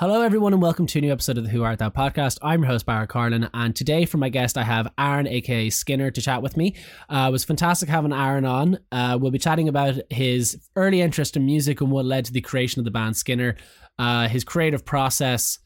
Hello, everyone, and welcome to a new episode of the Who Art Thou podcast. I'm your host, Barra Carlin, and today for my guest, I have Aaron, aka Skinner, to chat with me. Uh, it was fantastic having Aaron on. Uh, we'll be chatting about his early interest in music and what led to the creation of the band Skinner, uh, his creative process,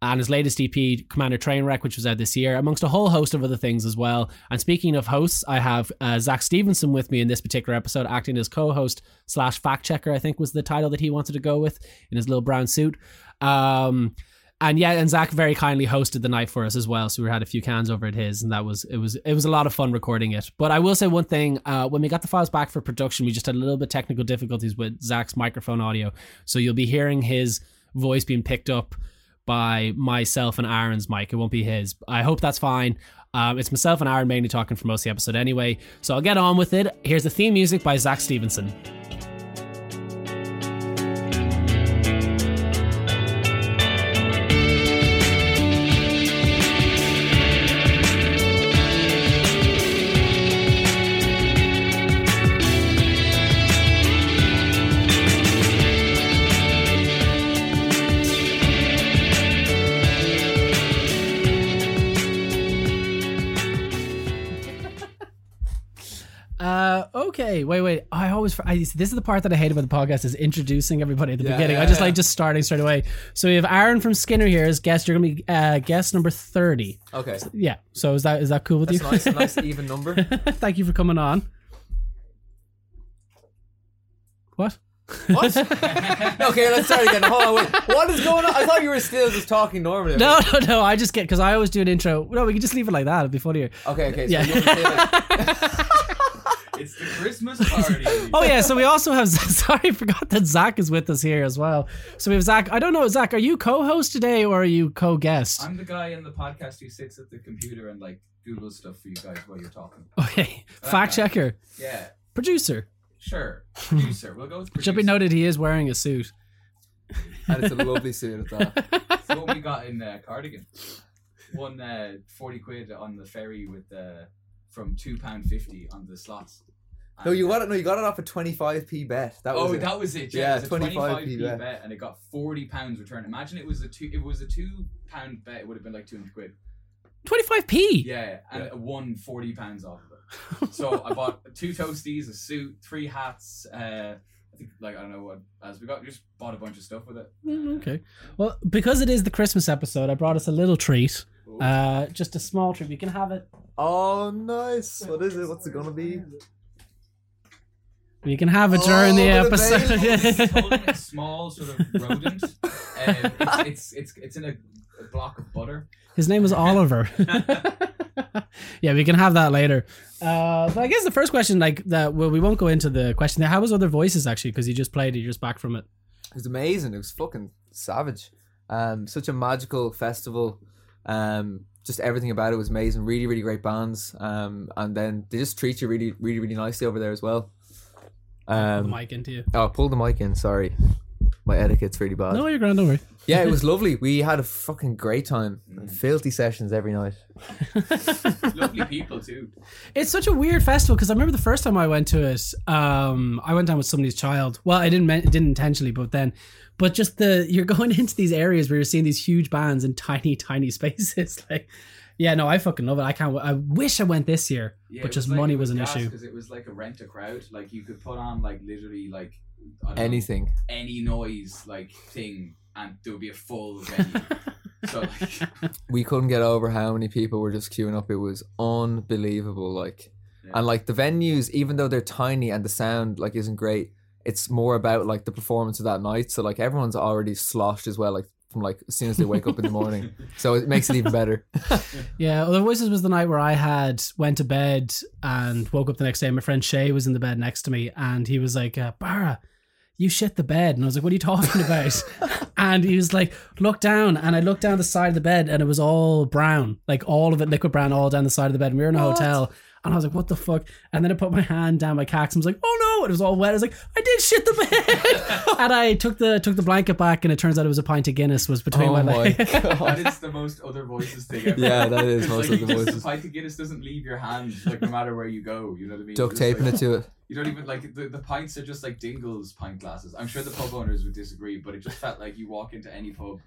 and his latest EP, Commander Trainwreck, which was out this year, amongst a whole host of other things as well. And speaking of hosts, I have uh, Zach Stephenson with me in this particular episode, acting as co-host slash fact checker. I think was the title that he wanted to go with in his little brown suit. Um, and yeah, and Zach very kindly hosted the night for us as well. So we had a few cans over at his, and that was it was it was a lot of fun recording it. But I will say one thing: uh, when we got the files back for production, we just had a little bit technical difficulties with Zach's microphone audio. So you'll be hearing his voice being picked up by myself and Aaron's mic. It won't be his. I hope that's fine. Um, it's myself and Aaron mainly talking for most of the episode anyway. So I'll get on with it. Here's the theme music by Zach Stephenson. Okay. Wait, wait. I always I, this is the part that I hate about the podcast is introducing everybody at the Yeah, beginning. yeah, I just yeah. like just starting straight away. So we have Aaron from Skinner here as guest. You're gonna be uh, guest number thirty. Okay. Yeah. So is that is that cool with That's you? nice. A nice even number. Thank you for coming on. What? What? okay, let's start again. Hold on, wait. What is going on? I thought you were still just talking normally. No, no, no. I just get because I always do an intro. No, we can just leave it like that. It'll be funnier. Okay, okay. So Yeah. It's the Christmas party. Oh yeah, so we also have. Sorry, I forgot that Zach is with us here as well. So we have Zach. I don't know, Zach. Are you co-host today or are you co-guest? I'm the guy in the podcast who sits at the computer and like Googles stuff for you guys while you're talking. Okay, fact checker, Yeah, producer. sure. Producer. We'll go with producer. Should be noted he is wearing a suit. and it's a lovely suit at that. It's the one we got in uh, Cardigan. Won uh, 40 quid on the ferry with uh, from £2.50 on the slots. No, you uh, got it. No, you got it off a twenty-five p bet. That was Oh, it. that was it. Yeah, Yeah, it was a 25p 25p bet. bet. and it got forty pounds return. Imagine it was a two. It was a two pound bet, it would have been like two hundred quid. Twenty-five p. Yeah, and Yeah. it won forty pounds off of it. So I bought two toasties, a suit, three hats. Uh, I think like I don't know what else we got. We just bought a bunch of stuff with it. Mm, Okay. Well, because it is the Christmas episode, I brought us a little treat. Ooh. Uh, just a small treat. We can have it. Oh, nice. What is it? What's it gonna be? We can have it during the Oh, the episode. It's holding a small sort of rodent. Um, it's, it's it's it's in a, a block of butter. His name is Oliver. yeah, we can have that later. Uh, but I guess the first question, like that, well, we won't go into the question. How was other voices actually? Because you just played it, you're just back from it. It was amazing. It was fucking savage. Um, such a magical festival. Um, just everything about it was amazing. Really, really great bands. Um, and then they just treat you really, really, really nicely over there as well. Put Um, the mic into you. oh, pull the mic in. Sorry, my etiquette's really bad. No, you're grand. Don't worry. Yeah, it was lovely. We had a fucking great time. Filthy sessions every night. Lovely people too. It's such a weird festival because I remember the first time I went to it. Um, I went down with somebody's child. Well, I didn't men- didn't intentionally, but then, but just the you're going into these areas where you're seeing these huge bands in tiny, tiny spaces. Like, yeah, no, I fucking love it. I can't. I wish I went this year, Yeah, but just like- money it was an issue. because it was like a rent a crowd. Like you could put on like literally like I don't know, Anything. any noise like thing, and there would be a full venue. so like, We couldn't get over how many people were just queuing up. It was unbelievable. Like, Yeah. and like the venues, even though they're tiny and the sound like isn't great, it's more about like the performance of that night. So like everyone's already sloshed as well. Like from like as soon as they wake up in the morning. So it makes it even better. Yeah, well, the voices was the night where I had went to bed and woke up the next day. My friend Shay was in the bed next to me, and he was like, uh, "Barra, you shit the bed," and I was like, "What are you talking about?" and he was like, "Look down," and I looked down the side of the bed, and it was all brown, like all of it liquid brown, all down the side of the bed. And we were in a What? hotel. And I was like, what the fuck? And then I put my hand down my cax and was like, oh no. And it was all wet. I was like, I did shit the bed. and I took the took the blanket back and it turns out it was a pint of Guinness was between Oh my my legs. that god. is the most other voices thing ever. Yeah, that is most like of the voices. The pint of Guinness doesn't leave your hand, like no matter where you go. You know what I mean? Duct taping like, it to it. You don't even like the, the pints are just like Dingles pint glasses. I'm sure the pub owners would disagree, but it just felt like you walk into any pub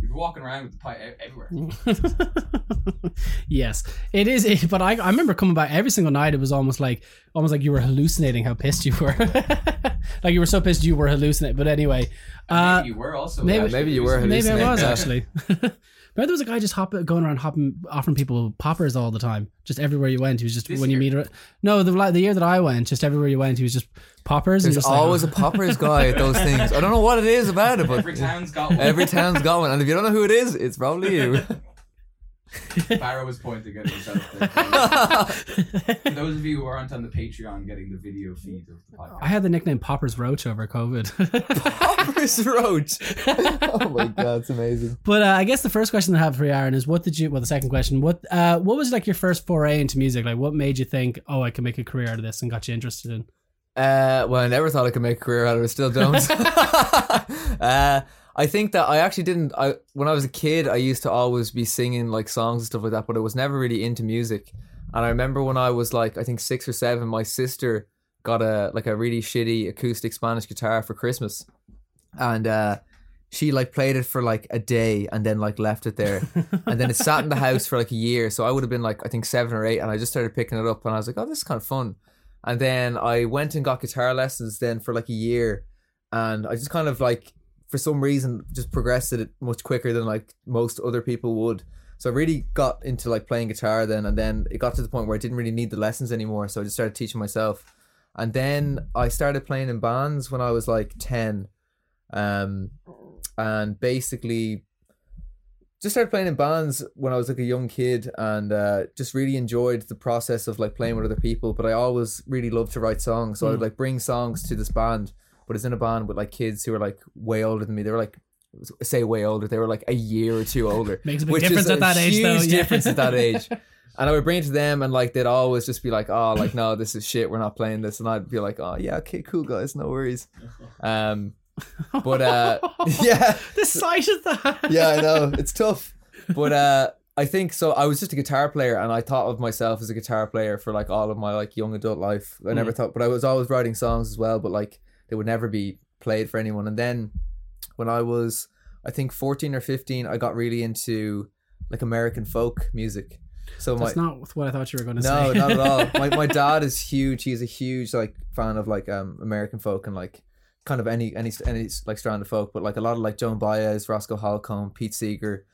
You're walking around with the pipe e- everywhere. yes, it is. It, but I, I remember coming back every single night. It was almost like almost like you were hallucinating how pissed you were. like you were so pissed you were hallucinating. But anyway, uh, maybe you were also. maybe- maybe you were hallucinating. maybe I was actually. Remember there was a guy just hopping, going around hopping, offering people poppers all the time, just everywhere you went. He was just This when you year? meet. No, the the year that I went, just everywhere you went, he was just poppers. and There's just like, always a poppers guy at those things. I don't know what it is about it, but Every town's got one. every town's got one. And if you don't know who it is, it's probably you. Barra was pointing at himself. For those of you who aren't on the Patreon getting the video feed of the podcast. I had the nickname Poppers Roach over COVID. Poppers Roach. oh my god, it's amazing. But uh, I guess the first question I have for you, Aaron, is what did you? Well, the second question, what uh, what was like your first foray into music? Like, what made you think, oh, I can make a career out of this, and got you interested in? Uh, well, I never thought I could make a career out of it. Still don't. uh, I think that I actually didn't. I when I was a kid, I used to always be singing like songs and stuff like that, but I was never really into music. And I remember when I was like, I think six or seven, my sister got a like a really shitty acoustic Spanish guitar for Christmas, and uh, she like played it for like a day and then like left it there, and then it sat in the house for like a year. So I would have been like I think seven or eight, and I just started picking it up, and I was like, oh, this is kind of fun. And then I went and got guitar lessons then for like a year, and I just kind of like for some reason just progressed it much quicker than like most other people would. So I really got into like playing guitar then, and then it got to the point where I didn't really need the lessons anymore. So I just started teaching myself, and then I started playing in bands when I was like ten, um, and basically just started playing in bands when I was like a young kid, and uh, just really enjoyed the process of like playing with other people. But I always really loved to write songs, so I would Mm. like bring songs to this band. But it's in a band with like kids who are like way older than me. They were like say way older. They were like a year or two older. Makes a big which difference at that age, though. yeah. difference at that age. And I would bring it to them, and like they'd always just be like, "Oh, like no, this is shit. We're not playing this." And I'd be like, "Oh yeah, okay, cool guys, no worries." Um, but uh, yeah, the sight of that. yeah, I know it's tough, but uh, I think so. I was just a guitar player, and I thought of myself as a guitar player for like all of my like young adult life. I never thought, but I was always writing songs as well, but like they would never be played for anyone. And then when I was, I think fourteen or fifteen, I got really into like American folk music. So my That's not what I thought you were going to no, say. No, not at all. My my dad is huge. He's a huge like fan of like um American folk and like kind of any any any like strand of folk, but like a lot of like Joan Baez, Roscoe Holcomb, Pete Seeger,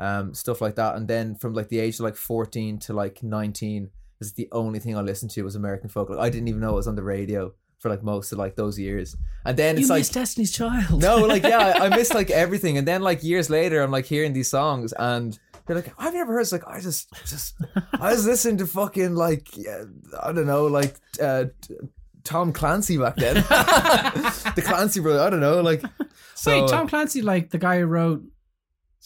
um stuff like that. And then from like the age of like fourteen to like nineteen, is the only thing I listened to was American folk. Like I didn't even know it was on the radio for like most of like those years. And then you it's like Destiny's Child. no, like yeah, I, I missed like everything, and then like years later, I'm like hearing these songs, and they're like, "I've never heard." It's like I just, just, I was listening to fucking like, yeah, I don't know, like uh, Tom Clancy back then, the Clancy brother. I don't know, like. So, Wait, Tom Clancy, like the guy who wrote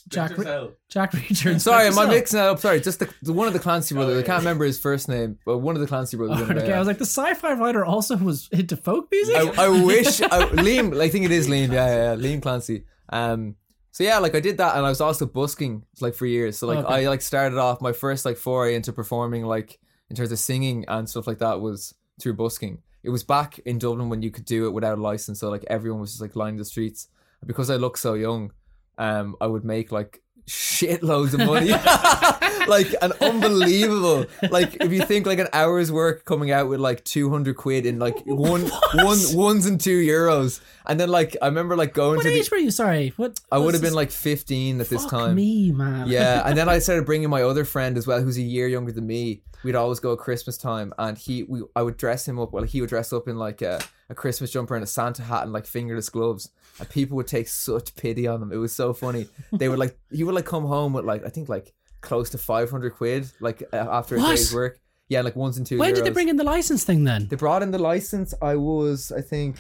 Jack Splinter Cell. Jack Reacher. Sorry, am I Splinter mixing that up? Sorry, just the, the one of the Clancy brothers. I yeah. can't remember his first name, but one of the Clancy brothers. Oh, okay, yeah. I was like, the sci-fi writer also was into folk music. I, I wish I, Liam. I think it is Liam. Yeah, yeah, yeah, Liam Clancy. Um. So yeah, like I did that, and I was also busking like for years. So like Okay. I like started off my first like foray into performing, like in terms of singing and stuff like that, was through busking. It was back in Dublin when you could do it without a license, so like everyone was just like lining the streets. Because I look so young, um, I would make like shitloads of money, like an unbelievable. Like if you think like an hour's work coming out with like two hundred quid in like one one ones and two euros, and then like I remember like going what to age the. were you? Sorry, what? I would have been like fifteen at this time. me, man. Yeah, and then I started bringing my other friend as well, who's a year younger than me. We'd always go at Christmas time, and he, we, I would dress him up. Well, he would dress up in like a, a Christmas jumper and a Santa hat and like fingerless gloves, and people would take such pity on him. It was so funny. They would like, he would like come home with like, I think like close to five hundred quid, like after a What? day's work. Yeah, like ones and two. when did they bring in the license thing then? They brought in the license. I was, I think,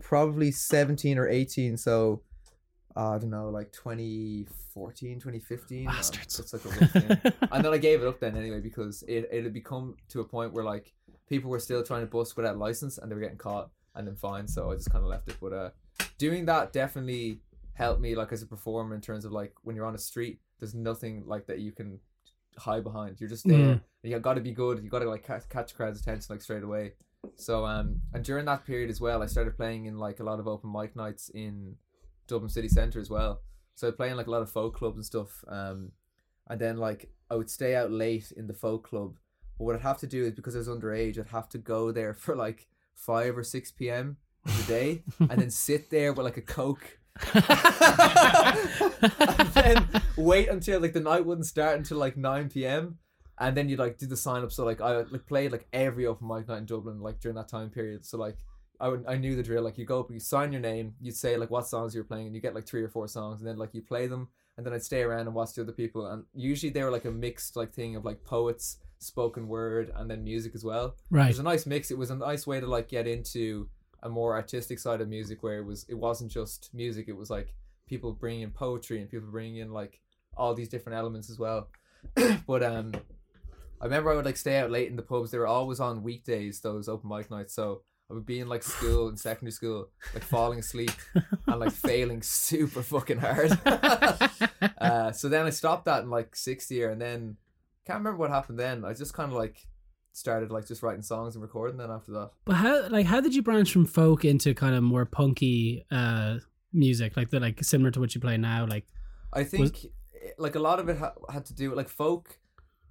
probably 17 or 18. So, uh, I don't know, like 2014, 2015. Um, Bastards. That's like a rough thing. and then I gave it up then anyway because it, it had become to a point where like people were still trying to bust without license and they were getting caught and then fine. So I just kind of left it. But uh, doing that definitely helped me like as a performer in terms of like when you're on a street, there's nothing like that you can hide behind. You're just there. Mm. You got to be good. You got to like catch, catch crowd's attention like straight away. So um, and during that period as well, I started playing in like a lot of open mic nights in Dublin city centre as well. So I'd play in like a lot of folk clubs and stuff. Um, and then like I would stay out late in the folk club. But what I'd have to do is because I was underage, I'd have to go there for like five or six p.m. of the day, and then sit there with like a coke. and then wait until like the night wouldn't start until like 9 p.m and then you like do the sign up so like i like played like every open mic night in dublin like during that time period so like I, would, I knew the drill like you go up you sign your name you'd say like what songs you're playing and you get like three or four songs and then like you play them and then i'd stay around and watch the other people and usually they were like a mixed like thing of like poets spoken word and then music as well. It right. was a nice mix. It was a nice way to like get into a more artistic side of music where it was it wasn't just music. It was like people bringing in poetry and people bringing in like all these different elements as well. But um i remember i would like stay out late in the pubs. They were always on weekdays those open mic nights. So i would be in like school in secondary school like falling asleep and like failing super fucking hard. Uh so then i stopped that in like sixth year and then can't remember what happened then. I just kind of like started like just writing songs and recording then after that. But how like how did you branch from folk into kind of more punky uh music? Like the like similar to what you play now like I think eh, like a lot of it ha- had to do with like folk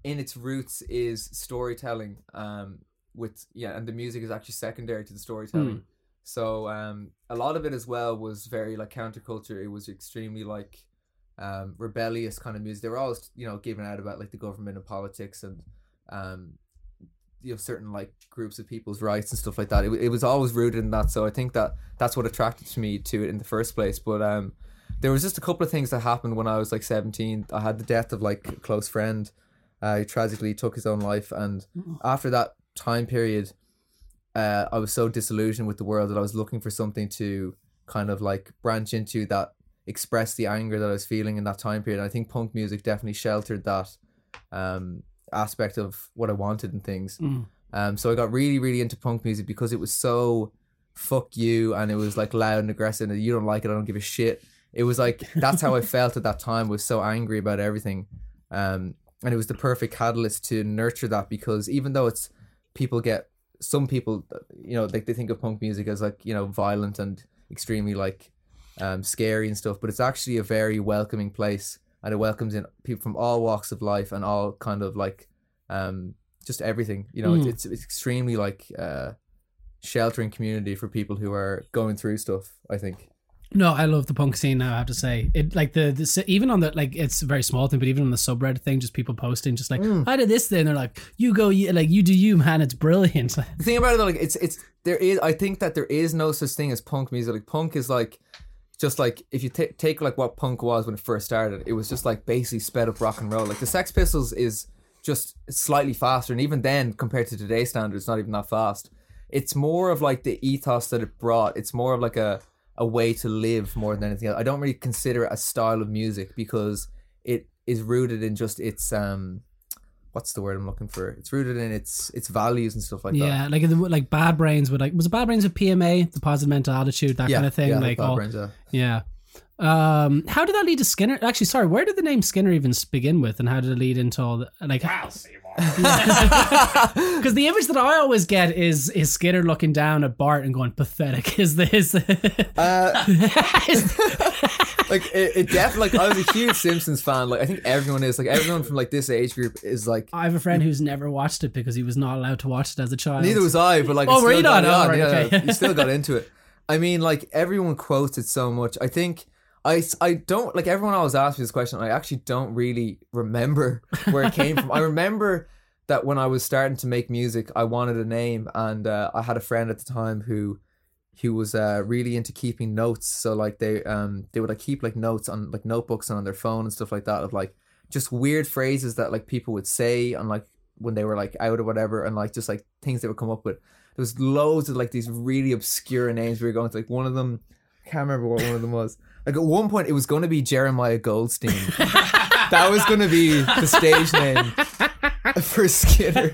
in its roots is storytelling um with yeah and the music is actually secondary to the storytelling. Hmm. so um a lot of it as well was very like counterculture. It was extremely like um rebellious kind of music they were always you know giving out about like the government and politics and um you know certain like groups of people's rights and stuff like that it, it was always rooted in that so i think that that's what attracted to me to it in the first place but um there was just a couple of things that happened when I was like 17. I had the death of like a close friend. Uh, he tragically took his own life, and after that time period, uh, I was so disillusioned with the world that I was looking for something to kind of like branch into that express the anger that I was feeling in that time period. And I think punk music definitely sheltered that um, aspect of what I wanted and things. Mm. Um, so I got really, really into punk music because it was so fuck you and it was like loud and aggressive and you don't like it, I don't give a shit. It was like that's how I felt at that time was so angry about everything. Um, and it was the perfect catalyst to nurture that because even though it's people get some people you know like they think of punk music as like you know violent and extremely like um scary and stuff but it's actually a very welcoming place and it welcomes in people from all walks of life and all kind of like um just everything you know Mm. it's, it's extremely like uh sheltering community for people who are going through stuff i think No, I love the punk scene now. I have to say, it like the, the even on the like it's a very small thing, but even on the subreddit thing, just people posting, just like Mm. I did this thing. They're like, you go, you, like you do you, man. It's brilliant. the thing about it though, like it's it's there is i think that there is no such thing as punk music like punk is like just like if you ta- take like what punk was when it first started it was just like basically sped up rock and roll. Like the sex pistols is just slightly faster and even then compared to today's standards not even that fast. It's more of like the ethos that it brought. It's more of like a a way to live more than anything else. I don't really consider it a style of music because it is rooted in just its um what's the word i'm looking for it's rooted in its its values and stuff like that yeah, like the, like Bad Brains would like was it Bad Brains with PMA, the positive mental attitude, that kind of thing. Yeah, like Bad all, Brains, yeah. yeah. Um, how did that lead to Skinner? Actually, sorry, where did the name Skinner even begin with, and how did it lead into all the like? Wow, Seymour. Because the image that I always get is is Skinner looking down at Bart and going pathetic. Is this? Uh, is- like it, it definitely like I was a huge Simpsons fan. Like I think everyone is like everyone from like this age group is like. I have a friend who's never watched it because he was not allowed to watch it as a child. Neither was I, but like Oh, I were still you got not? Oh, on, right, yeah, okay. you still got into it. I mean, like everyone quotes it so much. I think I I don't like everyone always asks me this question. I actually don't really remember where it came from. I remember that when I was starting to make music, I wanted a name, and uh, I had a friend at the time who who was uh, really into keeping notes. So like they um they would like keep like notes on like notebooks and on their phone and stuff like that of like just weird phrases that like people would say and like when they were like out or whatever and like just like things they would come up with. There was loads of like these really obscure names we were going to like one of them I can't remember what one of them was. Like at one point it was gonna be Jeremiah Goldstein. that was gonna be the stage name for Skinner.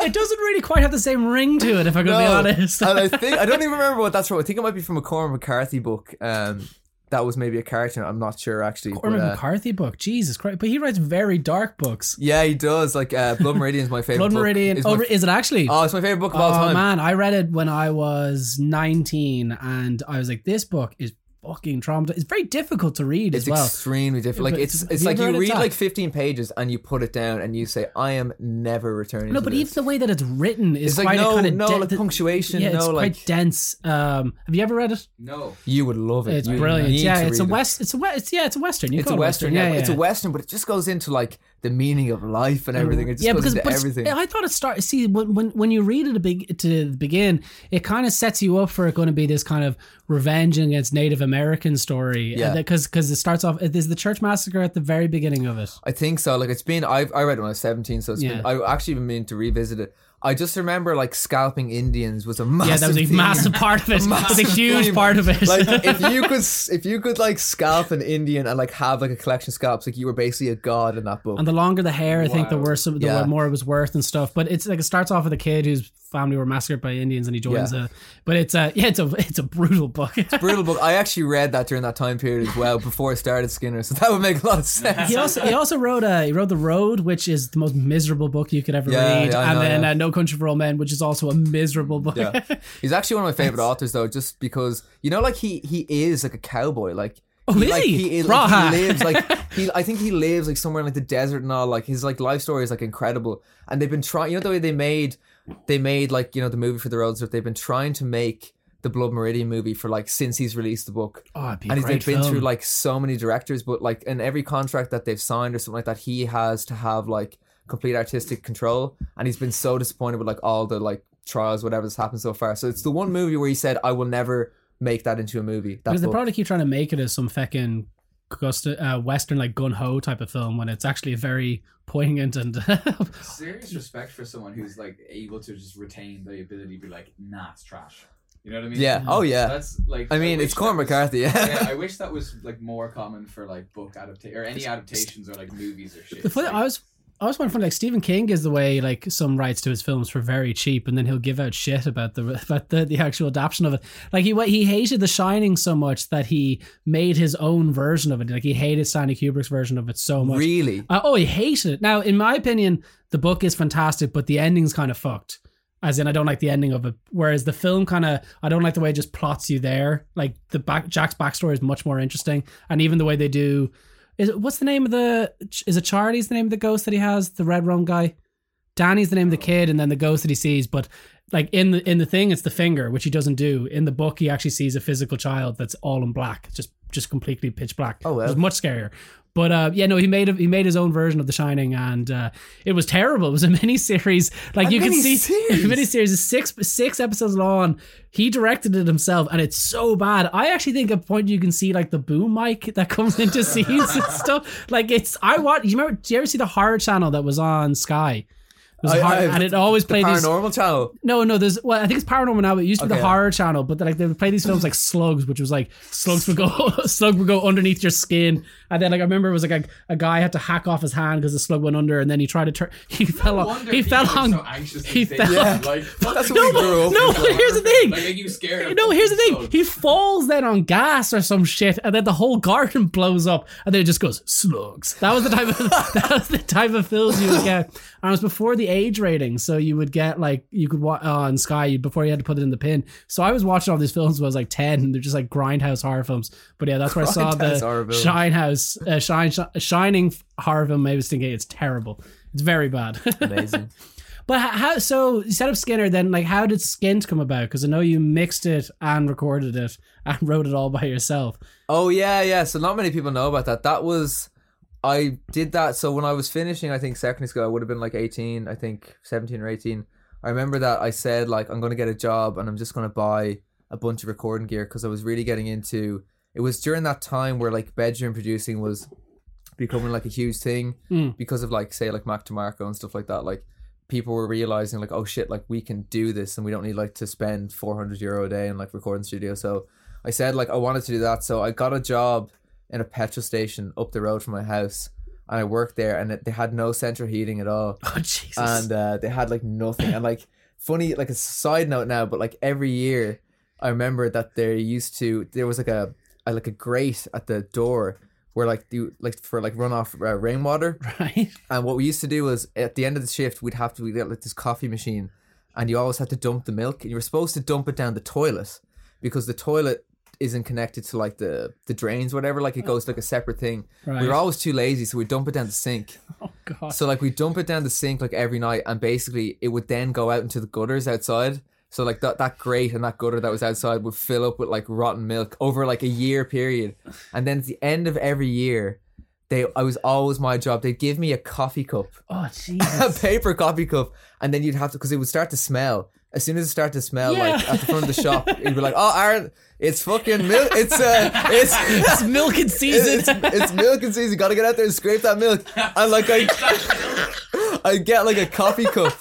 it doesn't really quite have the same ring to it, if I'm going to No. be honest. and I think I don't even remember what that's from. I think it might be from a Cormac McCarthy book. Um, that was maybe a character. I'm not sure actually. but, Cormac uh, McCarthy book, Jesus Christ! But he writes very dark books. yeah, he does. Like uh, Blood Meridian is my favorite. Blood book. Meridian. It's Oh, my, is it actually? oh, it's my favorite book of all Oh time. man, I read it when I was 19 and I was like, this book is fucking traumatizing. It's very difficult to read It's as well. extremely different. Like But it's it's like you read it, read Zach? like 15 pages and you put it down and you say, "I am never returning." no, to but this. even the way that it's written is it's like quite no, a kind of no, de- like punctuation, Yeah, no, it's like quite dense. Um, have you ever read it? No. you would love it. It's You brilliant. Yeah, it's a read it. west. It's a west. It's, yeah, it's a western. You It's a call it western, yeah, it's a western, but it just goes into like the meaning of life and everything. Mm. It just yeah, goes because everything. I thought it started. See, when when when you read it a big to begin, it kind of sets you up for it going to be this kind of revenge against Native American story. Yeah. because because it starts off. There's the church massacre at the very beginning of it. I think so. Like it's been I I read it when I was seventeen, so it's Yeah. been I actually been meaning to revisit it. I just remember like scalping Indians was a massive Yeah, that was a theme. massive part of it. It was a huge theme. part of it. like if you could if you could like scalp an Indian and like have like a collection of scalps, like you were basically a god in that book. And the longer the hair, I think the worse, the Yeah. more it was worth and stuff. But it's like it starts off with a kid whose family were massacred by Indians, and he joins Yeah. a. But it's a yeah, it's a it's a brutal book. It's Brutal book. I actually read that during that time period as well before I started Skinner, so that would make a lot of sense. he also he also wrote uh he wrote the road, which is the most miserable book you could ever Yeah, read, yeah, and know, then yeah. uh, No Country for Old Men, which is also a miserable book. Yeah. He's actually one of my favorite authors though, just because you know, like he he is like a cowboy, like. Oh, is like, he? is- Raw. like, he lives like he. I think he lives like somewhere in like the desert and all. Like his like life story is like incredible, and they've been trying. You know the way they made, they made like you know the movie for the road stuff. They've been trying to make the Blood Meridian movie for like since he's released the book, oh, and he's been film. through like so many directors, but like in every contract that they've signed or something like that, he has to have like complete artistic control, and he's been so disappointed with like all the like trials, whatever's happened so far. So it's the one movie where he said, "I will never make that into a movie." That because they book. probably keep trying to make it as some fucking uh, western like gun ho type of film when it's actually very poignant and Serious respect for someone who's like able to just retain the ability to be like, nah, it's trash. You know what I mean? yeah. Oh yeah. That's like. I mean, wish it's Cormac that was- McCarthy. Yeah. yeah, I wish that was like more common for like book adaptation or any adaptations or like movies or shit. the funny, Like, I was. I was wondering, like Stephen King is the way like some rights to his films for very cheap, and then he'll give out shit about the about the, the actual adaptation of it. Like he he hated The Shining so much that he made his own version of it. Like he hated Stanley Kubrick's version of it so much. really. Uh, oh, he hated it. Now, in my opinion, the book is fantastic, but the ending's kind of fucked. As in, I don't like the ending of it. Whereas the film kind of, I don't like the way it just plots you there. Like the back, Jack's backstory is much more interesting, and even the way they do. Is it, what's the name of the? Is it Charlie's the name of the ghost that he has? The red rum guy. Danny's the name of the kid, and then the ghost that he sees. But like in the in the thing, it's the finger, which he doesn't do. In the book, he actually sees a physical child that's all in black, just just completely pitch black. Oh, well. It was much scarier. But uh, yeah, no, he made a, he made his own version of The Shining, and uh, it was terrible. It was a mini series, like A you can see, mini series is six six episodes long. He directed it himself, and it's so bad. I actually think at point you can see like the boom mic that comes into scenes and stuff. Like it's I watch. You remember? Do you ever see the horror channel that was on Sky? It was I- hor- I- and it always The played these. paranormal channel. No, no, there's well, I think it's paranormal now, but it used to be Okay. the horror channel. But like they would play these films like Slugs, which was like slugs would go slug would go underneath your skin, and then like I remember it was like a, a guy had to hack off his hand because the slug went under, and then he tried to turn. He fell no on. wonder He fell people on. So he fell- Yeah. Like, That's what No, we grew up. no, with. here's the thing. Like, are you scared? of No, here's the thing. slugs? He falls then on gas or some shit, and then the whole garden blows up, and then it just goes slugs. That was the type of that was the type of films you would get, and it was before the age rating, so you would get like you could watch on Sky before you had to put it in the pin. So I was watching all these films when I was like ten, and they're just like grindhouse horror films. But yeah, that's where I saw the films. Shine House, uh, Shine, Shining horror film. I was thinking it's terrible. It's very bad. Amazing. But how? So you set up Skinner. Then, like, how did Skint come about? Because I know you mixed it and recorded it and wrote it all by yourself. Oh yeah, yeah. So not many people know about that. That was I did that. So when I was finishing, I think secondary school, I would have been like eighteen, I think seventeen or eighteen. I remember that I said like I'm gonna get a job and I'm just gonna buy a bunch of recording gear because I was really getting into. It was during that time where like bedroom producing was becoming like a huge thing Mm. because of like say like Mac DeMarco and stuff like that. Like people were realizing like oh shit like we can do this and we don't need like to spend 400 euro a day in like recording studio. So I said like I wanted to do that. So I got a job in a petrol station up the road from my house and I worked there and it, they had no central heating at all Oh Jesus! and uh, they had like nothing and like funny like a side note now but like every year i remember that they used to there was like a, a like a grate at the door where like you like for like runoff uh, rainwater right? and what we used to do was at the end of the shift we'd have to we get like this coffee machine and you always had to dump the milk and you were supposed to dump it down the toilet because the toilet isn't connected to like the the drains, whatever. Like it oh. goes to, like a separate thing. Right. We were always too lazy, so we dump it down the sink. oh god. So like we dump it down the sink like every night, and basically it would then go out into the gutters outside. So like that that grate and that gutter that was outside would fill up with like rotten milk over like a year period, and then at the end of every year, they I was always my job. They'd give me a coffee cup, oh a paper coffee cup, and then you'd have to because it would start to smell. As soon as it started to smell, like at the front of the shop, you'd be like, "Oh, Aaron, it's fucking milk. It's uh, it's." it's milking season. it's, it's milking season. You gotta get out there and scrape that milk. And like I, I get like a coffee cup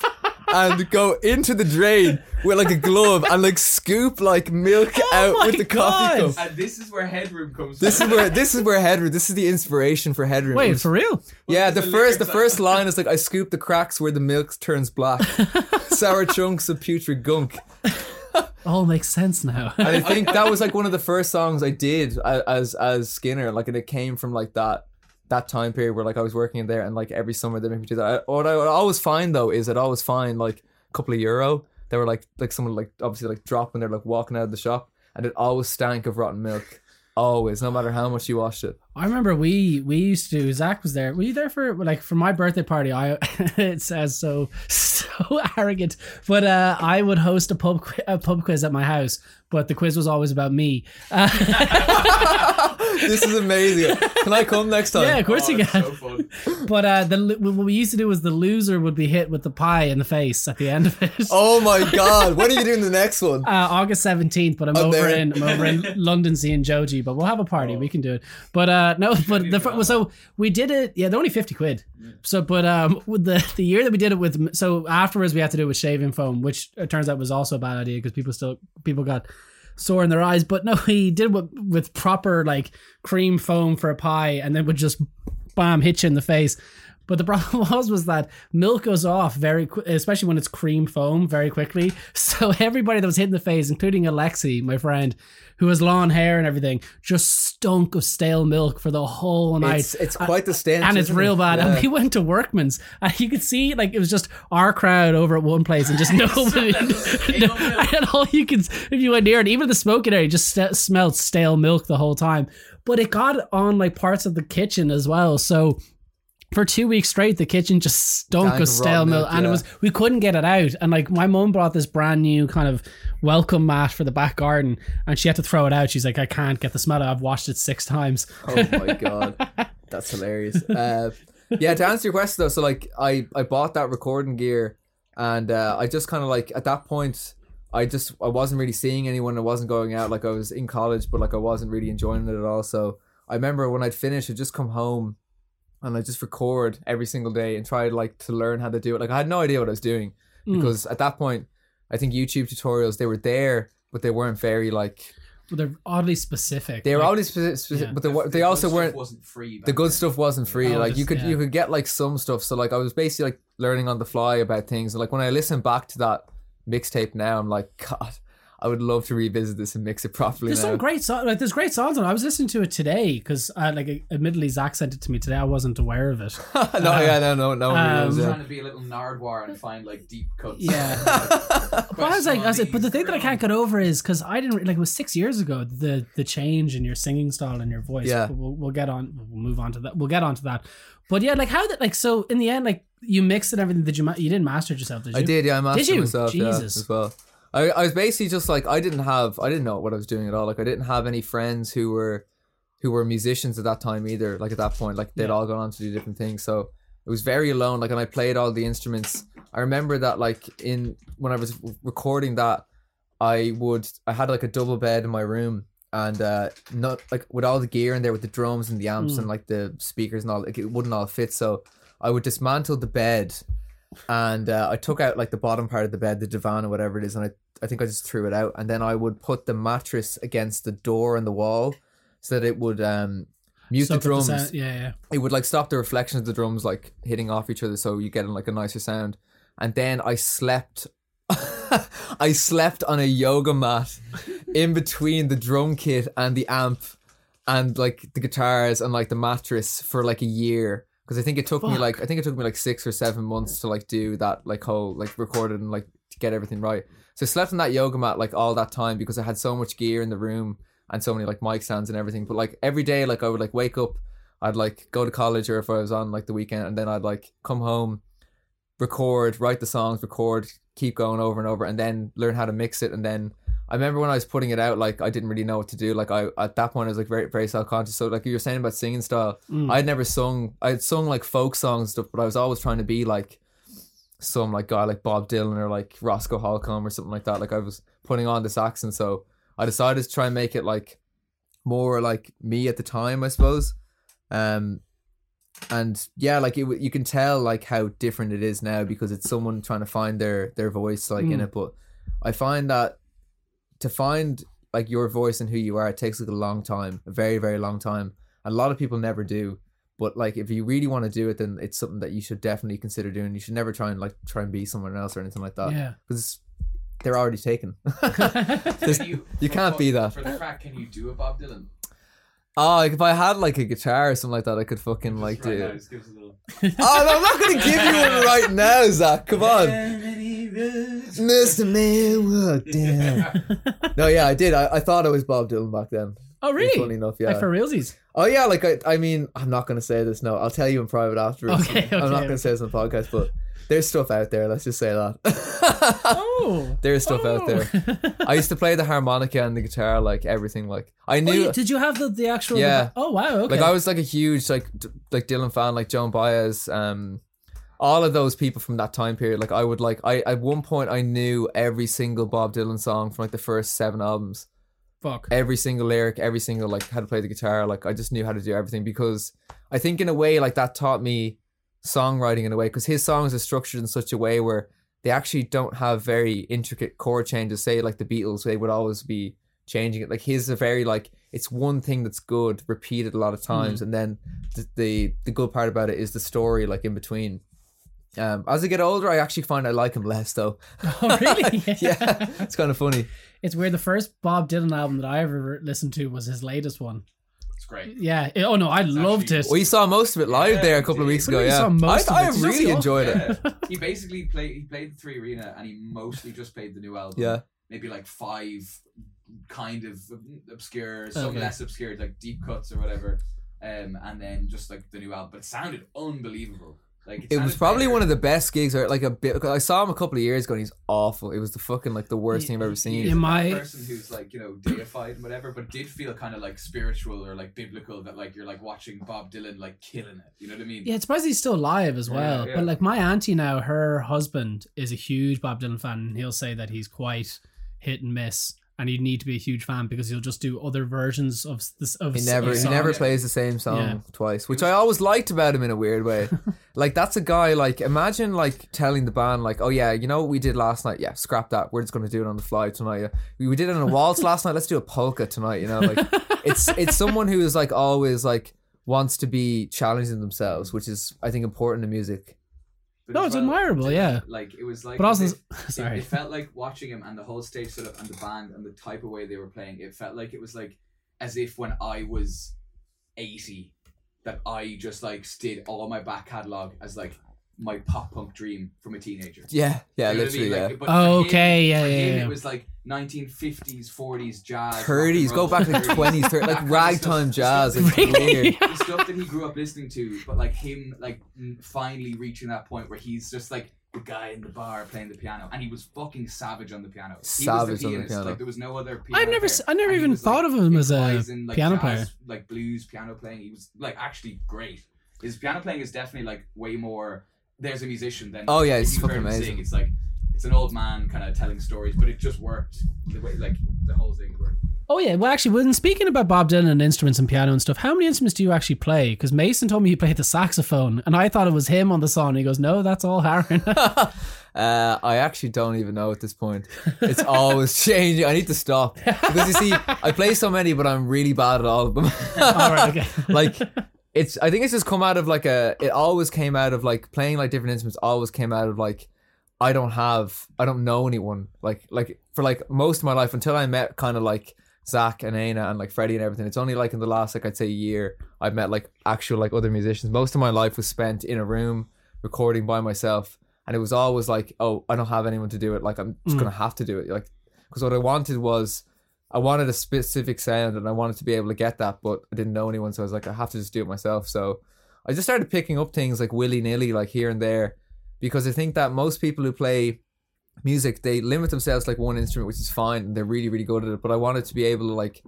and go into the drain with like a glove and like scoop like milk out Oh my with the coffee God. cup. And this is where headroom comes. This from. is where this is where headroom. This is the inspiration for headroom. It Wait, was- for real? yeah, the the first the lyrics first line is like I scoop the cracks where the milk turns black, sour chunks of putrid gunk. All makes sense now. and I think that was like one of the first songs I did as as Skinner. Like, and it came from like that that time period where like I was working in there, and like every summer they make me do that. I- What I would always find though is I'd always find like a couple of euro. They were like like someone like obviously like dropping they're like walking out of the shop, and it always stank of rotten milk. Always, no matter how much you washed it. I remember we we used to. Zach was there. Were you there for like for my birthday party? I it says so so arrogant, but uh, I would host a pub a pub quiz at my house. But the quiz was always about me. Uh, this is amazing. Can I come next time? yeah, of course Oh, you can. so fun. But uh, the what we used to do was the loser would be hit with the pie in the face at the end of it. Oh my god! When are you doing the next one? Uh, August seventeenth, but I'm I'm over there. in I'm over in London seeing Joji, but we'll have a party. Oh. We can do it. But uh, no, but the to fir- go. so we did it. Yeah, they're only fifty quid. So, but um, with the the year that we did it with, so afterwards we had to do it with shaving foam, which it turns out was also a bad idea because people still people got sore in their eyes. But no, he did with, with proper like cream foam for a pie, and then would just bam hit you in the face. But the problem was was that milk goes off very quick, especially when it's cream foam very quickly. So everybody that was hit in the face, including Alexi, my friend, who has long hair and everything, just stunk of stale milk for the whole night. It's it's quite the stench, and it's real it? bad. Yeah. And we went to Workman's, and you could see like it was just our crowd over at one place, and just nobody. Milk. and all you could, if you went near it, even the smoking area, just st- smelled stale milk the whole time. But it got on like parts of the kitchen as well. So for two weeks straight, the kitchen just stunk of stale milk, and it was we couldn't get it out. And like my mum brought this brand new kind of welcome mat for the back garden, and she had to throw it out. She's like, I can't get the smell. out. I've washed it six times. Oh my god, that's hilarious. Uh, yeah, to answer your question though, so like I I bought that recording gear, and uh, I just kind of like at that point. I just I wasn't really seeing anyone. I wasn't going out. Like I was in college, but like I wasn't really enjoying it at all. So I remember when I'd finish, I'd just come home, and I just record every single day and try like to learn how to do it. Like I had no idea what I was doing Mm. because at that point, I think YouTube tutorials they were there, but they weren't very like But they're oddly specific. they were Like, always specific, specific Yeah. but they, wa- The they good also stuff weren't Wasn't free. the good then. stuff wasn't free. Oh, like you could yeah. you could get like some stuff. So like I was basically like learning on the fly about things. And like when I listen back to that mixtape now, I'm like, God, I would love to revisit this and mix it properly There's now. some great songs. Like there's great songs on. it. I was listening to it today because, uh, like, admittedly, Zach sent it to me today. I wasn't aware of it. no, yeah, no, no, no. Um, is, I'm yeah. trying to be a little Nardwuar and find like deep cuts. Yeah. But I was like, I was like, but the thing that I can't get over is because I didn't like it was six years ago the the change in your singing style and your voice. Yeah. We'll, we'll get on. We'll move on to that. We'll get on to that. But yeah, like how that like so in the end like you mixed and everything. Did you ma- you didn't master it yourself? Did you? I did, yeah. I mastered you? myself, Jesus. yeah, as well. I, I was basically just like I didn't have I didn't know what I was doing at all. Like I didn't have any friends who were who were musicians at that time either. Like at that point, like they'd Yeah. all gone on to do different things. So it was very alone. Like and I played all the instruments. I remember that like in when I was recording that, I would I had like a double bed in my room and uh not like with all the gear in there with the drums and the amps Mm. and like the speakers and all like it wouldn't all fit. So I would dismantle the bed and uh, I took out like the bottom part of the bed, the divan or whatever it is, and I I think I just threw it out, and then I would put the mattress against the door and the wall so that it would um mute Soak the drums. sound- yeah, yeah. It would like stop the reflection of the drums like hitting off each other, so you get like a nicer sound. And then I slept. I slept on a yoga mat in between the drum kit and the amp and like the guitars and like the mattress for like a year because I think it took me like I think it took me like six or seven months to like do that like whole like record it and like get everything right. So I slept on that yoga mat like all that time because I had so much gear in the room and so many like mic stands and everything. But like every day, like I would like wake up, I'd like go to college or if I was on like the weekend, and then I'd like come home, record, write the songs, record, keep going over and over, and then learn how to mix it. And then I remember when I was putting it out, like I didn't really know what to do. Like I at that point I was like very very self conscious. So like you were saying about singing style, Mm. I'd never sung. I'd sung like folk songs and stuff, but I was always trying to be like some like guy like Bob Dylan or like Roscoe Holcomb or something like that. Like I was putting on this accent, so I decided to try and make it like more like me at the time, I suppose. Um, and yeah, like it, you can tell like how different it is now because it's someone trying to find their their voice like in Mm. it. But I find that to find like your voice and who you are, it takes like a long time, a very very long time. And a lot of people never do. But like, if you really want to do it, then it's something that you should definitely consider doing. You should never try and like try and be someone else or anything like that yeah. because they're already taken. There's- Can you for can't fun- be that. For the crack, can you do a Bob Dylan? Oh, like if I had like a guitar or something like that, I could fucking Just like right do. now, just give us a little. Oh, no, I'm not gonna give you one right now, Zach. Come on, Mr. Man, walk down. No, yeah, I did. I, I thought it was Bob Dylan back then. oh really? Funny enough, yeah. Like for realsies. Oh yeah, like I, I mean, I'm not gonna say this. No, I'll tell you in private afterwards. Okay, I'm not okay, gonna say this on the podcast, but there's stuff out there. Let's just say that. Oh. There's stuff out Oh. there. I used to play the harmonica and the guitar, like everything. Like I Oh, knew, you- did you have the, the actual? Yeah. Oh wow. Okay. like I was like a huge like d- like Dylan fan, like Joan Baez, um, all of those people from that time period. Like I would like I at one point I knew every single Bob Dylan song from like the first seven albums. Fuck. every single lyric, every single like how to play the guitar. Like I just knew how to do everything because I think in a way like that taught me songwriting in a way because his songs are structured in such a way where they actually don't have very intricate chord changes. Say like the Beatles, they would always be changing it. Like his are very like it's one thing that's good repeated a lot of mm-hmm. times, and then the, the the good part about it is the story like in between. Um, as I get older, I actually find I like him less though. Oh really? yeah, it's kind of funny. It's weird. The first Bob Dylan album that I ever listened to was his latest one. It's great. Yeah. it- oh no, I loved actually- it. Well, saw most of it live Yeah, there a we couple of weeks ago. do you mean Yeah, saw most I, of it? I really enjoyed it. Yeah. he basically played. He played the three arena, and he mostly just played the new album. Yeah, maybe like five kind of obscure, some Okay. less obscure, like deep cuts or whatever. Um, and then just like the new album, but it sounded unbelievable. Like it was probably one of the best gigs. Or like a bit. I saw him a couple of years ago, and he's awful. It was the fucking like the worst thing I've ever seen. In my- person who's like you know deified and whatever, but did feel kind of like spiritual or like biblical. That like you're like watching Bob Dylan like killing it. You know what I mean? Yeah, it's surprised he's still alive as Yeah, well. yeah. But like my auntie now, her husband is a huge Bob Dylan fan, and he'll say that he's quite hit and miss, and you need to be a huge fan because he'll just do other versions of this. Of He never, he never plays the same song Yeah. twice, which I always liked about him in a weird way. like that's a guy. Like imagine like telling the band like, oh yeah, you know what we did last night? Yeah, scrap that. We're just gonna do it on the fly tonight. Yeah. We, we did it on a waltz last night. Let's do a polka tonight. You know, like it's it's someone who is like always like wants to be challenging themselves, which is I think important in music. No, it's well, admirable, yeah. Like it was like But also, it- it, sorry. it felt like watching him and the whole stage setup and the band and the type of way they were playing. It felt like it was like as if when I was eighty, that I just like did all my back catalog as like my pop punk dream from a teenager. Yeah, yeah, You know what I literally, mean? yeah. Like, but for oh, him- Okay, yeah, for yeah, him, yeah. It was like 1950s, 40s jazz, rock and 30s, go back to like 20s, 30s, like ragtime jazz. stuff It's that- weird. the stuff that he grew up listening to, but like him, like finally reaching that point where he's just like the guy in the bar playing the piano, and he was fucking savage on the piano. He Savage was the on the piano. Like there was no other. Piano I've never, player, s- I never and even was, thought like, of him as a improvising, like, piano jazz, player. like blues piano playing. He was like actually great. His piano playing is definitely like way more. There's a musician then. Oh, yeah, it's fucking amazing. Sing, it's like it's an old man kind of telling stories, but it just worked. The way like the whole thing worked. Oh yeah, well actually, when speaking about Bob Dylan and instruments and piano and stuff, how many instruments do you actually play? Because Mason told me he played the saxophone, and I thought it was him on the song. He goes, "No, that's all Aaron." Uh, I actually don't even know at this point. It's always changing. I need to stop because you see, I play so many, but I'm really bad at all of them. all right, okay. like it's, I think it's just come out of like a. It always came out of like playing like different instruments. Always came out of like I don't have, I don't know anyone. Like like for like most of my life until I met kind of like Zach and Aina and like Freddie and everything. It's only like in the last like I'd say year I've met like actual like other musicians. Most of my life was spent in a room recording by myself, and it was always like, oh, I don't have anyone to do it. Like I'm just Mm. gonna have to do it. Like because what I wanted was I wanted a specific sound and I wanted to be able to get that, but I didn't know anyone, so I was like, I have to just do it myself. So I just started picking up things like willy nilly, like here and there, because I think that most people who play music they limit themselves to, like one instrument, which is fine, and they're really really good at it. But I wanted to be able to like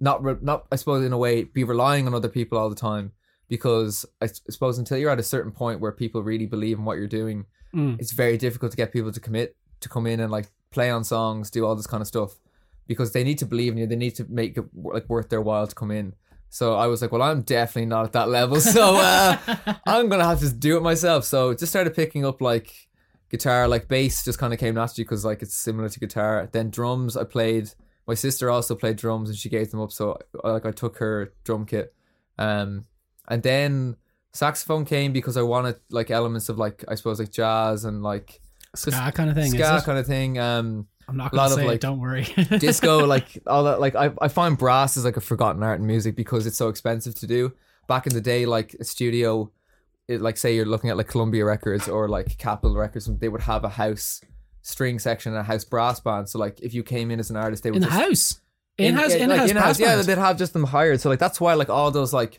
not re- not I suppose in a way be relying on other people all the time because I s- suppose until you're at a certain point where people really believe in what you're doing, Mm. it's very difficult to get people to commit to come in and like play on songs, do all this kind of stuff because they need to believe in you. They need to make it like worth their while to come in. So I was like, well, I'm definitely not at that level. So uh, I'm gonna have to do it myself. So just started picking up like guitar, like bass, just kind of came naturally because like it's similar to guitar. Then drums, I played. My sister also played drums, and she gave them up. So uh, like I took her drum kit, um, and then saxophone came because I wanted like elements of like I suppose like jazz and like ska kind of thing. ska kind of thing. Um, I'm not gonna of, say like, it. Don't worry. disco, like all that. Like I, I find brass is like a forgotten art in music because it's so expensive to do. Back in the day, like a studio, it, like say you're looking at like Columbia Records or like Capitol Records, they would have a house string section and a house brass band. So like if you came in as an artist, they would in the house. In house. In like, house. in-house, yeah, they'd have just them hired. So like that's why like all those like.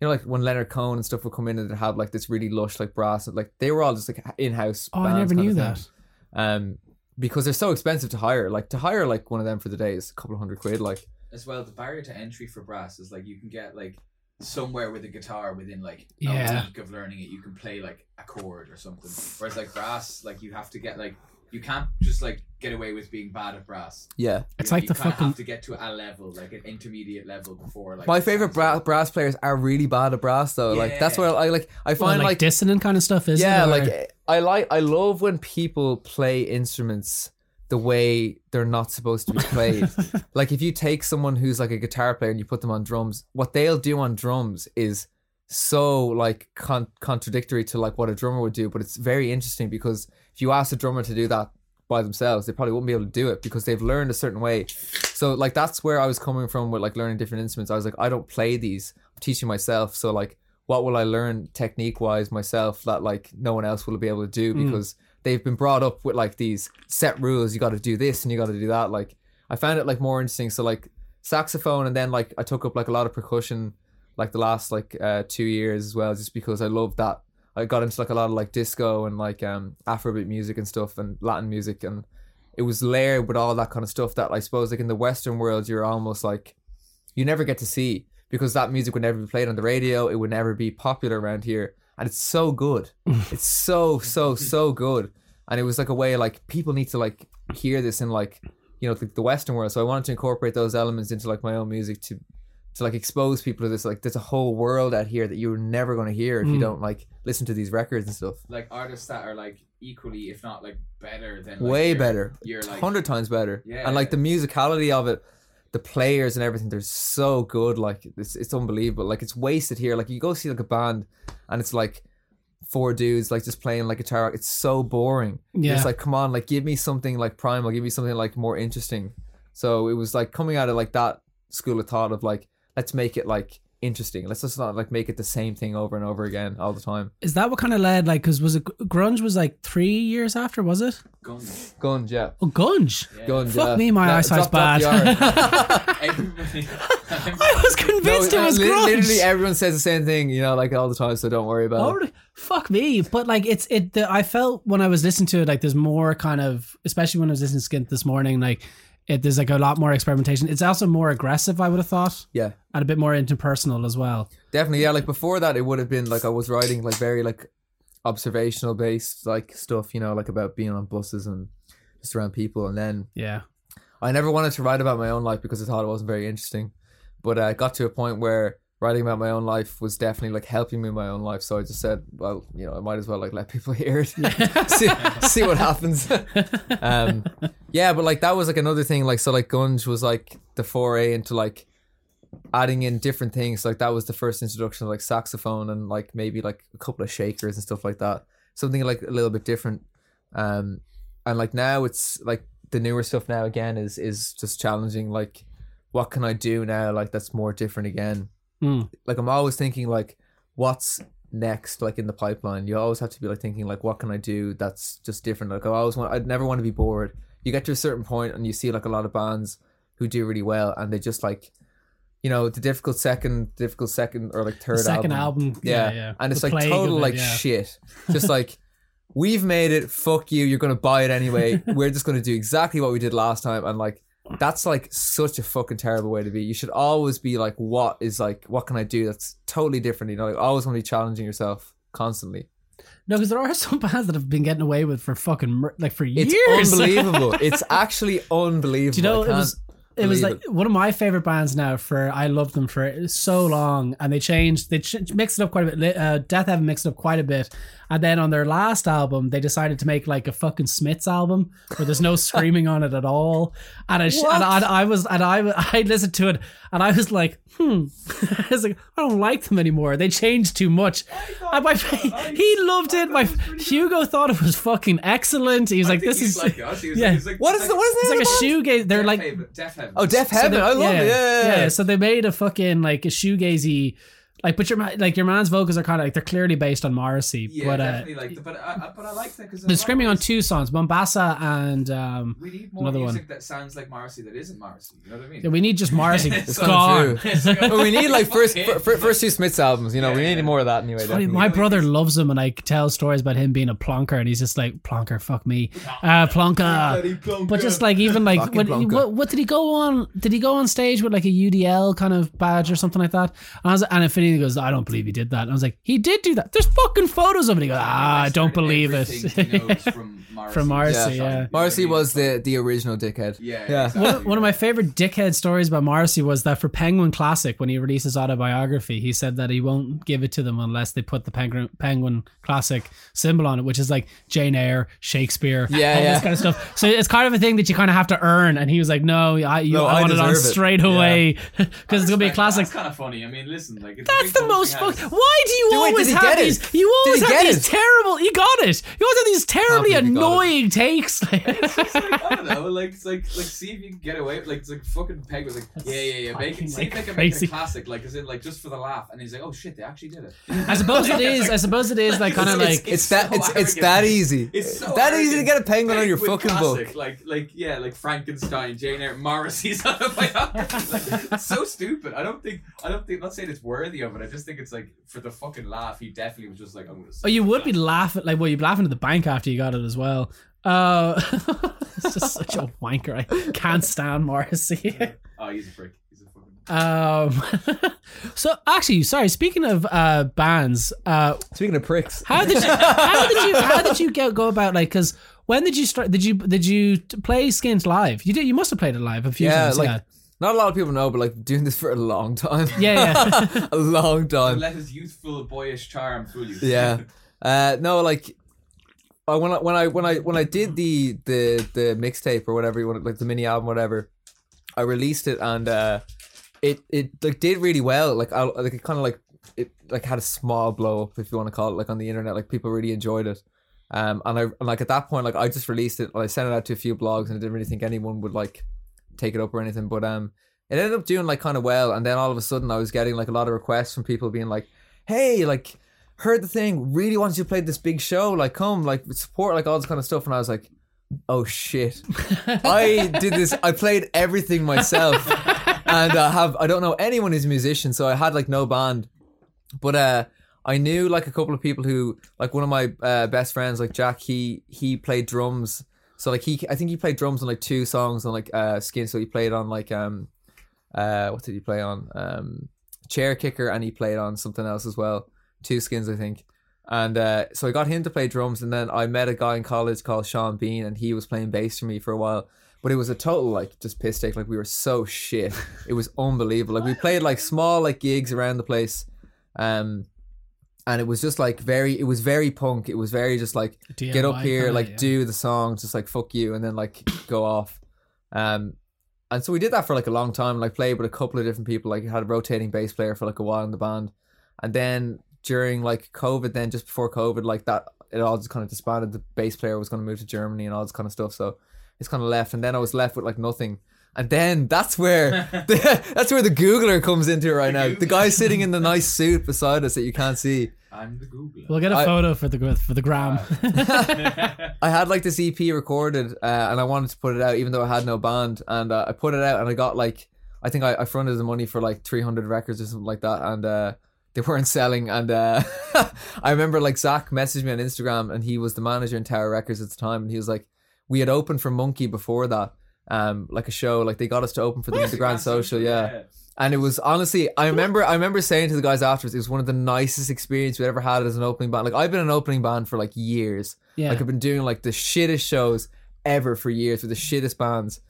You know, like when Leonard Cohen and stuff would come in and they'd have like this really lush like brass, like they were all just like in-house. Oh, I never knew that. um because they're so expensive to hire. Like to hire like one of them for the day is a couple of hundred quid like. As well the barrier to entry for brass is like you can get like somewhere with a guitar within like Yeah. a week of learning it you can play like a chord or something. Whereas like brass like you have to get like you can't just like get away with being bad at brass. Yeah. It's you, like you the kinda fucking- have to get to a level like an intermediate level before like my favorite bra- brass players are really bad at brass though. Like that's where i like i Well, find like, like, dissonant kind of stuff, is yeah it? Like i like i love when people play instruments the way they're not supposed to be played. Like if you take someone who's like a guitar player and you put them on drums what they'll do on drums is so like con- contradictory to like what a drummer would do but it's very interesting because if you ask a drummer to do that by themselves they probably wouldn't be able to do it because they've learned a certain way. So like that's where i was coming from with like learning different instruments. I was like i don't play these. I'm teaching myself. So like what will i learn technique wise myself that like no one else will be able to do Mm. because they've been brought up with like these set rules. You got to do this and you got to do that. Like i found it like more interesting. So like saxophone and then like i took up like a lot of percussion like the last like uh two years as well just because i love that. I got into like a lot of like disco and like um afrobeat music and stuff and latin music and it was layered with all that kind of stuff that i suppose like in the western world you're almost like you never get to see because that music would never be played on the radio. It would never be popular around here. And it's so good. It's so so so good. And it was like a way like people need to like hear this in like you know the, the western world. So i wanted to incorporate those elements into like my own music to to like expose people to this like there's a whole world out here that you're never going to hear if you Mm. don't like listen to these records and stuff. Like artists that are like equally if not like better than like, way your- better. you're like hundred times better. Yeah. and like the musicality of it the players and everything they're so good like it's, it's unbelievable. Like it's wasted here. Like you go see like a band and it's like four dudes like just playing like guitar. It's so boring. Yeah. it's like come on like give me something like primal. Give me something like more interesting. So it was like coming out of like that school of thought of like let's make it like interesting let's just not like make it the same thing over and over again all the time is that what kind of led? Like, because was it grunge was like three years after? Was it? guns guns yeah Oh, gunge. yeah. guns Fuck yeah. me, my Yeah, eyesight's drop- drop bad. the R. everybody I was convinced No, it was li- grunge. Literally everyone says the same thing, you know, like all the time. So don't worry about Oh, it. fuck me. But like, it's it. The, I felt when I was listening to it, like there's more kind of, especially when I was listening to Skint this morning, like it, there's like a lot more experimentation. It's also more aggressive, I would have thought, Yeah, and a bit more interpersonal as well. definitely. Yeah, like before that, it would have been like I was writing like very like observational based like stuff, you know, like about being on buses and just around people. And then Yeah. I never wanted to write about my own life because I thought it wasn't very interesting. But I got to a point where writing about my own life was definitely like helping me in my own life. So I just said, well, you know, I might as well like let people hear it, see, see what happens. um, yeah, but like that was like another thing. Like so, like Gunge was like the foray into like adding in different things. Like that was the first introduction of like saxophone and like maybe like a couple of shakers and stuff like that. Something like a little bit different. Um, and like now it's like the newer stuff now again is is just challenging. Like, what can I do now? Like that's more different again. Mm. Like I'm always thinking like, what's next? Like in the pipeline, you always have to be like thinking like, what can I do that's just different? Like I always want. I'd never want to be bored. You get to a certain point and you see like a lot of bands who do really well, and they just like, you know, the difficult second, difficult second or like third The second album. album, yeah, Yeah, yeah. and it's The like total it, like yeah. shit. Just like we've made it. Fuck you. You're gonna buy it anyway. We're just gonna do exactly what we did last time, and like that's like such a fucking terrible way to be. You should always be like, what is like, what can I do that's totally different? You know, like always want to be challenging yourself constantly. No, because there are some bands that have been getting away with for fucking like for years. It's unbelievable. it's actually unbelievable. Do you know it was it was like one of my favorite bands now for I loved them for so long and they changed they ch- mixed it up quite a bit uh, Death Heaven mixed it up quite a bit and then on their last album they decided to make like a fucking Smiths album where there's no screaming on it at all and I sh- and, I, and I was and I I listened to it and I was like hmm. I was like I don't like them anymore. They changed too much. And my, he loved it. my Hugo thought it was fucking excellent. He was I like think this he's is like us. He was yeah. like, he's like, What he's is the like, what is it's like a name of shoegaze. They're Death like Haven, Death Heaven. Oh, Deaf Heaven. they- I love it. Yeah, yeah, yeah. So they made a fucking like a shoegazy, like, but your like your man's vocals are kind of like they're clearly based on Morrissey, Yeah, but uh, definitely like, the, but I, I, but I like that because they're screaming on two songs, Mombasa and um. We need more Another music one. that sounds like Morrissey that isn't Morrissey. You know what I mean? Yeah, we need just Morrissey. It's kinda gone. true. It's like, we need like first okay. fir- fir- first two Smiths albums. You know, Yeah, we yeah. need more of that anyway. Funny, definitely. my brother loves him, and I tell stories about him being a plonker, and he's just like plonker, fuck me, uh, plonker. Plonker. But just like even like Fucking what, what what did he go on? Did he go on stage with like a UDL kind of badge or something like that? And I was and Infinity goes, I don't believe he did that. And I was like, he did do that. There's fucking photos of it. He goes, ah, I don't believe Everything he knows it. from Marcy. From Morrissey, Yeah. yeah. Morrissey was the the original dickhead. Yeah, Yeah. exactly, One of, one of my favorite dickhead stories about Marcy was that for Penguin Classic, when he released his autobiography, he said that he won't give it to them unless they put the Penguin, Penguin Classic symbol on it, which is like Jane Eyre, Shakespeare, Yeah, all yeah. this kind of stuff. So it's kind of a thing that you kind of have to earn. And he was like, "No, I, you, No, I, I want it on deserve it. straight away because it's gonna be a classic." That's kind of funny. I mean, listen, like it's a That's the most fuck. Why do you Dude, wait, always did he have get it? these? You Did always he have get these it? terrible. You got it. You always have these terribly believe he got it. annoying takes. It's like, I don't know, like it's like like see if you can get away with like it's like fucking Peg was like yeah yeah yeah make fucking, it see like, if they can make it a classic like is it like just for the laugh and he's like oh shit they actually did it I suppose it is. I suppose it is like kind of It's, like it's that so it's it's arrogant. that easy. It's so that easy to arrogant. get a penguin on your Penguin fucking classic, book. like like yeah like Frankenstein Jane Eyre Morrissey's autobiography like, it's so stupid I don't think I don't think I'm not saying it's worthy of it I just think it's like for the fucking laugh he definitely was just like I'm gonna Oh, you would be laughing like well, you'd be laughing at the bank after you got it as well. Uh, it's just such a wanker. I can't stand Morrissey. oh he's a prick he's a fucking Um, so actually, sorry. Speaking of uh bands, uh, Speaking of pricks, how did you how did you how did you go go about like because when did you start? Did you did you t- play Skins live? You did. You must have played it live a few yeah, times. like yeah, not a lot of people know, but like doing this for a long time. yeah, yeah. a long time. let his youthful boyish charm fool you yeah uh no like I, when I when I when I when I did the the the mixtape or whatever you want like the mini album whatever I released it and uh it it like did really well like I like it kind of like it like had a small blow up if you want to call it like on the internet like people really enjoyed it um and I and like at that point like I just released it and I sent it out to a few blogs and I didn't really think anyone would like take it up or anything but um it ended up doing like kind of well and then all of a sudden I was getting like a lot of requests from people being like hey like heard the thing really wants you to play this big show like come like support like all this kind of stuff and I was like oh shit. I did this I played everything myself and I have I don't know anyone who's a musician so I had like no band but uh I knew like a couple of people who like one of my uh, best friends like Jack he he played drums so like he I think he played drums on like two songs on like uh skin so he played on like um uh what did he play on? Um chair kicker and he played on something else as well. Two skins I think. And uh, so I got him to play drums and then I met a guy in college called Sean Bean and he was playing bass for me for a while. But it was a total like just piss take. Like we were so shit. It was unbelievable. Like we played like small like gigs around the place. Um and it was just like very it was very punk. It was very just like get up here kinda, like yeah. do the song just like fuck you and then like go off. Um and so we did that for like a long time like played with a couple of different people like had a rotating bass player for like a while in the band. And then during like covid then just before covid like that it all just kind of disbanded. The bass player was going to move to germany and all this kind of stuff so it's kind of left. And then i was left with like nothing and then that's where the, that's where the googler comes into it right now the guy sitting in the nice suit beside us that you can't see I'm the Googler. We'll get a I- photo for the for the gram. I had like this EP recorded, uh, and I wanted to put it out, even though I had no band. And uh, I put it out, and I got like, I think I, I fronted the money for like 300 records or something like that, and uh, they weren't selling. And uh, I remember like Zach messaged me on Instagram, and he was the manager in Tower Records at the time, and he was like, we had opened for Monkey before that, um, like a show, like they got us to open for the, the Grand Social, yeah. And it was honestly, I remember, I remember saying to the guys afterwards, it was one of the nicest experiences we ever had as an opening band. Like I've been an opening band for like years. yeah. Like I've been doing like the shittest shows ever for years with the shittest bands.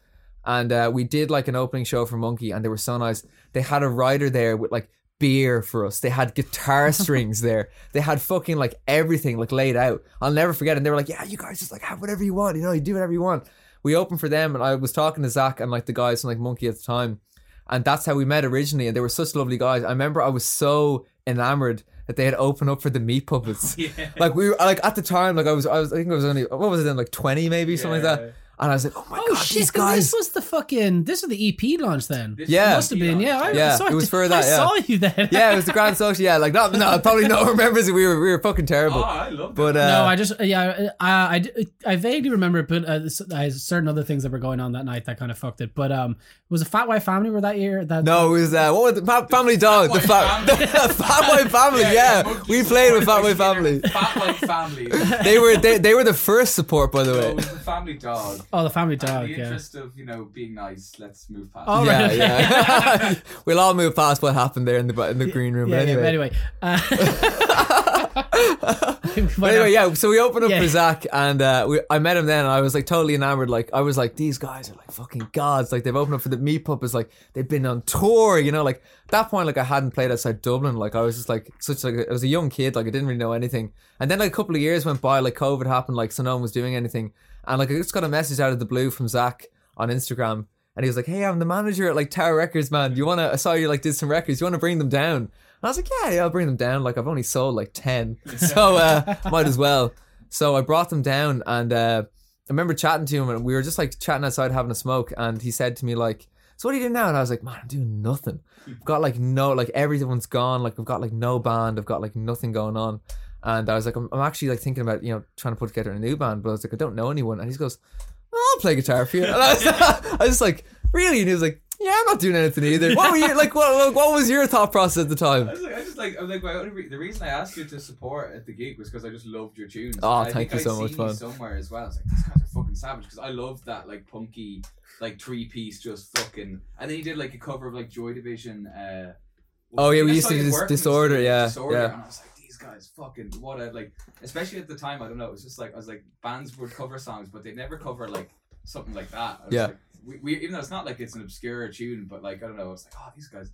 And uh, we did like an opening show for Monkey, and they were so nice. They had a rider there with like beer for us. They had guitar strings there. They had fucking like everything like laid out. I'll never forget. it. And they were like, "Yeah, you guys just like have whatever you want. You know, you do whatever you want." We opened for them, and I was talking to Zach and like the guys from like Monkey at the time, and that's how we met originally. And they were such lovely guys. I remember I was so enamored that they had opened up for the Meat Puppets. Yeah. Like we were like at the time, like I was, I was, I think I was only, what was it then, like twenty maybe, something like that. And I was like, oh my Oh god, shit! these guys. This was the fucking. This was the EP launch then. This Yeah. Must have been. Yeah. I, Yeah, so it was did- for that, I yeah. saw you then. yeah, it was the Grand Social. Yeah, like not, no, probably no one remembers it. We were, we were fucking Oh, terrible. I love But that. uh, no, I just yeah, I, I, I, I vaguely remember, but uh, s- certain other things that were going on that night that kind of fucked it. But um, was it Fat White Family were that year? That no, it was uh, what was the fa- Family Dog, the fat, Family. the Fat White Family. Yeah, Monkeys we played with Fat White Family. Fat White Family. They were, they, they were the first support, by the So it way. was the family dog. Oh, the Family And in Dog. the Yeah. interest of you know being nice, let's move past. Oh, yeah, right, yeah. we'll all move past what happened there in the in the green room. Yeah, but yeah, anyway, but anyway. Uh, But anyway, yeah. So we opened up Yeah. for Zach, and uh, we, I met him then, and I was like totally enamored. Like I was like, these guys are like fucking gods. Like they've opened up for the Meat Puppets. Like they've been on tour. You know, like at that point, like I hadn't played outside Dublin. Like I was just like such like I was a young kid. Like I didn't really know anything. And then like a couple of years went by. Like COVID happened. Like so no one was doing anything. And like I just got a message out of the blue from Zach on Instagram. And he was like, "Hey, I'm the manager at like Tower Records, man. You wanna? I saw you like did some records. You wanna bring them down?" And I was like, "Yeah, yeah, I'll bring them down. Like I've only sold like ten, so uh, might as well." So I brought them down, and uh, I remember chatting to him, and we were just like chatting outside having a smoke, and he said to me like, "So what are you doing now?" And I was like, "Man, I'm doing nothing. I've got like no, like everyone's gone. Like I've got like no band. I've got like nothing going on." And I was like, I'm, I'm actually like thinking about you know trying to put together a new band, but I was like, I don't know anyone. And he goes, I'll play guitar for you. And I was, I was just like, really? And he was like, yeah, I'm not doing anything either. What were you like? What, what was your thought process at the time? I was like, I just like, I was like, my only re- the reason I asked you to support at the gig was because I just loved your tunes. Oh, And thank you I'd so much, you man. Somewhere as well, I was like, these guys are fucking savage because I loved that like punky, like three piece, just fucking. And then he did like a cover of like Joy Division. Uh, Oh, yeah, we used to you do Dis- Disorder, yeah, Disorder, yeah. And I was like, guys fucking what a like. Especially at the time, I don't know. It was just like I was like, bands would cover songs, but they never cover like something like that. I was Yeah. Like, we, we even though it's not like it's an obscure tune, but like I don't know. I was like, oh, these guys.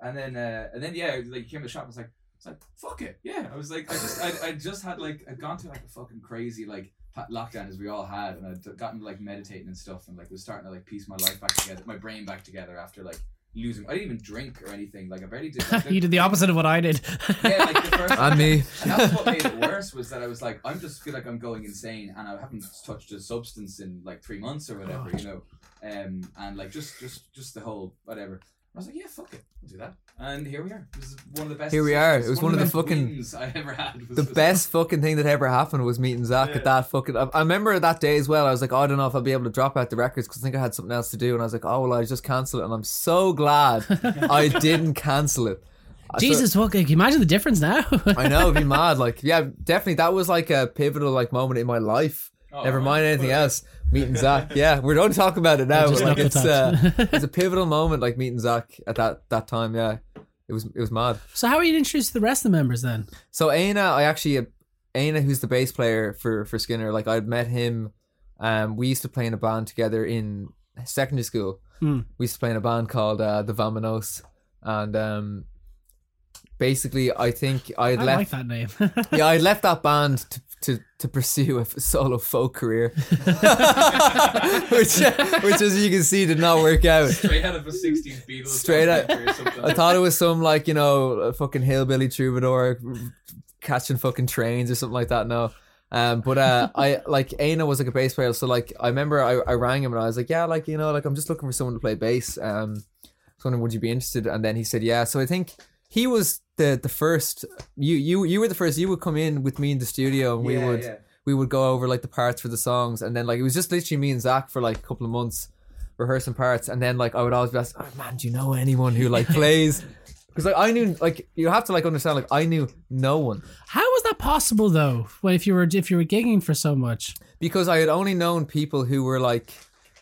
And then uh, and then yeah, like came to the shop. I was like, I was like, fuck it, yeah. I was like, I just I, I just had like I'd gone through like a fucking crazy like lockdown as we all had, and I'd gotten like meditating and stuff, and like was starting to like piece my life back together, my brain back together after like losing. I didn't even drink or anything. Like I barely did. Like, you did the opposite of what I did. Yeah, like the first. And me. And that's what made it worse was that I was like, I'm just feel like I'm going insane, and I haven't touched a substance in like three months or whatever, you know, um, and like just just just the whole whatever. I was like, yeah, fuck it, I'll do that, and here we are. It was one of the best. Here we are. It was one of the best fucking- I ever had. Was The just- best fucking thing that ever happened was meeting Zach Yeah. at that fucking. I, I remember that day as well. I was like, oh, I don't know if I'll be able to drop out the records because I think I had something else to do. And I was like, oh, well, I just cancel it. And I'm so glad I didn't cancel it. I- so- Jesus, what? Can you imagine the difference now? I know, it'd be mad. Like, yeah, definitely. That was like a pivotal like moment in my life. Oh, Never mind anything Well, else. Meeting Zach. Yeah, we don't talk about it now. But like, it's uh, it's a pivotal moment. Like meeting Zach at that that time. Yeah, it was it was mad. so how are you introduced to the rest of the members then? So Aina, I actually Aina, who's the bass player for for Skinner. Like I'd met him. Um, we used to play in a band together in secondary school. Hmm. We used to play in a band called uh, the Vamanos, and um, basically, I think I had I left. like that name. yeah, I left that band to to, to pursue a solo folk career, which which as you can see did not work out. Straight out of a '60s Beatles. Straight out- documentary or something. I thought it was some like you know a fucking hillbilly troubadour catching fucking trains or something like that. No. Um, but uh, I like Aina was like a bass player, so like I remember I, I rang him and I was like, yeah, like you know, like I'm just looking for someone to play bass. Um, so wondering would you be interested? And then he said, yeah. So I think he was the the first you you you were the first. You would come in with me in the studio, and we Yeah, would yeah. we would go over like the parts for the songs, and then like it was just literally me and Zach for like a couple of months rehearsing parts, and then like I would always be asked, oh, "Man, do you know anyone who like plays?" Because like I knew like you have to like understand like I knew no one How was that possible though? When if you were if you were gigging for so much? because I had only known people who were like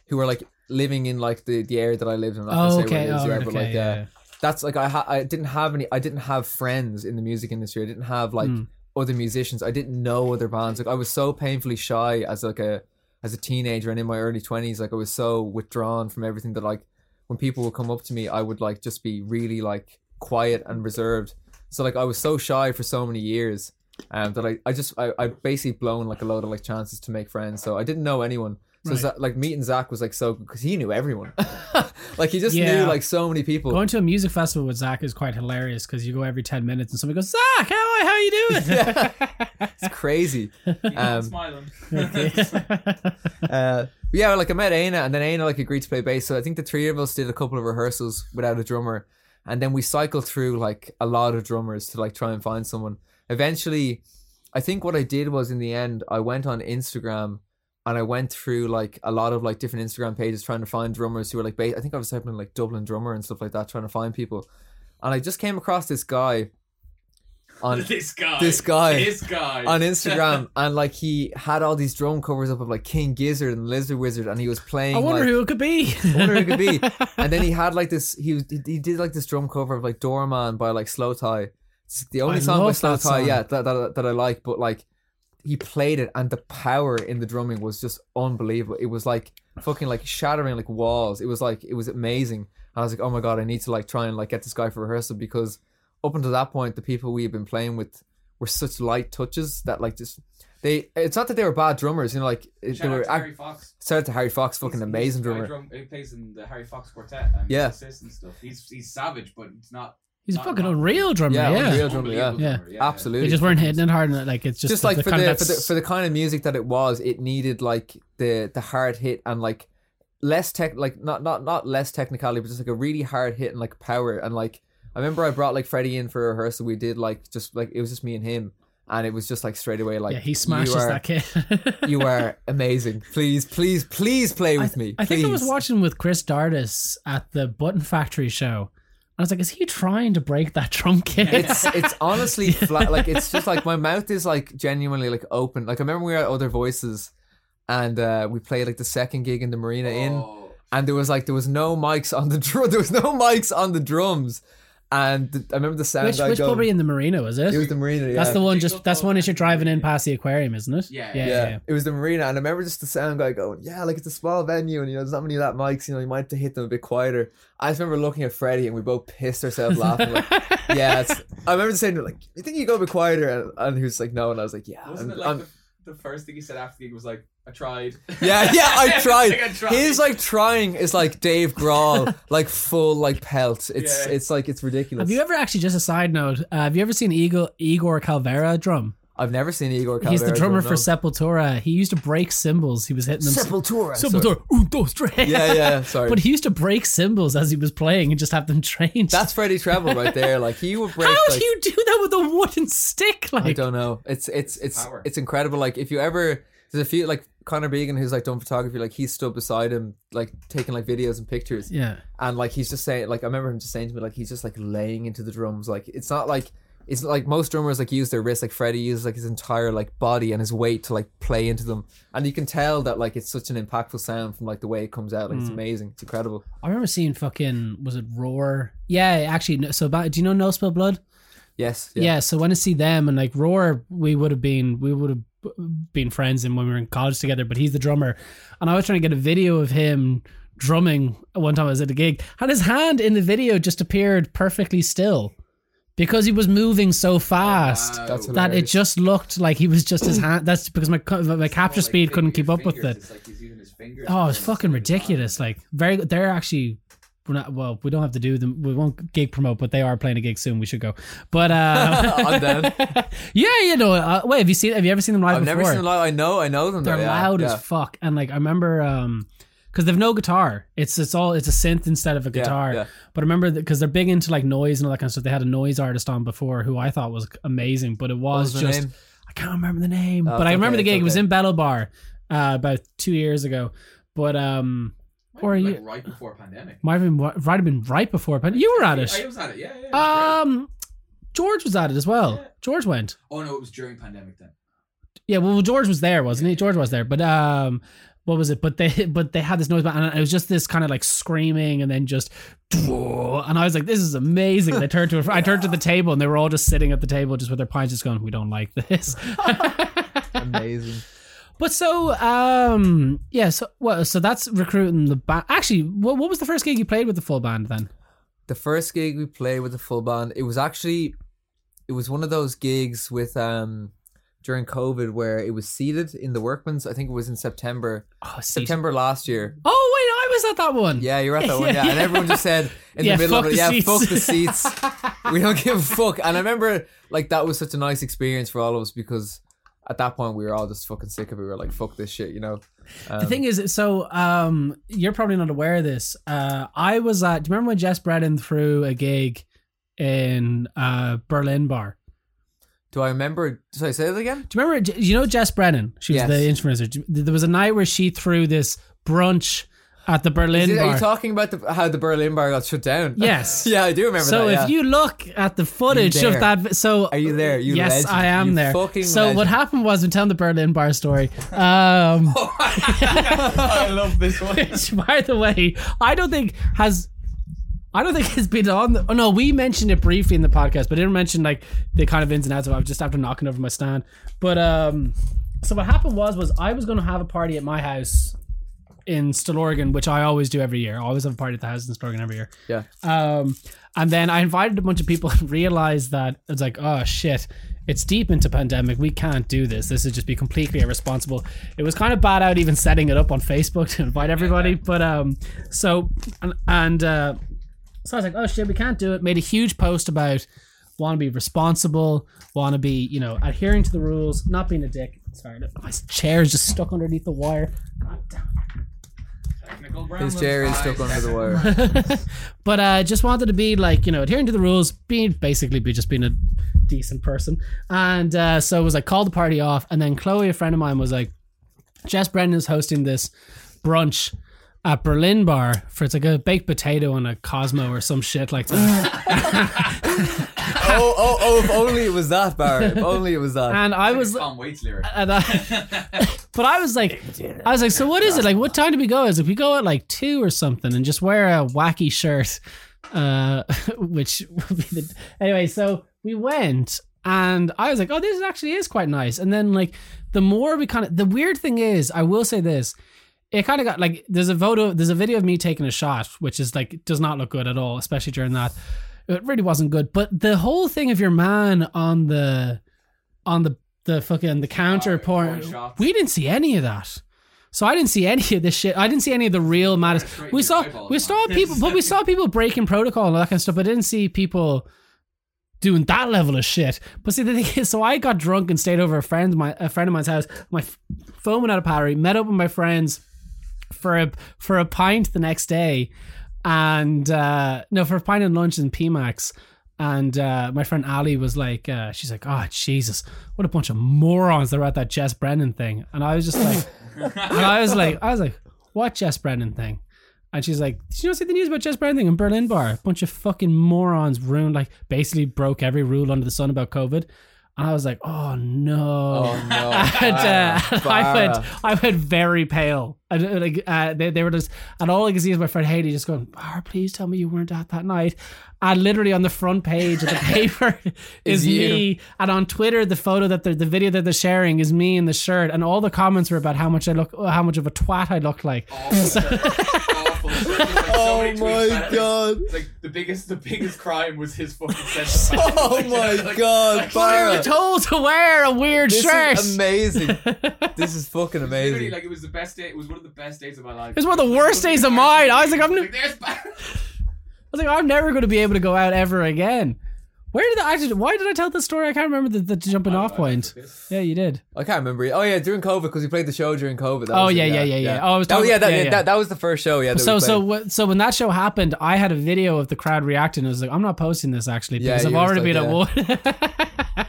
who were like living in like the the area that I lived in. I'm not gonna Oh, say okay. where it is, Oh, yeah, okay. but like yeah. uh, that's like I ha- I didn't have any I didn't have friends in the music industry. I didn't have like Hmm. other musicians. I didn't know other bands. Like I was so painfully shy as like a as a teenager and in my early twenties. Like I was so withdrawn from everything that like when people would come up to me, I would like just be really like quiet and reserved. So like I was so shy for so many years. Um, that I, I just I, I basically blown like a load of like chances to make friends. So I didn't know anyone. So Right. Za- like meeting Zach was like so because he knew everyone. like he just Yeah. knew like so many people. Going to a music festival with Zach is quite hilarious because you go every ten minutes and somebody goes, Zach, how how you doing? It's crazy. Keep on Um, smiling. uh, yeah, like I met Aina, and then Aina like agreed to play bass. So I think the three of us did a couple of rehearsals without a drummer, and then we cycled through like a lot of drummers to like try and find someone. Eventually, I think what I did was in the end, I went on Instagram and I went through like a lot of like different Instagram pages trying to find drummers who were like, ba- I think I was typing like Dublin drummer and stuff like that, trying to find people, and I just came across this guy on this guy. this guy This guy. on Instagram, and like he had all these drum covers up of like King Gizzard and Lizard Wizard, and he was playing. I wonder like, who it could be. I wonder who it could be. And then he had like this. He was, he he did like this drum cover of like Doorman by like slowthai. It's the only I song by slowthai, song. yeah, that, that that I like. But like he played it, and the power in the drumming was just unbelievable. It was like fucking like shattering like walls. It was like it was amazing. And I was like, oh my god, I need to like try and like get this guy for rehearsal because up until that point, the people we had been playing with were such light touches that like just they. It's not that they were bad drummers, you know, like Shout they were. to Harry Fox. Shout out to Harry Fox, fucking He's- amazing he's drummer. Drum, he plays in the Harry Fox quartet and Yeah. and stuff. He's he's savage, but it's not. He's a not- fucking not- unreal drummer. Yeah, Yeah, unreal drummer, yeah. Unbelievable Yeah. Absolutely. They just weren't hitting it hard enough. Like it's just, just like the for kind the, of for the for the kind of music that it was, it needed like the the hard hit and like less tech, like not not not less technicality, but just like a really hard hit and like power and like I remember I brought like Freddie in for a rehearsal. We did like just like it was just me and him, and it was just like straight away like yeah, he smashes are, that kid. you are amazing. Please, please, please play with me. I think I was watching with Chris Dardis at the Button Factory show. I was like, is he trying to break that drum kit? it's it's honestly flat. Like it's just like my mouth is like genuinely like open. Like I remember we were at Other Voices, and uh, we played like the second gig in the Marina Inn. Oh, and there was like there was no mics on the drum. There was no mics on the drums, and I remember the sound which guy which going. pub are you in the Marina? Was it? it was the Marina. Yeah. that's the one. Just that's one Pub as you're driving in past the aquarium, isn't it? Yeah. yeah, yeah, yeah. it was the Marina, and I remember just the sound guy going, "Yeah, like it's a small venue, and you know, there's not many of that mics. You know, you might have to hit them a bit quieter." I just remember looking at Freddie, and we both pissed ourselves laughing. Like, yeah, it's, I remember saying like, "You think you go a bit quieter?" And, and he was like, "No," and I was like, "Yeah." Wasn't I'm- it like I'm- the, the first thing he said after the gig was like, "I tried." Yeah, yeah, I tried. Like, I tried. His like trying is like Dave Grohl, like full like pelt. It's Yeah. it's like it's ridiculous. Have you ever actually just a side note? Uh, have you ever seen Igor Igor Cavalera drum? I've never seen Igor. He's the drummer for. Sepultura. He used to break cymbals. He was hitting them. Sepultura. Sepultura. Un, dos, tres. Yeah, yeah. Sorry. But he used to break cymbals as he was playing and just have them trained. That's Freddie Treble right there. Like he would break. How like, do you do that with a wooden stick? Like I don't know. It's it's it's Power. it's incredible. Like if you ever there's a few like Connor Began who's like done photography. Like he stood beside him, like taking like videos and pictures. yeah. and like he's just saying like I remember him just saying to me like he's just like laying into the drums like it's not like it's like most drummers like use their wrist like Freddie uses like his entire like body and his weight to like play into them and you can tell that like it's such an impactful sound from like the way it comes out like it's hmm. amazing it's incredible I remember seeing fucking was it Roar? Yeah, actually. no- So do you know No Spill Blood? yes Yeah. yeah, So when I see them and like Roar, we would have been we would have been friends and when we were in college together. But he's the drummer, and I was trying to get a video of him drumming. One time I was at a gig, and his hand in the video just appeared perfectly still because he was moving so fast. Wow. That it just looked like he was just his hand. That's because my co- my capture Like, speed couldn't keep up with it. It's like he's using his. Oh, it's fucking ridiculous. Like very, they're actually. We're not, well, we don't have to do them. We won't gig promote, but they are playing a gig soon. We should go. But uh, I'm down. yeah, you know. Uh, wait, have you seen? Have you ever seen them live I've before? never seen them live I know I know them They're though, loud yeah. as fuck. And like, I remember um, because they've no guitar. It's it's all it's a synth instead of a guitar. yeah. But I remember because they're big into like noise and all that kind of stuff. They had a noise artist on before who I thought was amazing, but it was, was just? I can't remember the name, Oh, but I remember okay, the gig. it's It was in Battle Bar uh, about two years ago. But um, Might Or be, you- like right before pandemic. might have been might have been right before. pandemic. you were at it. I it. was at it. Yeah, yeah. it great. Um, George was at it as well. Yeah. George went. oh no, it was during pandemic then. Yeah, well, George was there, wasn't he? George was there, but um, what was it? But they, but they had this noise, and it was just this kind of like screaming, and then just, and I was like, "This is amazing." And I turned to, a, I turned to the table, and they were all just sitting at the table, just with their pints, just going, "We don't like this." Amazing. but so, um, yeah, so well, so that's recruiting the band. Actually, what, what was the first gig you played with the full band then? the first gig we played with the full band, it was actually it was one of those gigs with um during COVID where it was seated in the workman's. I think it was in September. Oh, September last year. Oh wait, I was at that one. Yeah, you're at that one. Yeah, and everyone just said in Yeah, the middle of it, the yeah, seats." fuck the seats. we don't give a fuck. And I remember like that was such a nice experience for all of us because at that point we were all just fucking sick of it. We were like, fuck this shit, you know. Um, The thing is, so um, you're probably not aware of this. Uh, I was at. Do you remember when Jess Brennan threw a gig in uh, Berlin Bar? Do I remember? Should I say it again? Do you remember? You know Jess Brennan? She was Yes. the influencer. There was a night where she threw this brunch at the Berlin Is it- are Bar. you talking about the, how the Berlin bar got shut down? Yes. yeah, I do remember so that. if yeah. you look at the footage of there? that, so Are you there? You yes, legend. I am You there. fucking so what legend. happened was, I'm telling the Berlin Bar story. Um, I love this one. which, by the way, I don't think has. I don't think it's been on. The, oh no, we mentioned it briefly in the podcast, but didn't mention like the kind of ins and outs of it. I was just after knocking over my stand. But um, so what happened was, was I was going to have a party at my house in Stillorgan, which I always do every year. I always have a party at the house in Stillorgan every year. yeah. Um, and then I invited a bunch of people and realized that it's like, oh shit, it's deep into pandemic. We can't do this. This would just be completely irresponsible. It was kind of bad out even setting it up on Facebook to invite everybody. But um, so and, and uh, so I was like, oh shit, we can't do it. Made a huge post about want to be responsible, want to be you know adhering to the rules, not being a dick. Sorry, my chair is just stuck underneath the wire. God damn. Technical His chair is stuck under the wire. but uh just wanted to be like you know adhering to the rules being basically be just being a decent person and uh so it was like called the party off and then chloe a friend of mine was like jess brennan is hosting this brunch at berlin bar for it's like a baked potato and a cosmo or some shit like that oh, oh, oh! If only it was that bar. If only it was that. and i Like a was Tom Waits lyric. and I, but I was like, I was like, so what is it? Like, what time do we go? Is if we go at like two or something and just wear a wacky shirt, uh, which would be the anyway. So we went, and I was like, oh, this actually is quite nice. And then like, the more we kind of, the weird thing is, I will say this. It kind of got like there's a photo, there's a video of me taking a shot, which is like does not look good at all, especially during that. It really wasn't good. But the whole thing of your man on the on the the fucking the counter Oh, pouring. pouring. We didn't see any of that. So I didn't see any of this shit. I didn't see any of the real matters. We saw we saw people, but we saw people breaking protocol and all that kind of stuff. But I didn't see people doing that level of shit. But see, the thing is, so I got drunk and stayed over a friend, my a friend of mine's house. My phone went out of battery. Met up with my friends for a for a pint the next day, and uh no, for a pint and lunch in PMax. And uh, my friend Ali was like, uh, she's like, oh Jesus, what a bunch of morons that were at that Jess Brennan thing. And I was just like, I was like, I was like, what Jess Brennan thing? And she's like, Did you not see the news about Jess Brennan thing in Berlin bar? A bunch of fucking morons ruined, like, basically broke every rule under the sun about COVID. I was like, Oh no. oh no! And, uh, I went, I went very pale. And, like, uh, they, they were just, and all I could see is my friend Haiti just going, "Bar, please tell me you weren't at that night." And literally on the front page of the paper is, Is me, and on Twitter the photo that they're, the video that they're sharing is me in the shirt, and all the comments were about how much I look, how much of a twat I looked like. Awful. Awful. There's, like, so Oh my about it. god! It's like the biggest, the biggest crime was his fucking sense. of Oh. Like, my like, god, like, We were Barra! told to wear a weird This shirt. is amazing. This is fucking Literally, amazing. like it was the best day. It was one of the best days of my life. It was one of the worst days of mine. I was like, I'm- there's Bar- I was like, I'm never going to be able to go out ever again. Where did I actually? Why did I tell the story? I can't remember the, the jumping off point. Yeah, you did. I can't remember. Oh yeah, during COVID because we played the show during COVID. That Oh, was it, yeah, yeah, yeah, yeah. Oh, I was oh talking- yeah, that, yeah, yeah. That, that was the first show. Yeah. that So we so played. wh- so when that show happened, I had a video of the crowd reacting. I was like, I'm not posting this actually Yeah, because I've you were already been at one.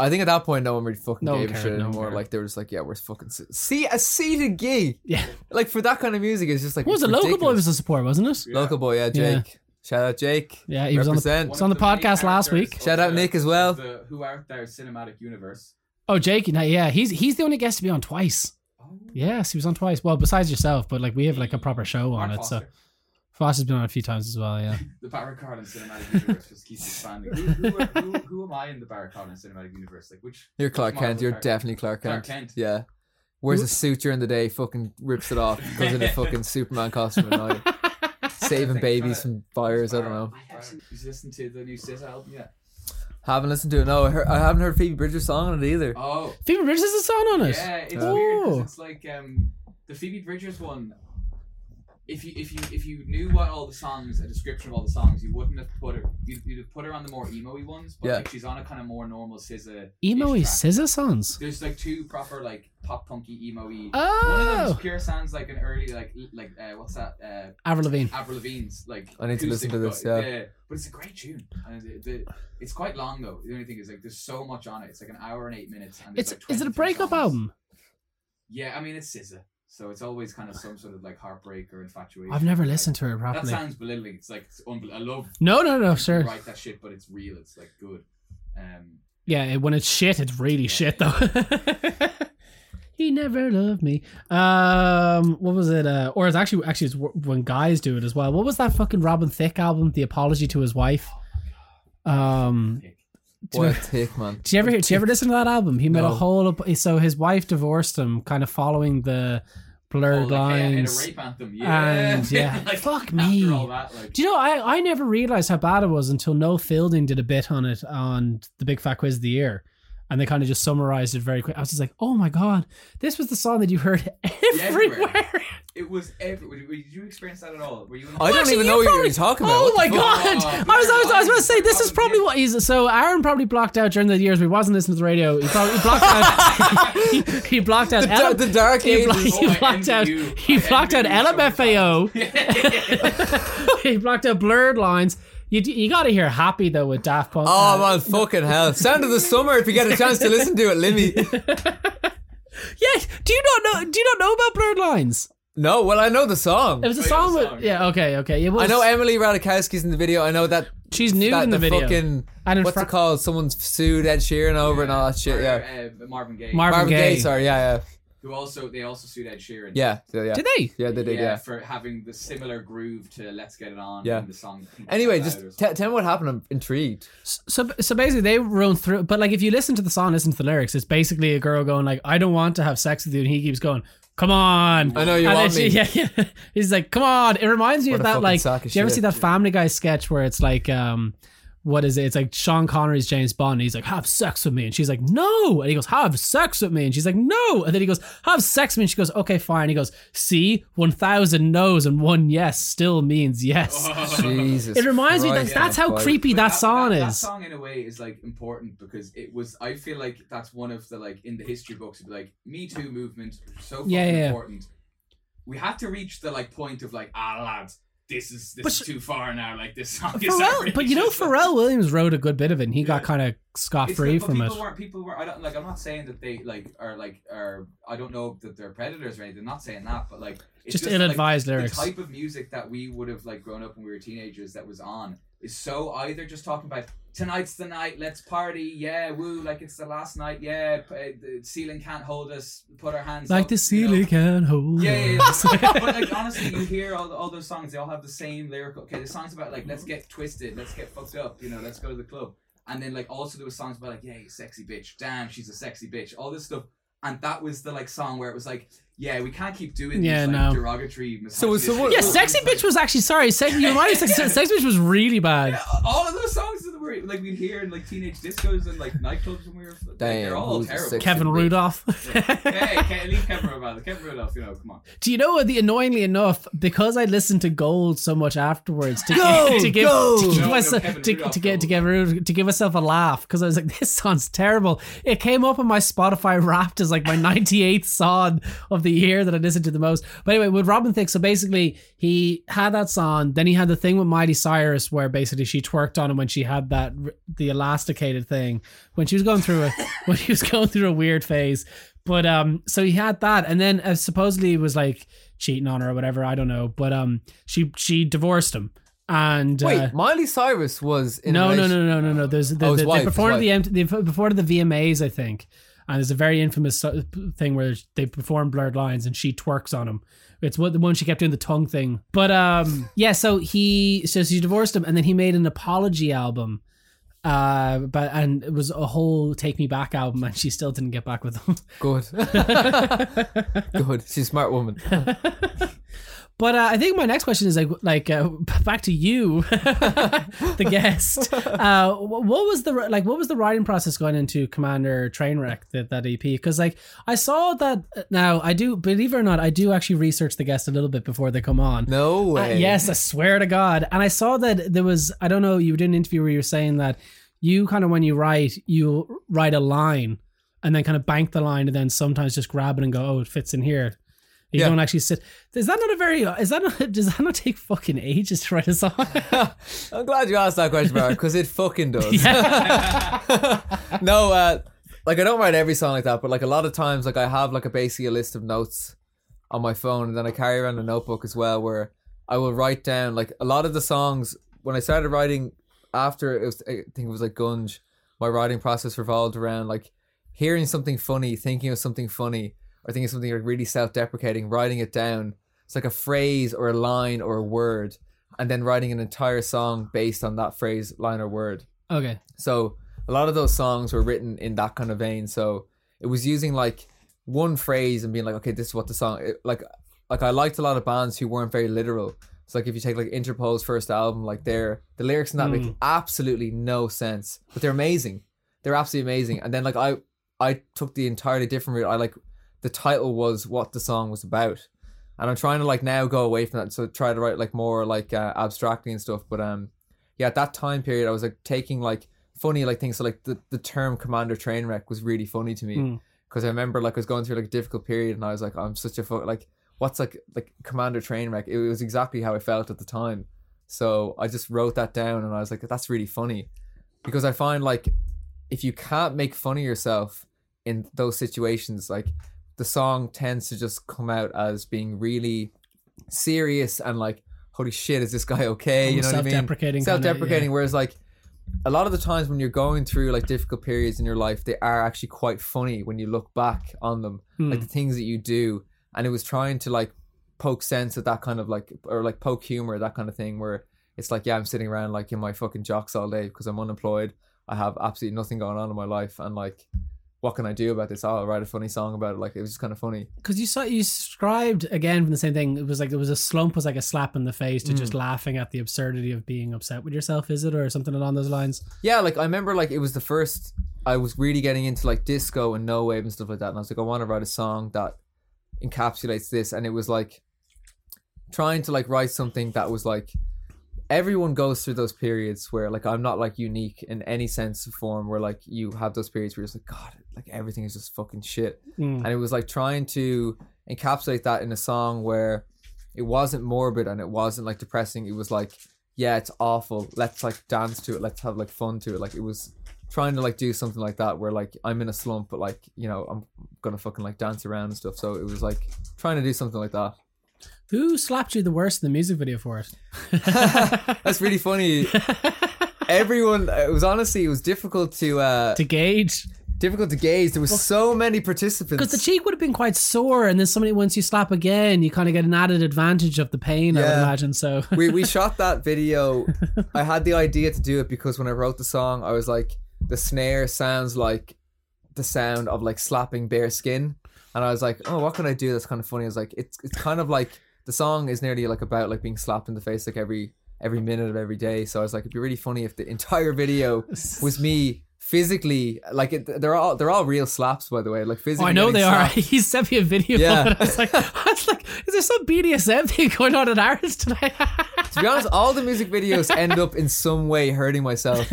I think at that point no one really fucking No one gave a cared, shit no one anymore. cared. Like they were just like, yeah, we're fucking se- see a seated gig. yeah, Like for that kind of music, it's just like what was it? Local boy ridiculous. was the support, wasn't it? Local boy, Yeah. Jake. Shout out Jake. Yeah, he was on the. Represent. It's on the One of main podcast last characters week. of Shout out Nick as well. The Who Art Thou cinematic universe. Oh, Jake. no, Yeah, he's he's the only guest to be on twice. Oh. Yes, he was on twice. Well, besides yourself, but like we have like a proper show on Mark it. So Foster. Foss has been on a few times as well. Yeah. The Barra Carlin cinematic universe just keeps expanding. Who, who, are- who, who am I in the Barra Carlin cinematic universe? Like which? You're Clark Marvel Kent. You're character? definitely Clark Kent. Clark Kent. Yeah. Wears Who- a suit during the day, fucking rips it off, goes in a fucking Superman costume at night, saving Like, babies trying from fires. I don't know. I actually you listened to the new SZA album yet? Haven't listened to it. No, I, heard, I haven't heard Phoebe Bridgers' song on it either. Oh, Phoebe Bridgers has a song on it. yeah, it's Oh. weird 'cause it's like um the Phoebe Bridgers one. If you if you if you knew what all the songs, a description of all the songs, you wouldn't have put her. You'd, you'd have put her on the more emo-y ones, but Yeah. like she's on a kind of more normal SZA. Emo-y track. SZA songs. There's like two proper like pop punky emo-y. One of them Oh, just pure sounds like an early like like uh, what's that uh, Avril Lavigne. Avril Lavigne's like. I need to listen to this, vo- yeah. but it's a great tune, and it, the, it's quite long though. The only thing is like there's so much on it. It's like an hour and eight minutes. And It's like is it a breakup songs. album? Yeah, I mean it's SZA, so it's always kind of some sort of like heartbreak or infatuation. I've never listened to it That properly. sounds belittling. It's like it's unbel- I love No, no, no, sir. write that shit, but it's real. It's like good. Um, Yeah, it- when it's shit, it's really shit though. he never loved me. Um, what was it? Uh, or it's actually actually it's when guys do it as well. What was that fucking Robin Thicke album? The apology to his wife. Um, Nick. do What a tick, man. did you ever hear? did you ever listen to that album? He made a whole. So his wife divorced him, kind of following the Oh, blurred like, hey, I made a lines. rape anthem. Yeah, And, yeah, like, fuck me. that, like, Do you know? I I never realized how bad it was until Noel Fielding did a bit on it on the Big Fat Quiz of the Year, and they kind of just summarized it very quick. I was just like, oh my god, this was the song that you heard everywhere. everywhere. it was every. Did you experience that at all? Were you? In I don't Actually, even you know what probably- you're talking about. Oh What my the fuck? god! Oh, I was, I was, I was about to say this is probably what he's. So Aaron probably blocked out during the years we wasn't listening to the radio. He probably he blocked out. he, he blocked out. The, L- the dark he, blo- ages. he Oh, I blocked envy out. you. He I blocked out envy you so LMFAO. he blocked out blurred lines. You you got to hear happy though with Daft Punk. Oh man, fucking hell! Sound of the summer. If you get a chance to listen to it, Limmy. Yeah, do you not know? Do you not know about blurred lines? No, well I know the song. It was a song with song, yeah. Okay, okay. It was, I know Emily Ratajkowski's in the video. I know that she's new that in the, video. fucking and in what's Fra- it called? Someone's sued Ed Sheeran over and all that shit. Or, Yeah, uh, Marvin Gaye. Marvin Marvin Gaye. Gaye. Sorry, yeah, yeah. who also they also sued Ed Sheeran. yeah, yeah, yeah. Did they? Yeah, they did. Yeah. for having the similar groove to "Let's Get It On." Yeah. in the song. Anyway, just t- tell me what happened. I'm intrigued. So so basically they run through. But like if you listen to the song, listen to the lyrics. It's basically a girl going like, "I don't want to have sex with you," and he keeps going, "Come on." I know you and want then me. she- yeah, yeah. He's like, "Come on." It reminds me What of that like. Do you ever see that Family Guy sketch where it's like, um, what is it? It's like Sean Connery's James Bond. And he's like, "Have sex with me," and she's like, "No," and he goes, "Have sex with me," and she's like, "No," and then he goes, "Have sex with me," and she goes, "Okay, fine." And he goes, "See, one thousand no's and one yes still means yes." Jesus. It reminds me that Christ, that's man, how creepy But that song that, is. That song in a way is like important because it was. I feel like that's one of the like in the history books. It'd be like Me Too movement, so fucking Yeah, yeah, yeah. important. We had to reach the like point of like ah lads, this is this But is too far now. Like this song is Pharrell, but you know. Pharrell Williams wrote a good bit of it, and he got Yeah. kind of scot free not- but from it. people Weren't, people were. I don't like. I'm not saying that they like are like are. I don't know that they're predators or anything. I'm not saying that, but like it's Just that, like, ill-advised lyrics. The type of music that we would have like grown up when we were teenagers that was on is so either just talking about tonight's the night, let's party, yeah, woo, like it's the last night, yeah, uh, the ceiling can't hold us, put our hands Like up, the you know. ceiling can hold. Yeah, yeah, us. yeah. but like honestly, you hear all, all those songs. They all have the same lyrical. Okay, the songs about like let's get twisted, let's get fucked up. You know, let's go to the club. And then like also there were songs about like yeah, sexy bitch. Damn, she's a sexy bitch. All this stuff. And that was the like song where it was like yeah, we can't keep doing Yeah, these like no. derogatory. So- so what- Yeah, Well, sexy bitch was actually sorry. Sex, you reminded me. Sex, sex bitch was really bad. Yeah, all of those songs that were like we'd hear in like teenage discos and like nightclubs when we were. Like, Damn, they're all terrible. Kevin bitch? Rudolf. hey, Ke- leave Kevin Rudolf. Kevin Rudolf, you know, come on. Do you know what? The annoyingly enough, because I listened to Gold so much afterwards to, Gold, to give Gold. to give No, no, myself Kevin to, Rudolf to get to give to give myself a laugh because I was like, this sounds terrible. It came up on my Spotify Wrapped as like my 98th song of the year that I listened to the most. But anyway, with Robin Thicke, so basically he had that song, then he had the thing with Miley Cyrus where basically she twerked on him when she had that the elasticated thing when she was going through a when she was going through a weird phase. But um, so he had that, and then uh, supposedly it was like cheating on her or whatever. I don't know, but um, she she divorced him, and Wait, uh, Miley Cyrus was in no, no, no, no, no, no. There's the, Oh, the, wife, they performed the, M- they performed the VMAs, I think, and there's a very infamous thing where they perform blurred lines and she twerks on him. It's what the one she kept doing the tongue thing. But um, yeah. So he so she divorced him, and then he made an apology album. Uh, but and it was a whole "Take Me Back" album, and she still didn't get back with him. Good. Good. She's a smart woman. But uh, I think my next question is like like uh, back to you, the guest. Uh, what was the like what was the writing process going into Commander Trainwreck that that EP? Because like I saw that now I do believe it or not I do actually research the guest a little bit before they come on. No Uh, way. yes, I swear to God. And I saw that there was I don't know you did an interview where you were saying that you kind of when you write you write a line and then kind of bank the line and then sometimes just grab it and go oh it fits in here. You Yeah. don't actually sit. Is that not a very? Is that not? Does that not take fucking ages to write a song? I'm glad you asked that question, Barry, because it fucking does. no, uh, like I don't write every song like that, but like a lot of times, like I have like a basically a list of notes on my phone, and then I carry around a notebook as well, where I will write down like a lot of the songs. When I started writing after it was, I think it was like Gunge. My writing process revolved around like hearing something funny, thinking of something funny, or thinking something like really self-deprecating, writing it down. It's like a phrase or a line or a word, and then writing an entire song based on that phrase, line, or word. okay. So a lot of those songs were written in that kind of vein. So it was using like one phrase and being like, okay, this is what the song it, like. Like I liked a lot of bands who weren't very literal. It's like if you take like Interpol's first album, like their the lyrics in that make hmm. absolutely no sense, but they're amazing. They're absolutely amazing. And then like I I took the entirely different route. I like the title was what the song was about, and I'm trying to like now go away from that. So try to write like more like uh, abstractly and stuff. But um, yeah, at that time period, I was like taking like funny like things. So like the the term Commander Trainwreck was really funny to me Mm. because I remember like I was going through like a difficult period, and I was like, I'm such a fuck like what's like like Commander Trainwreck. It was exactly how I felt at the time. So I just wrote that down, and I was like, that's really funny, because I find like if you can't make fun of yourself in those situations, like the song tends to just come out as being really serious and like, holy shit, is this guy okay? You know what I mean? Self-deprecating. Self-deprecating. Whereas like a lot of the times when you're going through like difficult periods in your life, they are actually quite funny when you look back on them, Hmm. like the things that you do. And it was trying to like poke sense at that kind of like or like poke humor, that kind of thing, where it's like, yeah, I'm sitting around like in my fucking jocks all day because I'm unemployed. I have absolutely nothing going on in my life, and like, what can I do about this? Oh, I'll write a funny song about it. Like it was just kind of funny. because you saw you described again from the same thing. It was like it was a slump was like a slap in the face to Mm. just laughing at the absurdity of being upset with yourself. Is it or something along those lines? Yeah, like I remember like it was the first I was really getting into like disco and no wave and stuff like that, and I was like, I want to write a song that encapsulates this, and it was like trying to like write something that was like everyone goes through those periods where like I'm not like unique in any sense of form where like you have those periods where you're just like God, like everything is just fucking shit, Mm. and it was like trying to encapsulate that in a song where it wasn't morbid and it wasn't like depressing. It was like, yeah, it's awful. Let's like dance to it. Let's have like fun to it. Like it was trying to like do something like that where like I'm in a slump, but like you know I'm gonna fucking like dance around and stuff. So it was like trying to do something like that. Who slapped you the worst in the music video for it? That's really funny. Everyone, it was honestly it was difficult to uh to gauge difficult to gauge. There was so many participants. because the cheek would have been quite sore, and then somebody once you slap again, you kind of get an added advantage of the pain. I would imagine so. we we shot that video. I had the idea to do it because when I wrote the song, I was like, the snare sounds like the sound of like slapping bare skin. and I was like, oh, what can I do that's kind of funny? I was like, it's it's kind of like the song is nearly like about like being slapped in the face like every every minute of every day. So I was like, it'd be really funny if the entire video was me physically like it, they're all they're all real slaps by the way like Oh, physically I know they are. slapped. He sent me a video Yeah. of. I was like, I was like, is there some BDSM thing going on in ours tonight? to be honest all the music videos end up in some way hurting myself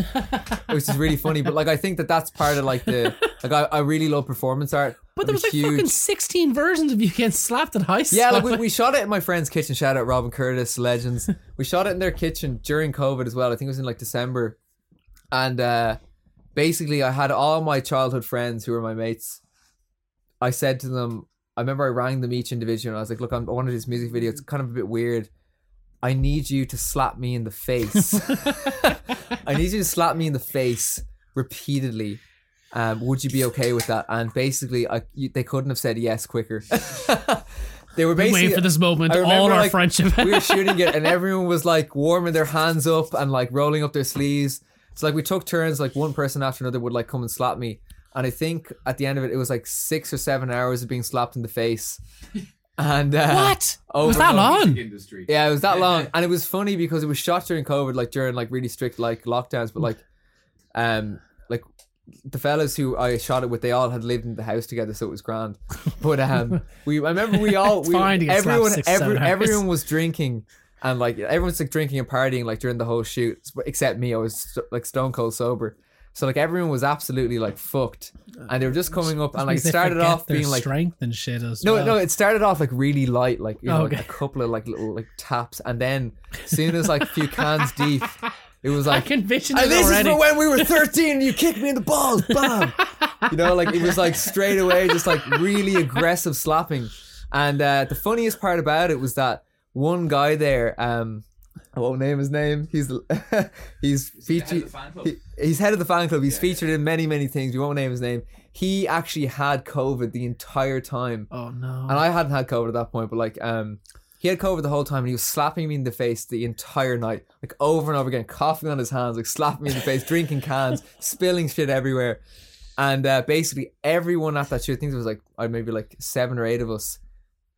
which is really funny but like I think that that's part of like the like I, I really love performance art But there was like huge- fucking 16 versions of you getting slapped at high school. Yeah, like we, we shot it in my friend's kitchen. Shout out Robin Curtis, legends. We shot it in their kitchen during COVID as well. I think it was in like December. And uh basically I had all my childhood friends who were my mates. I said to them, I remember I rang them each individually and I was like, look, I'm, I want to do this music video. It's kind of a bit weird. I need you to slap me in the face. I need you to slap me in the face repeatedly. Um, would you be okay with that? And basically, I, you, they couldn't have said yes quicker. they were basically waiting for this moment all our like, friendship. we were shooting it, and everyone was like warming their hands up and like rolling up their sleeves. So like we took turns, like one person after another would like come and slap me. And I think at the end of it, it was like six or seven hours of being slapped in the face. And uh, what? over was that long? Industry. yeah, it was that long, and it was funny because it was shot during COVID, like during like really strict like lockdowns. But like, um, like the fellas who I shot it with, they all had lived in the house together, so it was grand. But um, we I remember we all we fine to get slapped everyone six, every, everyone was drinking. And like everyone's like drinking and partying like during the whole shoot, except me. I was st- like stone cold sober, so like everyone was absolutely like fucked, and they were just coming up and like it started off being like strength and shit as no, well. no, it started off like really light, like you know, Okay. like a couple of like little like taps, and then as soon as like a few cans deep, it was I like, can vision and this already. is for when we were thirteen, and you kicked me in the balls, bam. you know, like it was like straight away, just like really aggressive slapping. And uh, the funniest part about it was that one guy there, um, I won't name his name. He's he's featured. the fan club. He, he's head of the fan club. He's Yeah, featured in many, many things. We won't name his name. He actually had COVID the entire time, oh no. and I hadn't had COVID at that point. But like, um, he had COVID the whole time, and he was slapping me in the face the entire night, like over and over again, coughing on his hands, like slapping me in the face, drinking cans, spilling shit everywhere. And uh, basically, everyone at that shoot, I think there was like uh, maybe like seven or eight of us,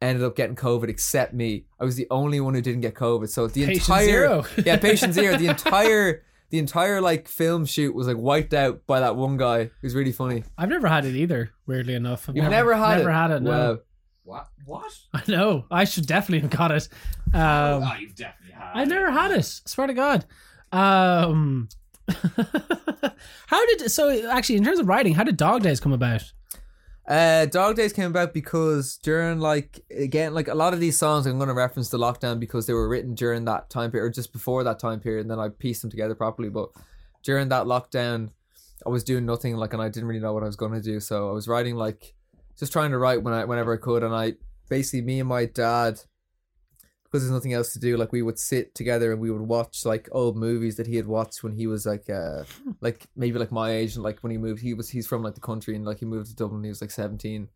ended up getting COVID except me. I was the only one who didn't get COVID. So the Patient entire zero. yeah, patient zero. The entire the entire like film shoot was like wiped out by that one guy. It was really funny. I've never had it either. Weirdly enough, I've You've never, had never it. had it. No, Wow. What? What? I know. I should definitely have got it. Um, oh, you've definitely had. I've never had it. Swear to God. Um, how did so? Actually, in terms of writing, how did Dog Days come about? Uh, Dog Days came about because during like again like a lot of these songs I'm going to reference the lockdown because they were written during that time period or just before that time period and then I pieced them together properly. But during that lockdown, I was doing nothing like and I didn't really know what I was going to do. So I was writing like just trying to write when I whenever I could and I basically me and my dad because there's nothing else to do like we would sit together and we would watch like old movies that he had watched when he was like uh like maybe like my age and like when he moved he was he's from like the country and like he moved to Dublin when he was like 17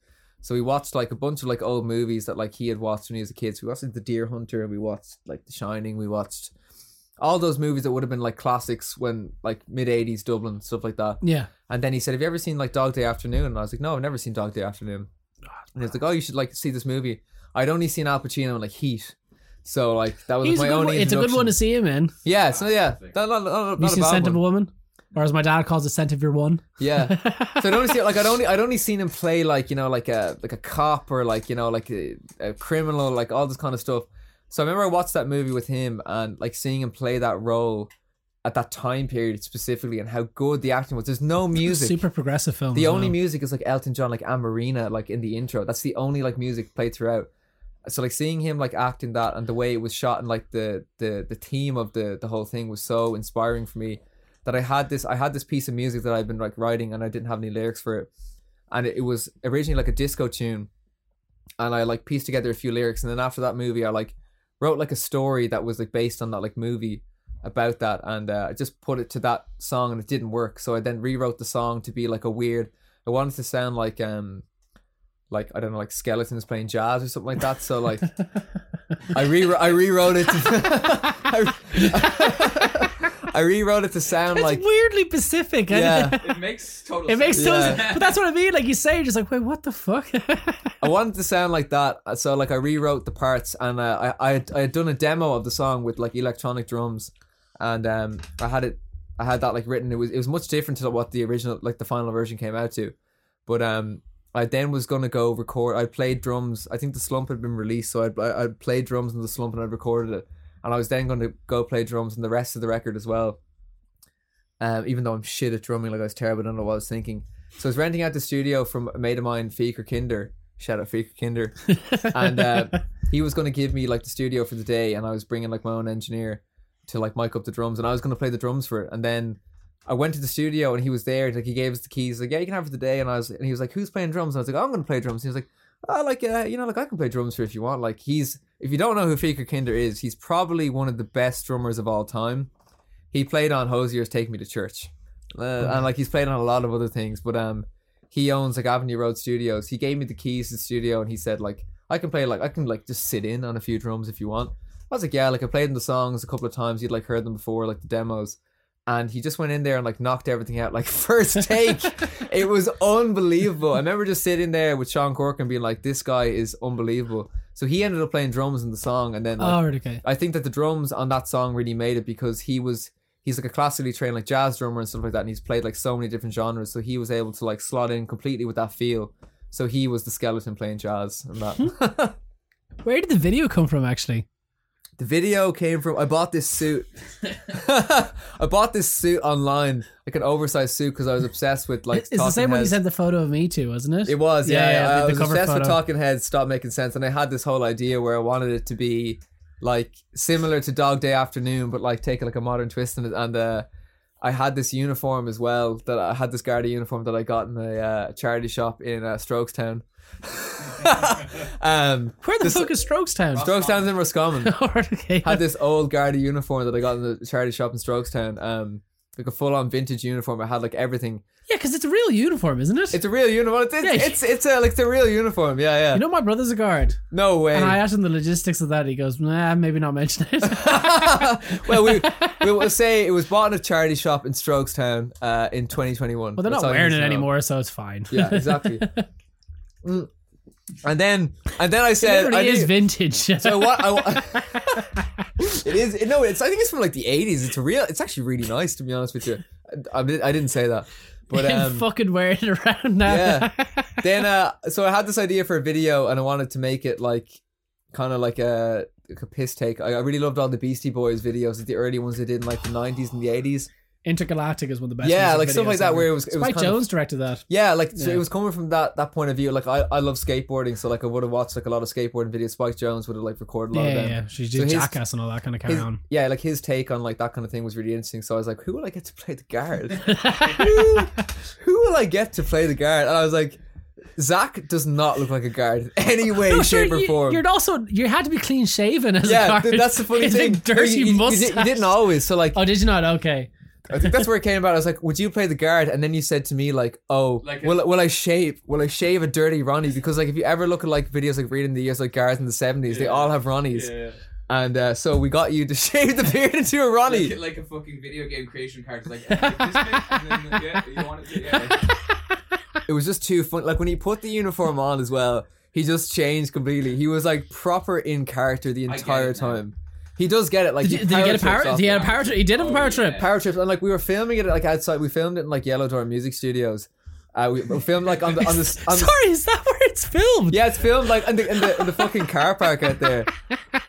so we watched like a bunch of like old movies that like he had watched when he was a kid. So we watched like, The Deer Hunter and we watched like The Shining we watched all those movies that would have been like classics when like mid 80s Dublin stuff like that. Yeah, and then he said have you ever seen like Dog Day Afternoon? And I was like no I've never seen Dog Day Afternoon. And he was like oh you should like see this movie. I'd only seen Al Pacino in like Heat so like that was He's my a good only one. It's a good one to see him in. yeah, so yeah, Fantastic. not, not, not, Have not you a seen bad Scent of a one. Woman, or as my dad calls it, Scent of Your One. Yeah, so I'd only see like I'd only I'd only seen him play like you know like a like a cop or like you know like a, a criminal like all this kind of stuff. So I remember I watched that movie with him and like seeing him play that role at that time period specifically and how good the acting was. There's no music. Super progressive film. the as only well. music is like Elton John, like Amoreena, like in the intro. That's the only like music played throughout. So like seeing him like acting that and the way it was shot and like the the the theme of the the whole thing was so inspiring for me that I had this I had this piece of music that I'd been like writing and I didn't have any lyrics for it, and it, it was originally like a disco tune, and I like pieced together a few lyrics. And then after that movie I like wrote like a story that was like based on that like movie about that. And uh, I just put it to that song and it didn't work. So I then rewrote the song to be like a weird I wanted to sound like um like I don't know like skeletons playing jazz or something like that so like I re I rewrote it. To, I, I rewrote it to sound It's like weirdly Pacific. yeah. It makes total It makes sense. sense. But that's what I mean. Like you say, you're just like, wait, what the fuck? I wanted to sound like that, so like I rewrote the parts, and uh, I I had, I had done a demo of the song with like electronic drums, and um I had it I had that like written. It was it was much different to what the original like the final version came out to, but um I then was gonna go record. I played drums. I think the slump had been released, so I'd I- I'd played drums in the slump and I'd recorded it, and I was then going to go play drums in the rest of the record as well. Um, even though I'm shit at drumming, like I was terrible, I don't know what I was thinking. So I was renting out the studio from a mate of mine, Feker Kinder. Shout out Feker Kinder. and uh, he was going to give me like the studio for the day, and I was bringing like my own engineer to like mic up the drums, and I was going to play the drums for it. And then I went to the studio, and he was there. Like he gave us the keys, like yeah, you can have it for the day. And I was, and he was like, "Who's playing drums?" And I was like, oh, "I'm going to play drums." And he was like, "Oh, like uh, you know, like I can play drums for if you want." Like he's, if you don't know who Feker Kinder is, he's probably one of the best drummers of all time. He played on Hozier's "Take Me to Church," uh, and like he's played on a lot of other things, but um he owns like Avenue Road Studios. He gave me the keys to the studio and he said like I can play like I can like just sit in on a few drums if you want. I was like, yeah, like I played in the songs a couple of times. You'd like heard them before, like the demos. And he just went in there and like knocked everything out like first take. it was unbelievable. I remember just sitting there with Sean Cork and being like, this guy is unbelievable. So he ended up playing drums in the song and then like, oh, okay. I think that the drums on that song really made it because he was he's like a classically trained like jazz drummer and stuff like that, and he's played like so many different genres, so he was able to like slot in completely with that feel. So he was the skeleton playing jazz and that. Hmm. Where did the video come from, actually? The video came from I bought this suit. I bought this suit online, like an oversized suit, because I was obsessed with like. it's the Talking same one you sent the photo of me to, wasn't it? It was, yeah. Yeah, yeah, yeah, the- I the was obsessed with. Talking Heads. Stop making sense, and I had this whole idea where I wanted it to be like similar to Dog Day Afternoon, but like take like a modern twist in it. And uh, I had this uniform as well that I had this Garda uniform that I got in a uh, charity shop in uh, Strokestown. um, Where the this- fuck is Strokestown? Strokestown's in Roscommon. Okay. had this old Garda uniform that I got in the charity shop in Strokestown. Um, like a full on vintage uniform. I had like everything. Yeah, because it's a real uniform, isn't it? It's a real uniform. It's it's, Yeah. it's, it's a like it's a real uniform. Yeah, yeah. you know, my brother's a guard, no way. and I asked him the logistics of that. He goes, "Nah, maybe not mention it." well, we we will say it was bought in a charity shop in Strokestown uh, in 2021. well, they're That's not all you wearing need it to know. anymore, so it's fine. Yeah, exactly. Mm. And then and then I It said, literally I is vintage. so what? I, it is no. It's I think it's from like the 80s. It's real. It's actually really nice to be honest with you. I, I didn't say that, but um, fucking wearing it around now. Yeah. then uh so I had this idea for a video and I wanted to make it like kind of like a like a piss take. I, I really loved all the Beastie Boys videos, the early ones they did in like the nineties and the eighties. Intergalactic is one of the best. Yeah, like stuff like that ever. where it was it was Spike kind of- Jonze directed that. yeah, like so Yeah. it was coming from that that point of view. Like I, I love skateboarding, so like I would have watched like a lot of skateboarding videos. Spike Jonze would have like recorded a lot Yeah, of yeah, them. yeah. She So did his- Jackass and all that kind of carry His, on. yeah, like his take on like that kind of thing was really interesting. So I was like, who will I get to play the guard? who, who will I get to play the guard? And I was like, Zach does not look like a guard in any way, No, sure, shape, or form. You're also you had to be clean shaven as a guard. th- that's the funny thing. dirty you, you- you mustache. did- you didn't always. So like, Oh, did you not? Okay. I think that's where it came about. I was like, "Would you play the guard?" And then you said to me, "Like, oh, Like will will I shave? Will I shave a dirty Ronnie? Because like, if you ever look at like videos like reading the years like guards in the seventies, they all have Ronnies, Yeah. and uh, so we got you to shave the beard into a Ronnie. Like, like a fucking video game creation card. Like, like this bit, and then, yeah, you want it to, yeah. it was just too fun. Like when he put the uniform on as well, he just changed completely. He was like proper in character the entire time. He does get it. Like Did, he did he get a power power? trips Did he had a power trip? He did have a Oh, power yeah. trip. power trips and like we were filming it like outside. We filmed it in like Yellow Door Music Studios. Uh, we, we filmed like on the on the, on the Sorry, is that where it's filmed? Yeah, it's filmed like in the in the, in the fucking car park out there,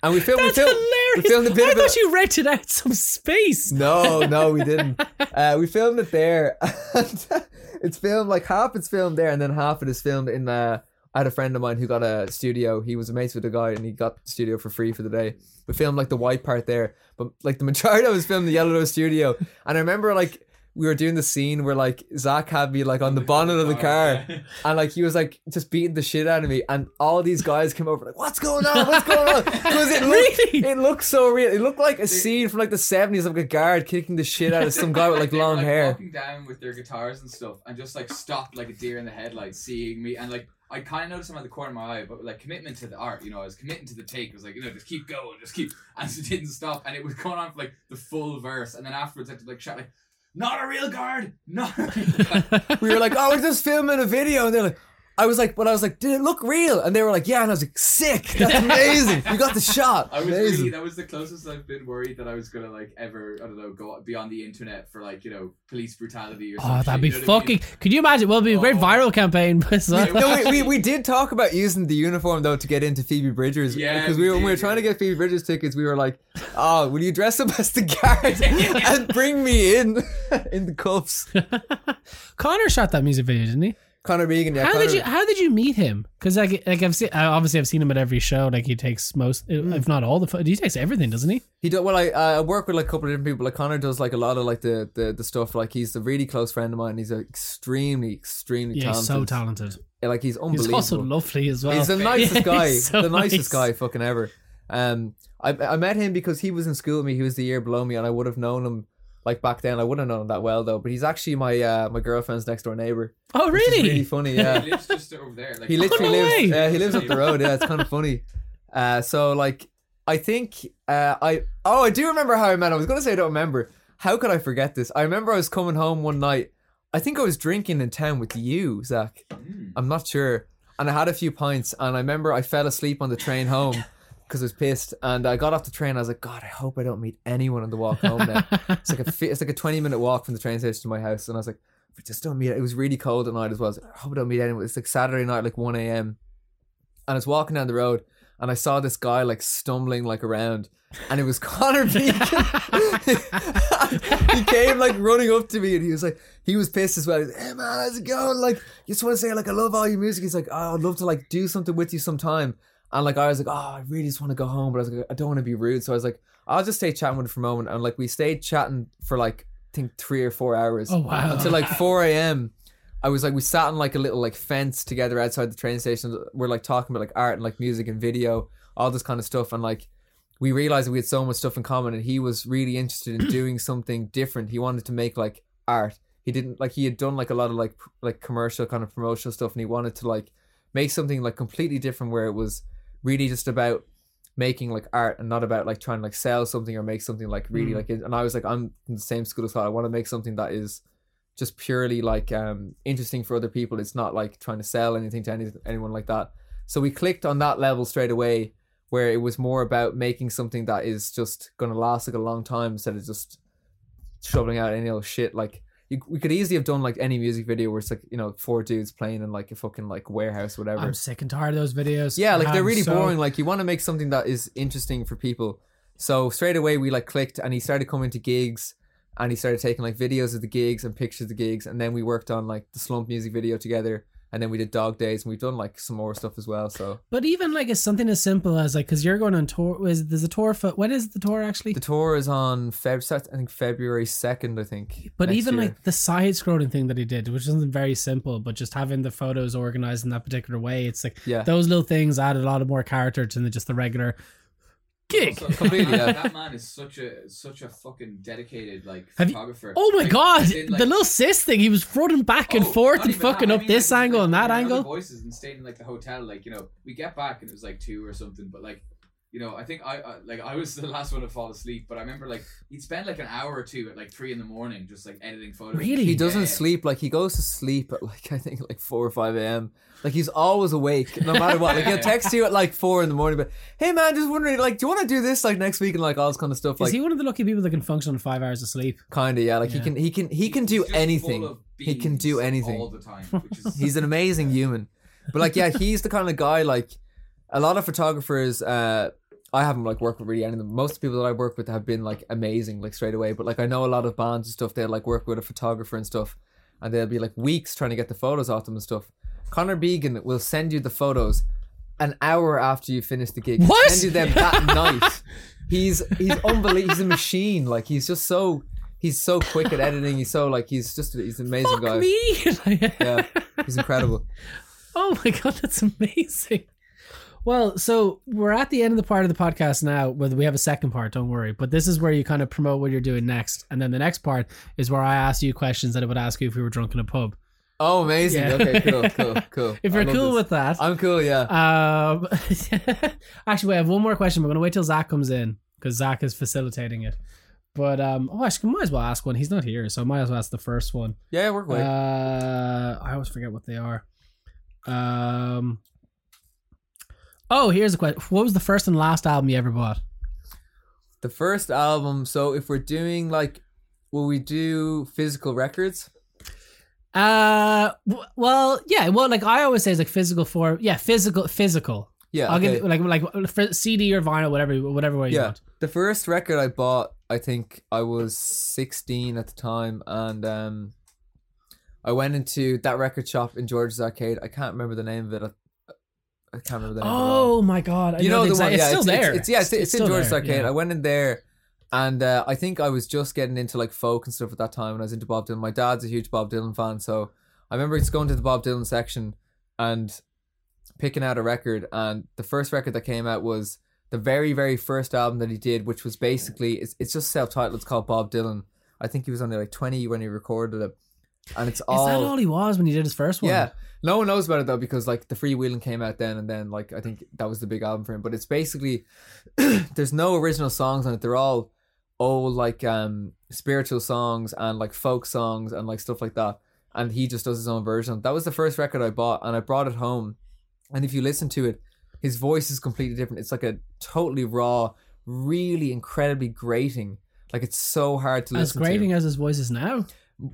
and we filmed. That's we filmed, hilarious. We filmed a bit I of thought it. you rented out some space. No, no, we didn't. Uh, we filmed it there. And it's filmed like half it's filmed there, and then half of it is filmed in. Uh, I had a friend of mine who got a studio. He was mates with a guy, and he got the studio for free for the day. We filmed like the white part there, but like the majority of was filmed the Yellow studio. And I remember like we were doing the scene where like Zach had me like on the oh bonnet of the car, and like he was like just beating the shit out of me, and all these guys came over like, "What's going on? What's going on?" Because it looked, Really? it looked so real. It looked like a scene from like the seventies of like a guard kicking the shit out of some guy with like They were, long hair. walking down with their guitars and stuff, and just like stopped like a deer in the headlights, seeing me, and like I kind of noticed him at the corner of my eye, but like commitment to the art, you know, I was committing to the take. It was like, you know, just keep going, just keep, and it didn't stop, and it was going on for like the full verse, and then afterwards I had to like shout like, "Not a real guard, not a real guard." we were like, "Oh, we're just filming a video," and they're like. I was like, but I was like, did it look real? And they were like, yeah. And I was like, sick. That's amazing. You got the shot. I was amazing. really that was the closest I've been worried that I was gonna like ever I don't know go be on the internet for like you know police brutality or something. Oh, that'd be fucking. Could you imagine? Well, it'd be a great Oh. viral campaign. no, we, we, we did talk about using the uniform though to get into Phoebe Bridgers. Yeah, because we we were, when we were trying to get Phoebe Bridgers tickets, we were like, "Oh, will you dress up as the guard and bring me in in the cuffs?" Connor shot that music video, didn't he? Connor Megan, yeah. how did you How did you meet him? Because like, like I've seen, obviously I've seen him at every show. Like he takes most, Hmm. if not all the, he takes everything, doesn't he? He do well. I I work with like a couple of different people. Like Connor does like a lot of like the the, the stuff. Like he's a really close friend of mine. He's extremely extremely Yeah, he's talented. so talented. Like he's unbelievable. He's also lovely as well. He's the nicest Yeah, guy, so the nicest nice. guy fucking ever. Um, I I met him because he was in school with me. He was the year below me, and I would have known him like back then. I wouldn't have known him that well though. But he's actually my uh my girlfriend's next door neighbor. Oh which is really? really funny. Yeah, He lives just over there. Like, he literally no lives. way. Yeah, he lives up the road. Yeah, it's kind of funny. Uh, so like I think uh I oh I do remember how I met him. I was gonna say I don't remember. How could I forget this? I remember I was coming home one night. I think I was drinking in town with you, Zach. Mm. I'm not sure. And I had a few pints, and I remember I fell asleep on the train home because I was pissed. And I got off the train. I was like, God, I hope I don't meet anyone on the walk home now. it's like a it's like a 20 minute walk from the train station to my house, and I was like, I just don't meet. It was really cold at night as well. I, was like, I hope I don't meet anyone. It's like Saturday night, like 1 a.m. And I was walking down the road, and I saw this guy like stumbling like around, and it was Connor Beacon. he came like running up to me, and he was like, he was pissed as well. He's like, hey man, how's it going? Like, you just want to say like I love all your music. He's like, oh, I'd love to like do something with you sometime. And like I was like, oh, I really just want to go home, but I was like, I don't want to be rude. So I was like, I'll just stay chatting with him for a moment. And like we stayed chatting for like I think three or four hours Oh wow. until like 4 a.m. I was like, we sat on like a little like fence together outside the train station. We're like talking about like art and like music and video, all this kind of stuff. And like, we realized that we had so much stuff in common and he was really interested in doing something different. He wanted to make like art. He didn't like, he had done like a lot of like, pr- like commercial kind of promotional stuff and he wanted to like make something like completely different where it was really just about making like art and not about like trying to like sell something or make something like really Mm. like and I was like I'm in the same school as thought I want to make something that is just purely like um interesting for other people. It's not like trying to sell anything to any, anyone like that. So we clicked on that level straight away where it was more about making something that is just gonna last like a long time instead of just shoveling out any old shit like you, we could easily have done like any music video where it's like you know four dudes playing in like a fucking like warehouse whatever I'm sick and tired of those videos. yeah, like they're really so- boring. Like you want to make something that is interesting for people. So straight away we like clicked, and he started coming to gigs, and he started taking like videos of the gigs and pictures of the gigs, and then we worked on like the Slump music video together, and then we did Dog Days, and we've done like some more stuff as well. So But even like it's something as simple as like because you're going on tour. Was there's a tour for when is the tour actually? the tour is on Feb, I think February second, I think. But even year. like the side scrolling thing that he did, which isn't very simple, but just having the photos organized in that particular way, it's like yeah, those little things add a lot of more character to just the regular gig. Also, Completely, that, yeah. that man is such a such a fucking dedicated like Have you- photographer. Oh my Like, god, in, like- the little sis thing, he was running back and Oh, forth not and fucking that. I up mean, this like, angle like, and that we were in other angle. Voices and stayed in like the hotel. Like you know, we get back and it was like two or something. But like, you know, I think I, I like I was the last one to fall asleep. But I remember like he'd spend like an hour or two at like three in the morning just like editing photos. Really? he doesn't Yeah. sleep. Like he goes to sleep at like I think like four or five a.m. Like he's always awake, no matter what. Like he'll text you at like four in the morning, but hey man, just wondering, like, do you want to do this like next week and like all this kind of stuff? Is Like, he one of the lucky people that can function on five hours of sleep? kind of yeah. Like he can, he can, he can He's do anything. He can do anything. all the time. Which is He's an amazing human. But like, yeah, he's the kind of guy. Like, a lot of photographers. uh I haven't like worked with really any of them. Most people that I work with have been like amazing, like straight away. But like, I know a lot of bands and stuff. They'll like work with a photographer and stuff, and they'll be like weeks trying to get the photos off them and stuff. Connor Began will send you the photos an hour after you finish the gig. What? Send you them that night. He's he's unbelievable. He's a machine. Like he's just so he's so quick at editing. He's so like he's just he's an amazing Fuck guy. me. Yeah, he's incredible. Oh my god, that's amazing. Well, so we're at the end of the part of the podcast now. Whether we have a second part, don't worry. But this is where you kind of promote what you're doing next, and then the next part is where I ask you questions that I would ask you if we were drunk in a pub. Oh, amazing. Yeah. Okay, cool, cool, cool. If you're cool this. with that, I'm cool. Yeah. um, actually, we have one more question. We're gonna wait till Zach comes in because Zach is facilitating it. But um, oh, actually, might as well ask one. He's not here, so I might as well ask the first one. Yeah, we're great. Uh, I always forget what they are. Um. Oh, here's a question. What was the first and last album you ever bought? the first album. So if we're doing like, will we do physical records? Uh, w- well, yeah. Well, like I always say, it's like physical form. Yeah, physical, physical. Yeah. I'll okay. give it like like CD or vinyl, whatever, whatever way you Yeah. want. The first record I bought, I think I was 16 at the time, and um, I went into that record shop in George's Arcade. I can't remember the name of it. I, can't remember the name. Oh my god! I you know, know the exact- one? It's Yeah, still it's, there. It's, it's yeah, it's, it's, in George's there, Arcade. yeah. I went in there, and uh, I think I was just getting into like folk and stuff at that time, and I was into Bob Dylan. My dad's a huge Bob Dylan fan, so I remember just going to the Bob Dylan section and picking out a record, and the first record that came out was the very, very first album that he did, which was basically it's it's just self-titled. It's called Bob Dylan. I think he was only like twenty when he recorded it, and it's all. Is that all he was when he did his first one? yeah. No one knows about it though because like the freewheeling came out then and then like I think that was the big album for him. But it's basically there's no original songs on it. They're all old like um spiritual songs and like folk songs and like stuff like that. And he just does his own version. That was the first record I bought and I brought it home. And if you listen to it, his voice is completely different. It's like a totally raw, really incredibly grating. Like it's so hard to As listen to As grating as his voice is now.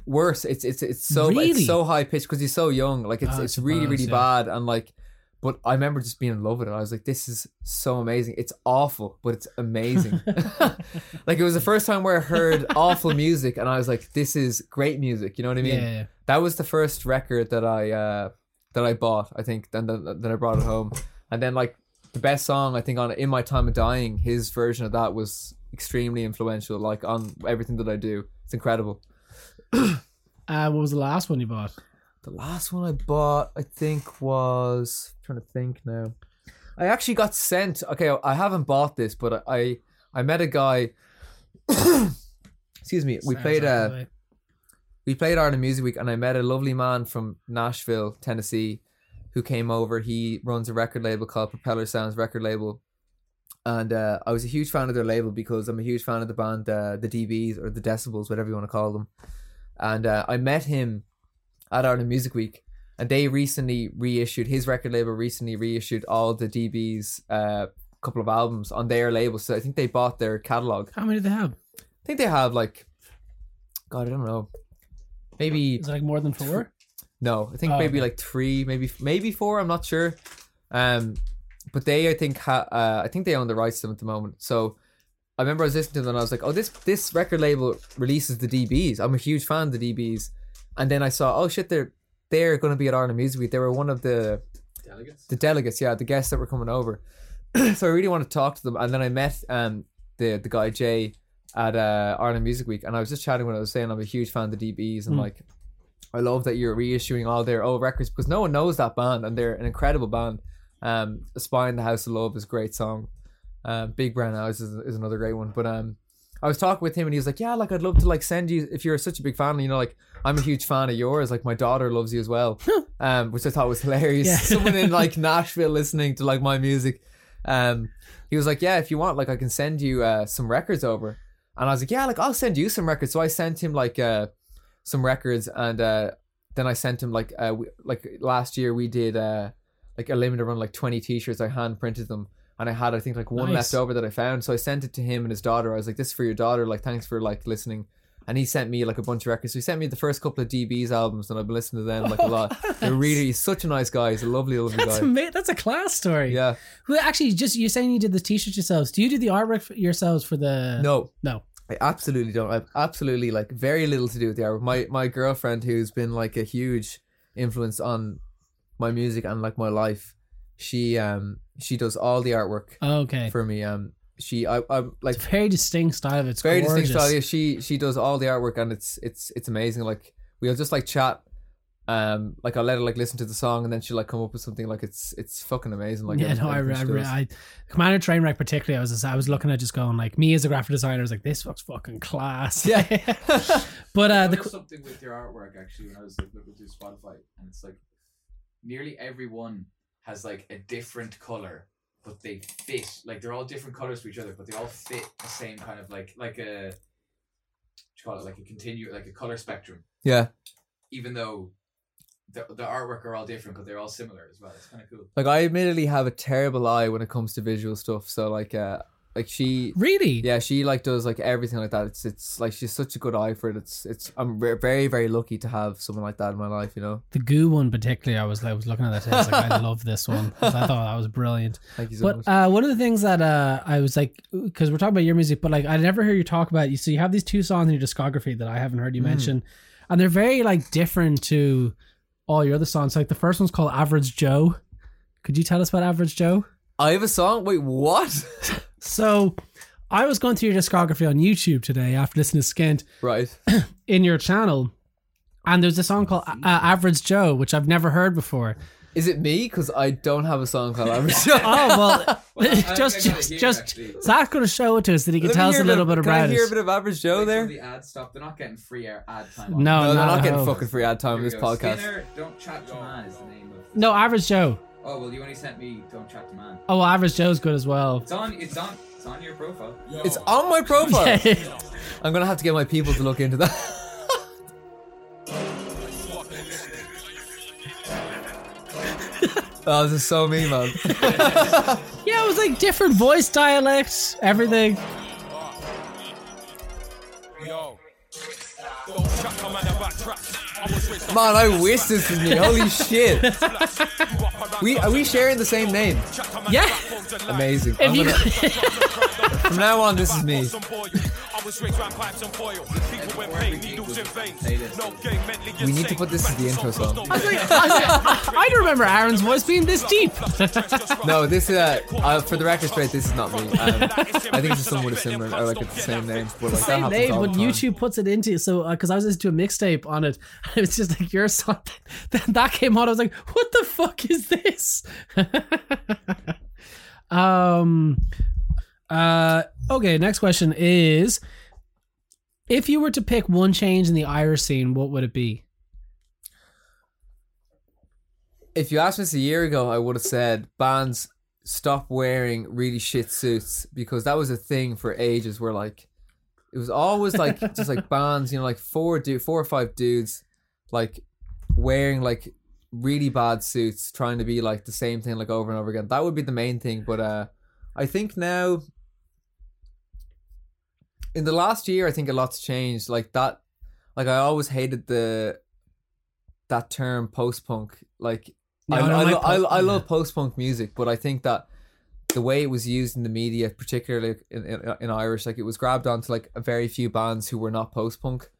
Worse. It's it's it's so Really? it's so high pitched because he's so young. Like it's Oh, it's really really yeah. bad and like. But I remember just being in love with it. I was like, "This is so amazing. It's awful, but it's amazing." like it was the first time where I heard awful music, and I was like, "This is great music." You know what I mean? yeah. That was the first record that I uh that I bought. I think then that, that I brought it home, and then like the best song I think on in my time of dying, his version of that was extremely influential. Like on everything that I do, it's incredible. Uh, what was the last one you bought? The last one I bought, I think, was I'm trying to think now. I actually got sent. Okay, I haven't bought this, but I I met a guy. excuse me. We Sounds played uh way. we played Ireland Music Week, and I met a lovely man from Nashville, Tennessee, who came over. He runs a record label called Propeller Sounds record label, and uh, I was a huge fan of their label because I'm a huge fan of the band, uh, the DBs or the Decibels, whatever you want to call them. And uh, I met him at Ireland Music Week, and they recently reissued his record label. Recently reissued all the DBs' uh, couple of albums on their label. So I think they bought their catalog. How many do they have? I think they have like, God, I don't know, maybe Is it like more than four? no, I think Oh, maybe okay. like three, maybe maybe four. I'm not sure. Um, but they, I think, ha- uh, I think they own the rights to them at the moment. So I remember I was listening to them and I was like, oh, this this record label releases the DBs. I'm a huge fan of the DBs. And then I saw, oh shit, they're they're going to be at Ireland Music Week. They were one of the Delegates. the delegates, yeah, the guests that were coming over. so I really want to talk to them. And then I met um the the guy Jay at uh Ireland Music Week, and I was just chatting when I was saying I'm a huge fan of the DBs, and Hmm. like I love that you're reissuing all their old records because no one knows that band, and they're an incredible band. Um, "Spy in the House of Love" is a great song. Um, "Big Brown Eyes is, is another great one. But um, I was talking with him, and he was like, "Yeah, like I'd love to like send you if you're such a big fan. You know, like I'm a huge fan of yours. Like my daughter loves you as well." um, which I thought was hilarious. Yeah. Someone in like Nashville listening to like my music. Um, he was like, "Yeah, if you want, like I can send you uh some records over." And I was like, "Yeah, like I'll send you some records." So I sent him like uh some records, and uh then I sent him like uh we, like last year we did uh like a limited run like twenty t-shirts. I hand printed them. And I had, I think, like one Nice. left over that I found. So I sent it to him and his daughter. I was like, "This is for your daughter. Like, thanks for like listening." And he sent me like a bunch of records. So he sent me the first couple of DB's albums, and I've been listening to them like a lot. They're really he's such a nice guy. He's a lovely, lovely That's guy. ama- That's a class story. Yeah. Well, actually, just you're saying you did the t-shirts yourselves. Do you do the artwork for yourselves for the? No, no. I absolutely don't. I've absolutely like very little to do with the artwork. My my girlfriend, who's been like a huge influence on my music and like my life, she um she does all the artwork Okay. for me. Um, she I I'm like It's a very distinct style. It's very gorgeous. distinct style. Yeah, she she does all the artwork and it's it's it's amazing. Like we'll just like chat. Um, like I'll let her like listen to the song and then she'll like come up with something like it's it's fucking amazing. Like yeah, no, I, everything I, I. I Commander Trainwreck particularly. I was just, I was looking at just going like me as a graphic designer. I was like, this looks fucking class. Yeah. but uh, I the something with your artwork actually when I was like looking through Spotify, and it's like nearly everyone has like a different color, but they fit like they're all different colors to each other, but they all fit the same kind of like like a what you call it like a continue like a color spectrum, yeah. even though. The, the artwork are all different, but they're all similar as well. It's kind of cool. Like I admittedly have a terrible eye when it comes to visual stuff. So like uh like she really, yeah she like does like everything like that. It's it's like she's such a good eye for it. It's it's I'm ve- very very lucky to have someone like that in my life. You know. the goo one particularly. I was like I was looking at that. I was like, I love this one. I thought that was brilliant. Thank you so much. But uh, one of the things that uh, I was like, because we're talking about your music, but like I never hear you talk about you. So you have these two songs in your discography that I haven't heard you Mm. mention, and they're very like different to all your other songs. Like the first one's called Average Joe. Could you tell us about Average Joe? I have a song. Wait, what? So I was going through your discography on YouTube today after listening to Skint right. in your channel, and there's a song called uh, Average Joe, which I've never heard before. Is it me? Because I don't have a song called Average. Joe. oh well, Well, I- I just just hear, just actually. Zach's going to show it to us that he can Let tell us a little bit can about I hear it. a bit of Average Joe Wait there? the ad stop. They're not getting free air ad time. No, No, they're not at getting all. fucking free ad time on Here we this go. podcast. Skinner, don't chat to man is the name of. No, Average Joe. Oh well, you only sent me don't chat to man. Oh, well, Average Joe's good as well. It's on. It's on. It's on your profile. It's on my profile. Yeah. I'm gonna have to get my people to look into that. oh, this is so me, man. Yeah, it was like different voice dialects, everything. Man, I wish this was me. Holy shit. We are we sharing the same name? Yeah. Amazing. If I'm you, gonna, from now on, this is me. I was raised around pipes and foil. People with pain, needles in veins. No game mentally We need to put this as the intro song. I, was like, I, was like, I don't remember Aaron's voice being this deep. No, this is uh, uh, for the record straight. This is not me. Um, I think it's just someone with a similar or like it's the same name. But like that Same happens name, all but. YouTube puts it into so because I was listening to a mixtape on it, and it was just like your song. Then that came on, I was like, "What the fuck is this?" um. Uh. Okay. Next question is: If you were to pick one change in the Irish scene, what would it be? If you asked me this a year ago, I would have said bands stop wearing really shit suits because that was a thing for ages. Where like it was always like just like bands, you know, like four du- four or five dudes, like wearing like really bad suits, trying to be like the same thing like over and over again. That would be the main thing. But uh, I think now. In the last year, I think a lot's changed. Like that, like I always hated the that term post punk. Like No, I, I I, I, po- I love yeah. post punk music, but I think that the way it was used in the media, particularly in, in, in Irish, like it was grabbed onto like a very few bands who were not post punk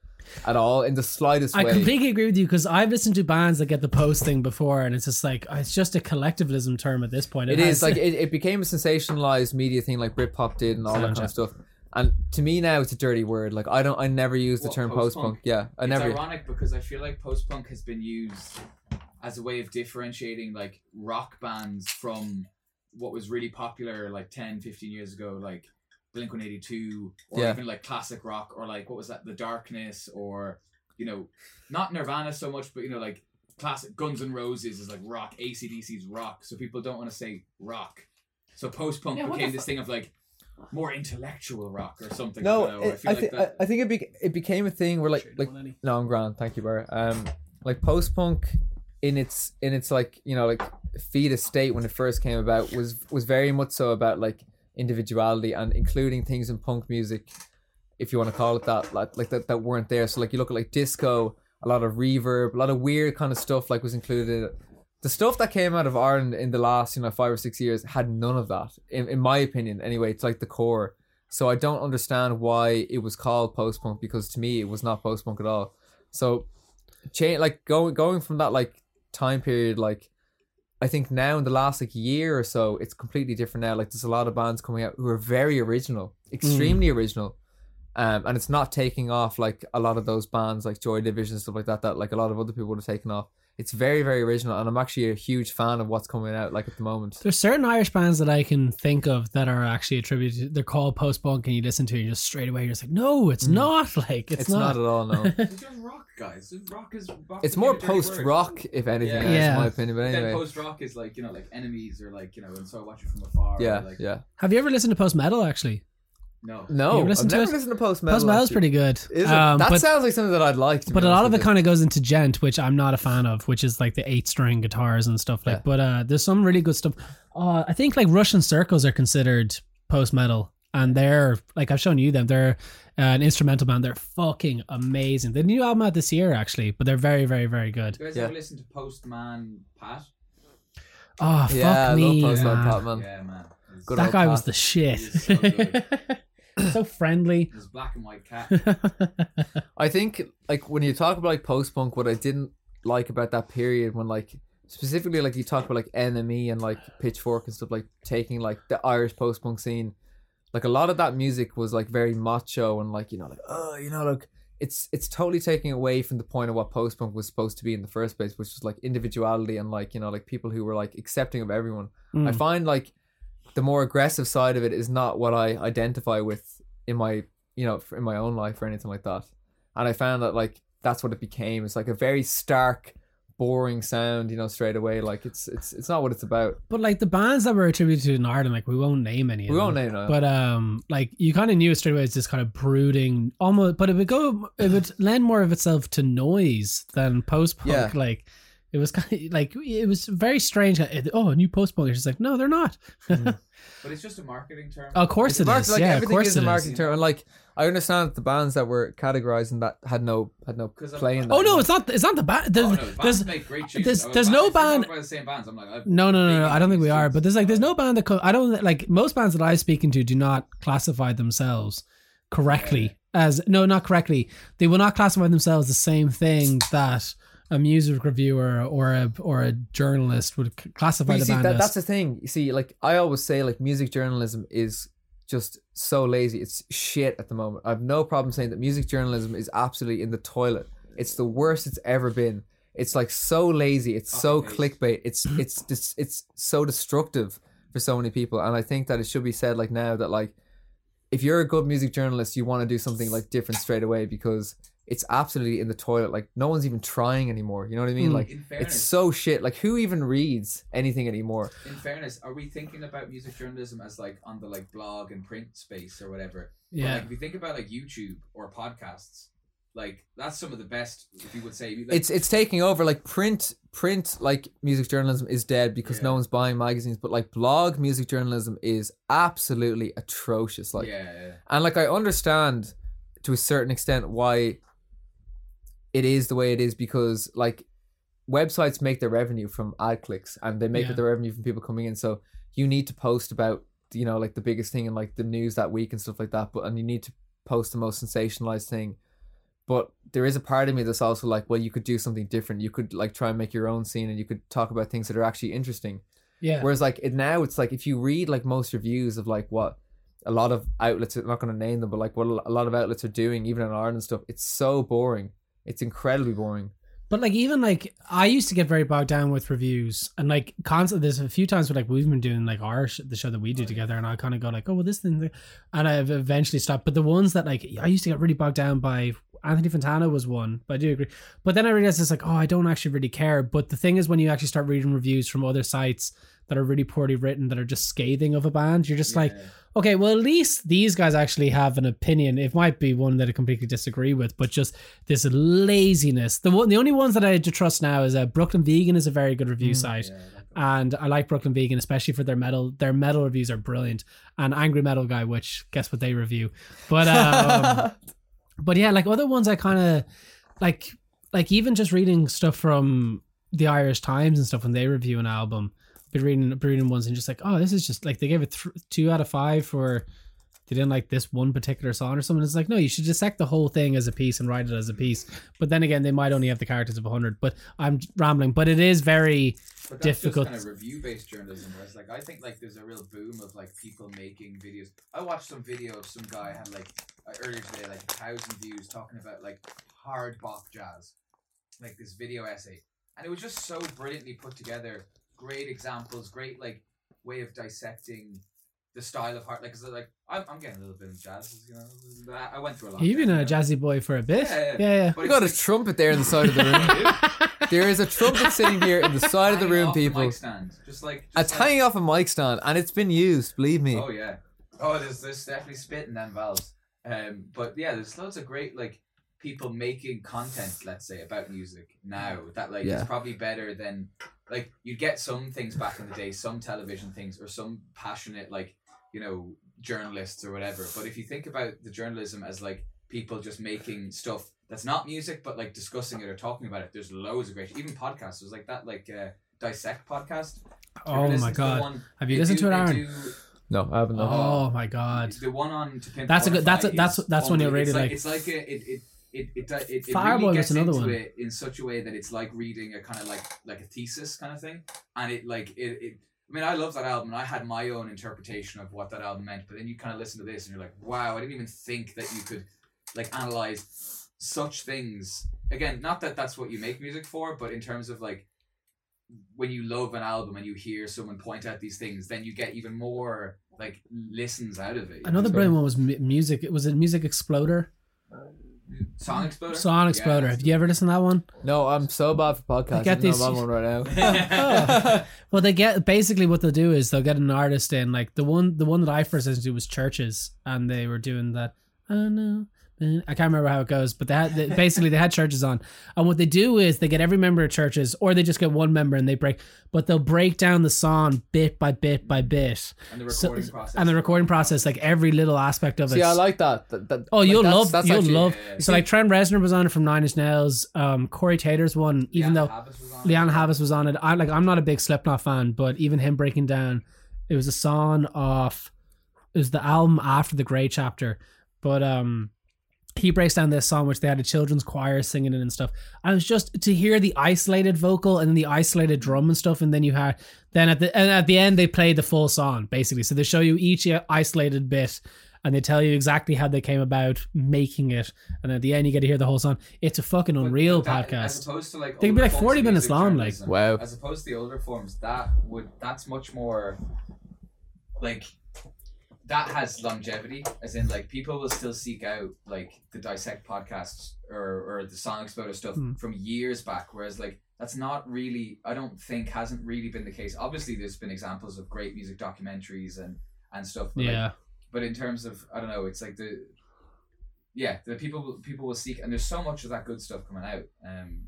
at all in the slightest I way. completely agree with you because I've listened to bands that get the post thing before, and it's just like it's just a collectivism term at this point. it has- is like it, it became a sensationalized media thing, like Britpop did, and all that kind of stuff. And to me now, it's a dirty word. Like I don't, I never use the What, term post punk. post-punk? Yeah, I it's never. ironic because I feel like post punk has been used as a way of differentiating like rock bands from what was really popular like 10, 15 years ago, like Blink 182, or Yeah. even like classic rock, or like what was that, The Darkness, or you know, not Nirvana so much, but you know, like classic Guns N' Roses is like rock, ACDC's rock, so people don't want to say rock. So post punk Yeah, what became the this thing of like more intellectual rock or something. no, I, don't. I feel I, like thi- that. I, I think it, be, it became a thing where like like No, I'm grand. Thank you, Bar. Um, like post punk in its in its like you know like fetus state when it first came about was was very much so about like individuality and including things in punk music, if you want to call it that, like like that that weren't there. So like you look at like disco, a lot of reverb, a lot of weird kind of stuff like was included. The stuff that came out of Ireland in the last you know five or six years had none of that, in in my opinion. Anyway, it's like the core. So I don't understand why it was called post punk because to me it was not post punk at all. So change like going going from that like time period like I think now in the last like year or so, it's completely different now. Like there's a lot of bands coming out who are very original, extremely original. Um, and it's not taking off like a lot of those bands like Joy Division stuff like that that like a lot of other people would have taken off. It's very, very original and I'm actually a huge fan of what's coming out like at the moment. There's certain Irish bands that I can think of that are actually attributed. They're called post punk, and you listen to it, and just straight away you're just like, no, it's mm. not. Like it's, It's, not. at all, no. It's just rock, guys. Rock is rock it's more a dirty word. post rock, if anything, Yeah. yeah. Yeah. in my opinion. But Then anyway. post rock is like you know like enemies or like you know and so I watch it from afar. yeah, like, yeah. Have you ever listened to post metal? Actually, No. No, I've listened to never it? listened to post metal. post metal's actually. pretty good. Is it? Um, that but sounds like something that I'd like. To but a lot of it kind of goes into djent, which I'm not a fan of, which is like the eight string guitars and stuff like. Yeah. But uh, there's some really good stuff. Uh, I think like Russian Circles are considered post metal, and they're like I've shown you them. They're uh, an instrumental band. They're fucking amazing. The new album out this year actually, but they're very very very good. You guys Yeah. ever listen to Postman Pat? Oh fuck yeah, I me, love post man. Pat, man. Yeah, man. Good that old guy Pat. was the shit. He is so friendly. his black and white cat. I think like when you talk about like post punk, what I didn't like about that period when like specifically like you talk about like NME and like pitchfork and stuff like taking like the Irish post punk scene, like a lot of that music was like very macho and like you know like oh you know like it's it's totally taking away from the point of what post punk was supposed to be in the first place, which was like individuality and like you know like people who were like accepting of everyone. I Mm. find like the more aggressive side of it is not what I identify with in my you know in my own life or anything like that. And I found that like that's what it became. It's like a very stark, boring sound, you know, straight away. Like it's it's it's not what it's about. But like the bands that were attributed to in Ireland, like we won't name any. We them. won't name them. But um, like you kind of knew it straight away it's this kind of brooding, almost. But it would go, it would lend more of itself to noise than post punk. Yeah. Like it was kind of like it was very strange. Eh, oh, a new post punk. It's like no, they're not. Mm. But it's just a marketing term. of course It's it a market- is. like yeah, of course is it a is. marketing term. And like I understand that the bands that were categorizing that had no had no I'm- play in that. Oh no, it's not. It's not the band. Oh, There's, no, bands there's make great there's- Oh, there's no if we talk band- about the same bands. I'm like, I've no, no, no, no. I don't think we are. But there's like there's no band that co- I don't like most bands that I'm speaking to do not classify themselves correctly as no, not correctly. They will not classify themselves the same thing that a music reviewer or a or a journalist would classify you the see, band that, as. that's the thing. You see, like I always say, like music journalism is just so lazy. It's shit at the moment. I have no problem saying that music journalism is absolutely in the toilet. It's the worst it's ever been. It's like so lazy. It's so Copy-paste. clickbait. It's it's dis- it's so destructive for so many people. And I think that it should be said like now that like if you're a good music journalist, you want to do something like different straight away because it's absolutely in the toilet. Like no one's even trying anymore. You know what I mean? Mm. Like In it's so shit. Like who even reads anything anymore? in fairness, are we thinking about music journalism as like on the like blog and print space or whatever? But, yeah. like if you think about like YouTube or podcasts, like that's some of the best. If you would say, like, it's it's taking over like print print like music journalism is dead because no one's buying magazines but like blog music journalism is absolutely atrocious like yeah, yeah. and like i understand to a certain extent why it is the way it is because like websites make their revenue from ad clicks and they make Yeah. their revenue from people coming in. So you need to post about you know like the biggest thing in like the news that week and stuff like that but and you need to post the most sensationalized thing. But there is a part of me that's also like well you could do something different. You could like try and make your own scene and you could talk about things that are actually interesting. Yeah. Whereas like it now it's like if you read like most reviews of like what a lot of outlets I'm not going to name them but like what a lot of outlets are doing even in Ireland and stuff it's so boring it's incredibly boring But like even like I used to get very bogged down with reviews and like constant. There's a few times where like we've been doing like our sh- the show that we do together, and I kind of go like, oh well, this thing, and I've eventually stopped. But the ones that like I used to get really bogged down by Anthony Fantano was one, but I do agree. But then I realized it's like, oh, I don't actually really care. But the thing is, when you actually start reading reviews from other sites that are really poorly written, that are just scathing of a band, you're just like, Yeah. Okay, well, at least these guys actually have an opinion. It might be one that I completely disagree with, but just this laziness. The one, the only ones that I to trust now is uh, Brooklyn Vegan is a very good review site, yeah, like- and I like Brooklyn Vegan especially for their metal. Their metal reviews are brilliant, and Angry Metal Guy, which guess what they review, but um, but yeah, like other ones, I kind of like like even just reading stuff from the Irish Times and stuff when they review an album. Been reading, been reading ones and just like, oh, this is just like they gave it th- two out of five for they didn't like this one particular song or something. It's like, no, you should dissect the whole thing as a piece and write it as a piece. But then again, they might only have the characters of 100. But I'm rambling. But it is very, But that's difficult. Just kind of review-based journalism, whereas like I think like there's a real boom of like people making videos. I watched some video of some guy had like uh, earlier today like a thousand views talking about like hard bop jazz, like this video essay, and it was just so brilliantly put together. Great examples, great like way of dissecting the style of hard. Like, 'cause, like I'm, I'm getting a little bit of jazz. You know, I I went through a lot. You've been a jazzy boy for a bit. Yeah, Yeah, yeah. But We got a trumpet there in the side of the room. There is a trumpet sitting here in the side of the room, off the people. mic stand, just like It's just like- hanging off a mic stand, and it's been used. Believe me. Oh yeah. Oh, there's there's definitely spit in them valves. Um, but yeah, there's loads of great like people making content, let's say, about music now that like Yeah. is probably better than like you'd get some things back in the day, some television things, or some passionate like you know journalists or whatever. But if you think about the journalism as like people just making stuff that's not music, but like discussing it or talking about it, there's loads of great even podcasts. There's like that like uh, dissect podcast. Oh my god. one- Have you listened do- to it, Aaron? do- No, I haven't. no. Oh my god. the one on to Pimp That's a good- that's a- that's- is that's one you're really it's like, like. It's like a, it it it it, it, it Fireboy really gets another into one. it in such a way that it's like reading a kind of like like a thesis kind of thing, and it like it. it I mean, I love that album. and I had my own interpretation of what that album meant, but then you kind of listen to this and you're like, "Wow, I didn't even think that you could like analyze such things." Again, not that that's what you make music for, but in terms of like when you love an album and you hear someone point out these things, then you get even more like listens out of it. Another brilliant one was mu- music. It was a Music Exploder? Song Exploder. Song Yeah, Exploder. Have you ever listened to that one? No, I'm so bad for podcasts. get I these- am on one right now. Well, they get basically what they'll do is they'll get an artist in. Like the one, the one that I first listened to was CHVRCHES, and they were doing that. Oh no, I can't remember how it goes, but they had they, basically they had CHVRCHES on, and what they do is they get every member of CHVRCHES, or they just get one member and they break, but they'll break down the song bit by bit by bit, and the So- recording process. and the recording process, like every little aspect of it. See, I like that. That- that- Oh, like, you'll that's- love, That's you'll actually, love. yeah, yeah. So like Trent Reznor was on it from Nine Inch Nails. Um, Corey Taylor's one, even though Lianne Havas was on it. I like. I'm not a big Slipknot fan, but even him breaking down, it was a song off. It was the album after the Grey Chapter, but um, he breaks down this song which they had a children's choir singing it and stuff. And it was just to hear the isolated vocal and the isolated drum and stuff, and then you had then at the and at the end they play the full song basically. So they show you each isolated bit. And they tell you exactly how they came about making it, and at the end you get to hear the whole song. It's a fucking unreal As podcast. opposed to like They can be like 40 minutes long, like. Wow. As opposed to the older forms, that would that's much more like that has longevity, as in like people will still seek out like the dissect podcasts or or the song exploder stuff Hmm. from years back, whereas like that's not really I don't think hasn't really been the case. Obviously, there's been examples of great music documentaries and and stuff. But like, Yeah, but in terms of I don't know, it's like the yeah, the people people will seek, and there's so much of that good stuff coming out. Um,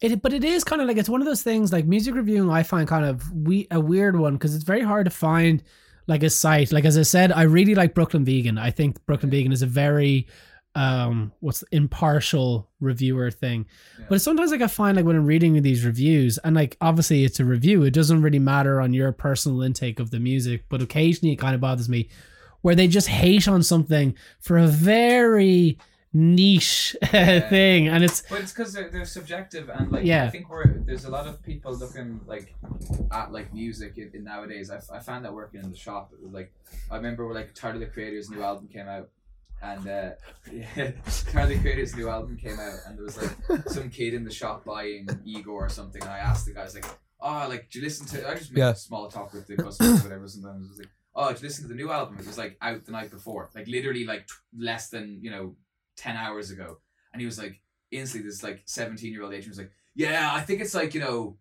It, but it is kind of like it's one of those things like music reviewing. I find kind of we a weird one because it's very hard to find like a site. Like as I said, I really like Brooklyn Vegan. I think Brooklyn Vegan is a very um what's impartial reviewer thing. Yeah. But sometimes like I find like when I'm reading these reviews and like obviously it's a review, it doesn't really matter on your personal intake of the music, but occasionally it kind of bothers me where they just hate on something for a very niche Yeah. thing and it's But it's because they're, they're subjective and like Yeah. I think we're there's a lot of people looking like at like music in, in nowadays. I found that working in the shop. It was like I remember like Tyler the Creator's new album came out, and uh, yeah, Tyler the Creator's new album came out, and there was like some kid in the shop buying Igor or something, and I asked the guy, I was like, "Oh, like, do you listen to?" I just made Yeah. small talk with the customers, or whatever. Sometimes I was like, "Oh, did you listen to the new album? It was like out the night before, like literally like t- less than you know ten hours ago." And he was like, instantly, this like seventeen year old Asian was like, "Yeah, I think it's like you know."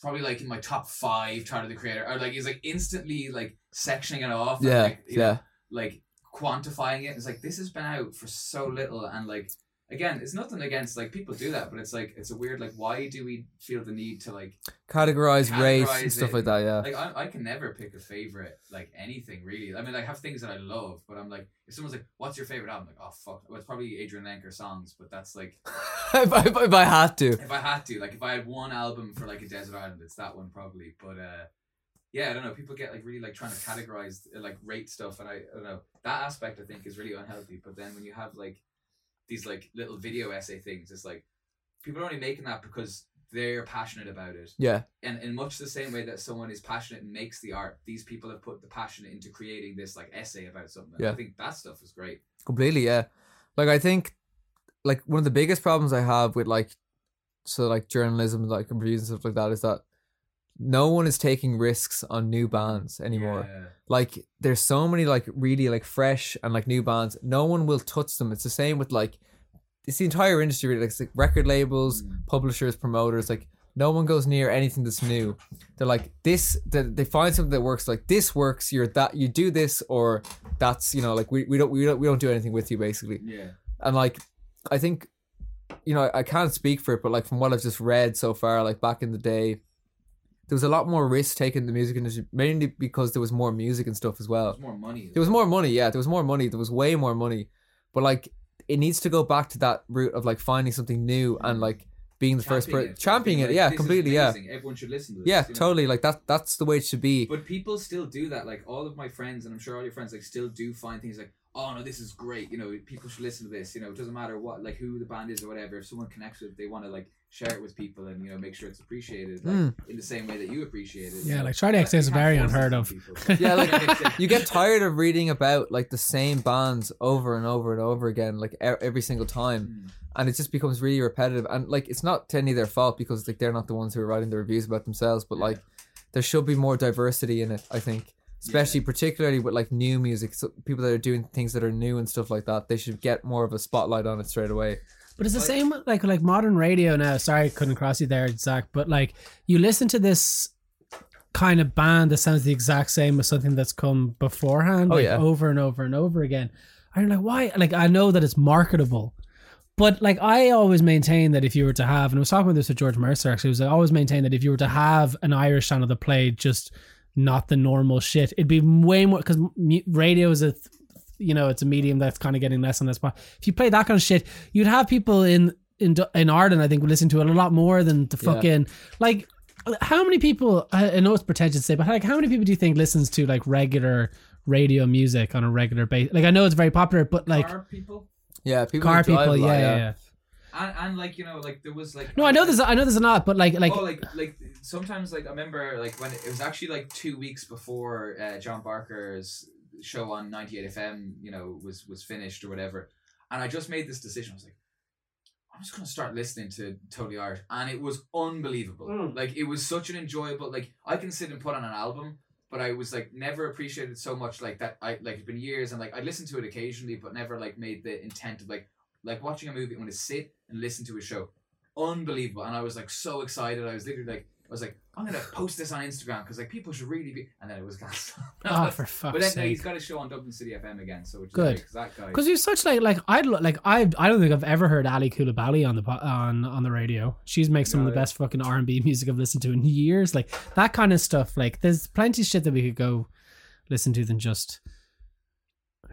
Probably like in my top five, Tyler the Creator, or like he's like instantly like sectioning it off. and, Yeah, like, you know, yeah. like quantifying it. It's like this has been out for so little, and like again, it's nothing against like people do that, but it's like it's a weird like why do we feel the need to like Categorize, Categorize and stuff like that. Yeah. like I, I can never pick a favorite like anything really. I mean, I have things that I love, but I'm like if someone's like, "What's your favorite album?" I'm like, "Oh fuck," well, it's probably Adrianne Lenker songs, but that's like if, I, if I had to. if I had to, like if I had one album for like a desert island, it's that one probably. But uh yeah, I don't know. People get like really like trying to categorize like rate stuff, and I, I don't know that aspect. I think is really unhealthy. But then when you have like these like little video essay things, it's like people are only making that because they're passionate about it. Yeah, And in much the same way that someone is passionate and makes the art, these people have put the passion into creating this like essay about something. Yeah. I think that stuff is great. completely. Yeah, like I think, like one of the biggest problems I have with like, so like journalism, like reviews and stuff like that, is that no one is taking risks on new bands anymore. Yeah. like there's so many like really like fresh and like new bands no one will touch them it's the same with like it's the entire industry really like, it's like record labels Mm. publishers promoters like no one goes near anything that's new they're like this they, they find something that works like this works you're that you do this or that's you know like we, we don't we don't we don't do anything with you basically Yeah. and like i think you know I can't speak for it but like from what i've just read so far like back in the day there was a lot more risk taken in the music industry mainly because there was more music and stuff as well There's more money. there was more money yeah there was more money there was way more money but like it needs to go back to that route of like finding something new and like being the first person it. championing Being it yeah "This is completely yeah. Everyone should listen to this. yeah you know? totally like that that's the way it should be But people still do that. Like all of my friends, and I'm sure all your friends, like still do find things like, oh no, this is great. You know, people should listen to this. You know, it doesn't matter what, like who the band is or whatever. If someone connects with, it, they want to like share it with people and you know make sure it's appreciated, like Mm. in the same way that you appreciate it. Yeah, So like Charli that- XCX is very unheard of. people. Yeah, like, you get tired of reading about like the same bands over and over and over again like every single time Mm. and it just becomes really repetitive and like it's not any of their fault because like they're not the ones who are writing the reviews about themselves but Yeah. like there should be more diversity in it i think especially particularly with like new music so people that are doing things that are new and stuff like that they should get more of a spotlight on it straight away But it's the Like- same like like modern radio now. Sorry, I couldn't cross you there, Zach. But like you listen to this kind of band that sounds the exact same as something that's come beforehand, Oh, like yeah. over and over and over again. I'm like, why? Like I know that it's marketable, but like I always maintain that if you were to have, and I was talking about this with George Mercer actually, was I always maintain that if you were to have an Irish channel that played just not the normal shit, it'd be way more because radio is a you know it's a medium that's kind of getting less and less. But if you play that kind of shit, you'd have people in in in Ireland, I think, would listen to it a lot more than the Yeah. fucking like. How many people? I I know it's pretentious to say, but like, how many people do you think listens to like regular radio music on a regular basis? Like, I know it's very popular, but like car people, yeah people car people, a lot, yeah, yeah, yeah. and, and like you know, like there was like No, I know there's, I know there's a lot, but like, like, oh, like like sometimes like I remember like when it was actually like two weeks before uh, John Barker's show on 98 FM, you know, was was finished or whatever, and I just made this decision. I was like, I'm just gonna start listening to Totally Irish, and it was unbelievable. Mm. Like it was such an enjoyable. Like I can sit and put on an album. But I was like never appreciated so much like that. I like it's been years and like I listened to it occasionally, but never like made the intent of like like watching a movie. I'm gonna sit and listen to a show unbelievable and i was like so excited i was literally like i was like i'm gonna post this on instagram because like people should really be and then it was cancelled oh, for fuck's but then no, sake. he's got a show on dublin city fm again so which is Good. great, 'cause that guy Because you're such like like I like I I don't think I've ever heard Aby Coulibaly on the on on the radio. She's makes some of the yeah. best fucking R and B music I've listened to in years. Like that kind of stuff. Like there's plenty of shit that we could go listen to than just.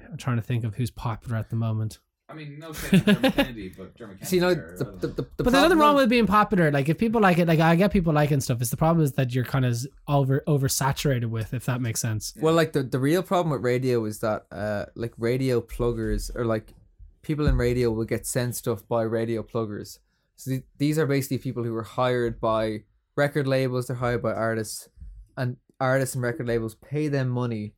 I'm trying to think of who's popular at the moment. I mean no shame on Dermot kennedy but Dermot see no Kennedy the, the, the, the but there's nothing wrong with being popular. Like if people like it, like I get people liking stuff. It's the problem is that you're kind of over oversaturated with, if that makes sense. Well, like the, the real problem with radio is that uh like radio pluggers or like people in radio will get sent stuff by radio pluggers. So th- these are basically people who are hired by record labels. They're hired by artists, and artists and record labels pay them money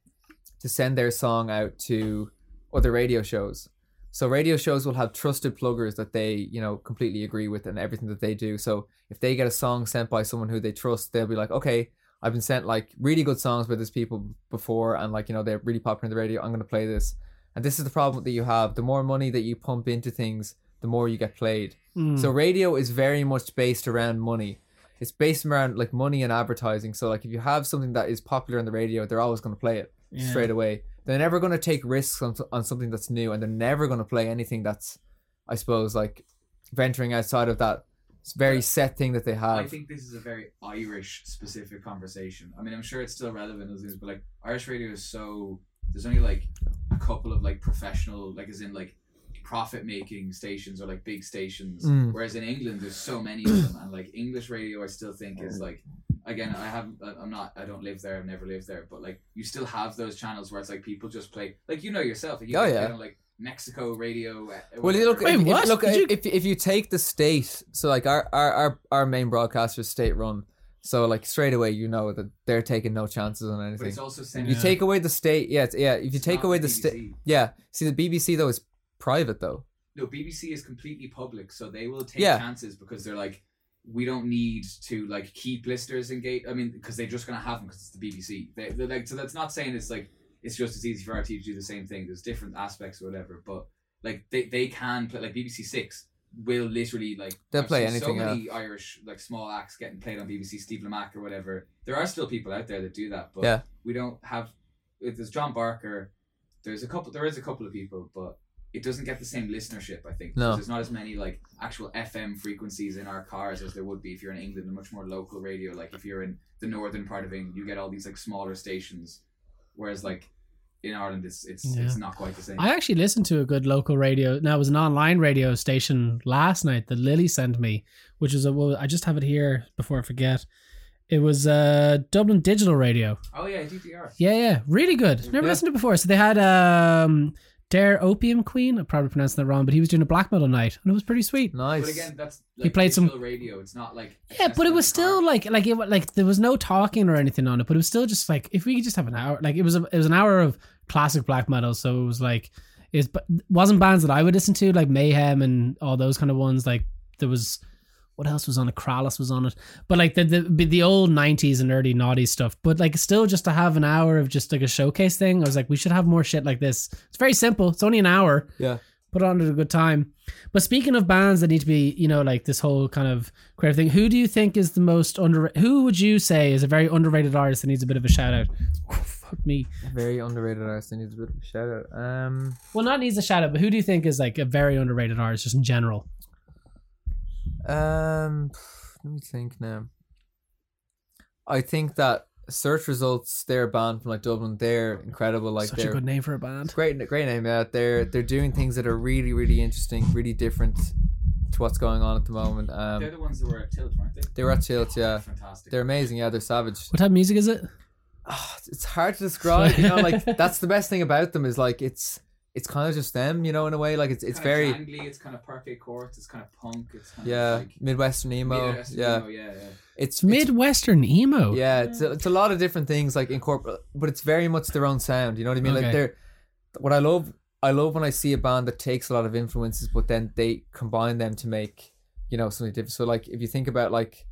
to send their song out to other radio shows. So radio shows will have trusted pluggers that they, you know, completely agree with and everything that they do. So if they get a song sent by someone who they trust, they'll be like, okay, I've been sent like really good songs by these people before, and like you know they're really popular in the radio. I'm gonna play this, and this is the problem that you have. The more money that you pump into things, the more you get played. Mm. So radio is very much based around money. It's based around like money and advertising. So like if you have something that is popular on the radio, they're always gonna play it Yeah. straight away. They're never gonna take risks on on something that's new, and they're never gonna play anything that's, I suppose, like venturing outside of that very set thing that they have. I think this is a very Irish specific conversation. I mean, I'm sure it's still relevant as is, but like Irish radio is so there's only like a couple of like professional, like as in like profit making stations or like big stations. Mm. Whereas in England, there's so many of them, and like English radio, I still think is like again, I haven't, I'm not, I don't live there, I've never lived there, but like you still have those channels where it's like people just play, like you know yourself, like, you Oh, get yeah. paid on, like Mexico radio. uh, Well, you look, Wait, if, if- what? look you- if, if you take the state, so like our our our, our main broadcaster is state run, so like straight away you know that they're taking no chances on anything. But anything. it's also saying You semi. take away the state, yeah, it's, yeah. If you It's take away the the state, yeah. See, the BBC though is private though. No, BBC is completely public, so they will take Yeah. chances because they're like, we don't need to like keep listeners engaged. I mean, because they're just gonna have them because it's the BBC. They, they're like, so that's not saying it's like it's just as easy for RT to do the same thing. There's different aspects or whatever, but like they, they can play like BBC Six will literally like They'll play anything, So many Irish like small acts getting played on BBC, Steve Lamacq or whatever. There are still people out there that do that, but Yeah. we don't have. There's John Barker. There's a couple. There is a couple of people, but it doesn't get the same listenership. I think. No. There's not as many like actual FM frequencies in our cars as there would be if you're in England. A much more local radio. Like if you're in the northern part of England, you get all these like smaller stations, whereas like in Ireland, it's it's Yeah. it's not quite the same. I actually listened to a good local radio. Now it was an online radio station last night that Lily sent me, which is a. Well, I just have it here before I forget. It was uh Dublin Digital Radio. oh yeah, DDR. Yeah, yeah, really good. Never Yeah. listened to it before. So they had um Dare Opium Queen. I probably pronounced that wrong, but he was doing a black metal night, and it was pretty sweet. Nice. But again, that's He played some- radio. It's not like Yeah, but it was still the like like it wa- like there was no talking or anything on it, but it was still just like if we could just have an hour, like it was a, it was an hour of classic black metal, so it was like it wasn't bands that I would listen to like Mayhem and all those kind of ones. Like there was what else was on it? Krallis was on it, but like the the the old '90s and early naughty stuff. But like still, just to have an hour of just like a showcase thing, I was like, we should have more shit like this. It's very simple. It's only an hour Yeah. put on at a good time. But speaking of bands that need to be, you know, like this whole kind of creative thing, who do you think is the most under? Who would you say is a very underrated artist that needs a bit of a shout out? Fuck me. Very underrated artist. I need a bit of a shout out. Um, Well, not needs a shout out, but who do you think is like a very underrated artist just in general? Um, let me think now. I think that search results, their band from like Dublin, they're incredible. Like Such a they're good name for a band. great, great name. Yeah, they're they're doing things that are really, really interesting, really different to what's going on at the moment. They're Um, the ones that were at Tilt, weren't they? they were at Tilt, yeah. Fantastic. They're amazing. Yeah, they're savage. What type of music is it? Ah, it's hard to describe. You know, like that's the best thing about them is like it's it's kind of just them. You know, in a way, like it's it's kinda very jangly, it's kind of parquet courts. It's kind of punk. It's kind yeah of like midwestern emo. Midwestern yeah, emo, yeah, yeah. it's it's Midwestern emo. Yeah, it's a, it's a lot of different things like incorporate, but it's very much their own sound. You know what I mean? Okay. Like they're what I love. I love when I see a band that takes a lot of influences, but then they combine them to make you know something different. So like if you think about like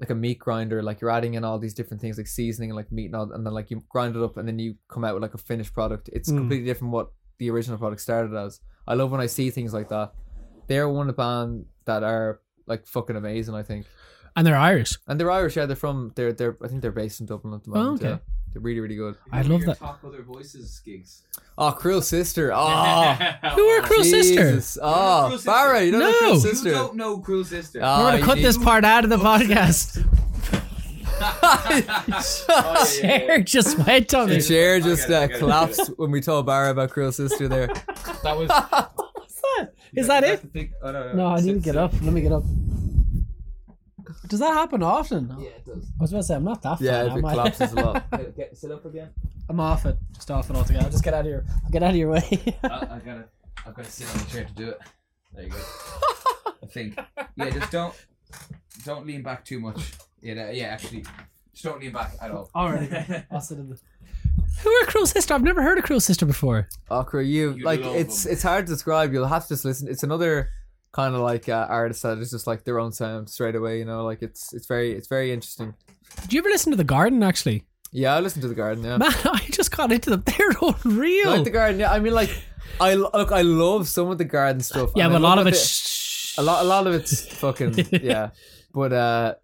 like a meat grinder, like you're adding in all these different things like seasoning and like meat and all, and then like you grind it up and then you come out with like a finished product. It's Mm. completely different what the original product started as. I love when I see things like that. They're one of the band that are like fucking amazing. I think. And they're Irish. And they're Irish, yeah. They're from they're they're I think they're based in Dublin at the Oh, moment. okay. Yeah. They're really really good. I love that. Top other voices gigs. Oh, Cruel Sister. Oh, Who are Cruel Sister? Jesus. Oh, Cruel Sister. Barra, you don't know No. Cruel You Sister. don't know Cruel Sister. Ah, We're gonna cut need- this part out of the podcast. Oh, yeah, yeah, yeah. Chair just went on The me. chair just get it, I uh, get it, I collapsed when we told Barra about Cruel Sister there. That was. What's that? Is that it? Oh, no, No, I need to Sit- get sit. up. Let me get up. Does that happen often? Yeah, it does. I was about to say I'm not that. Yeah, fat, if am it I? collapses a lot. Get, sit up again. I'm off it. Just off it altogether. I'll just get out of your. I'll get out of your way. I, I gotta, I've got to sit on the chair to do it. There you go. I think. Yeah, just don't, don't lean back too much. Yeah, that- yeah. Actually, just don't lean back at all. All right. I'll sit in the. Who are Cruel Sister? I've never heard of Cruel Sister before. Oh, Cruel, you You like love it's them. it's hard to describe. You'll have to just listen. It's another kind of like uh, artist that is just like their own sound straight away. You know, like it's it's very it's very interesting. Did you ever listen to The Garden? Actually, Yeah, I listen to the Garden. Yeah, man, I just got into them. They're unreal. like the Garden. Yeah, I mean, like I look, I love some of the Garden stuff. yeah, but a lot of it. Sh- a lot a lot of it's fucking yeah but uh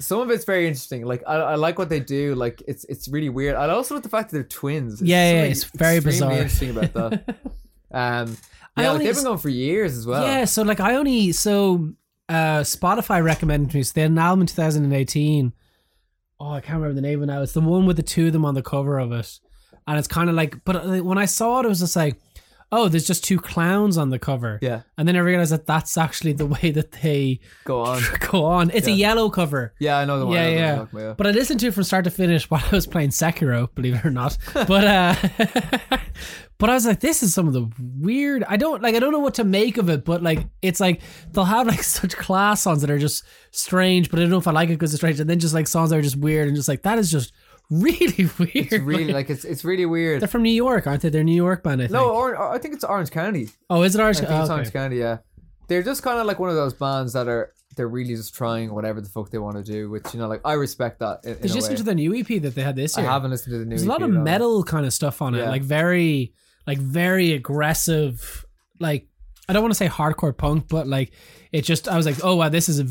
some of it's very interesting like I, I like what they do like it's it's really weird i also like the fact that they're twins It's Yeah, yeah, it's very bizarre. interesting about that um I like only they've been going for years as well Yeah, so like I only so uh Spotify recommended to me so they had an album in 2018. Oh, I can't remember the name of it now. It's the one with the two of them on the cover of it, and it's kind of like. But uh, when I saw it, it was just like, oh, there's just two clowns on the cover. yeah And then I realized that that's actually the way that they go on go on. It's a yellow cover. yeah i know the one Yeah, I know the one yeah. about, But I listened to it from start to finish while I was playing Sekiro, believe it or not. but uh but I was like, this is some of the weird. I don't like. I don't know what to make of it, but like, it's like they'll have like such class songs that are just strange, but I don't know if I like it because it's strange, and then just like songs that are just weird and just like that is just really weird. It's really like it's it's really weird. they're from New York, aren't they? They're New York band. I think. No, or, I think it's Orange County. oh, is it? I think Oh, it's okay. Orange County. Yeah, they're just kind of like one of those bands that are they're really just trying whatever the fuck they want to do. Which you know, like I respect that. In, in Did a you listen way. to the new EP that they had this year? I year? haven't listened to the new. There's a lot EP of metal kind of stuff on it, Yeah. like very, like very aggressive. Like I don't want to say hardcore punk, but like it just. I was like, oh wow, this is a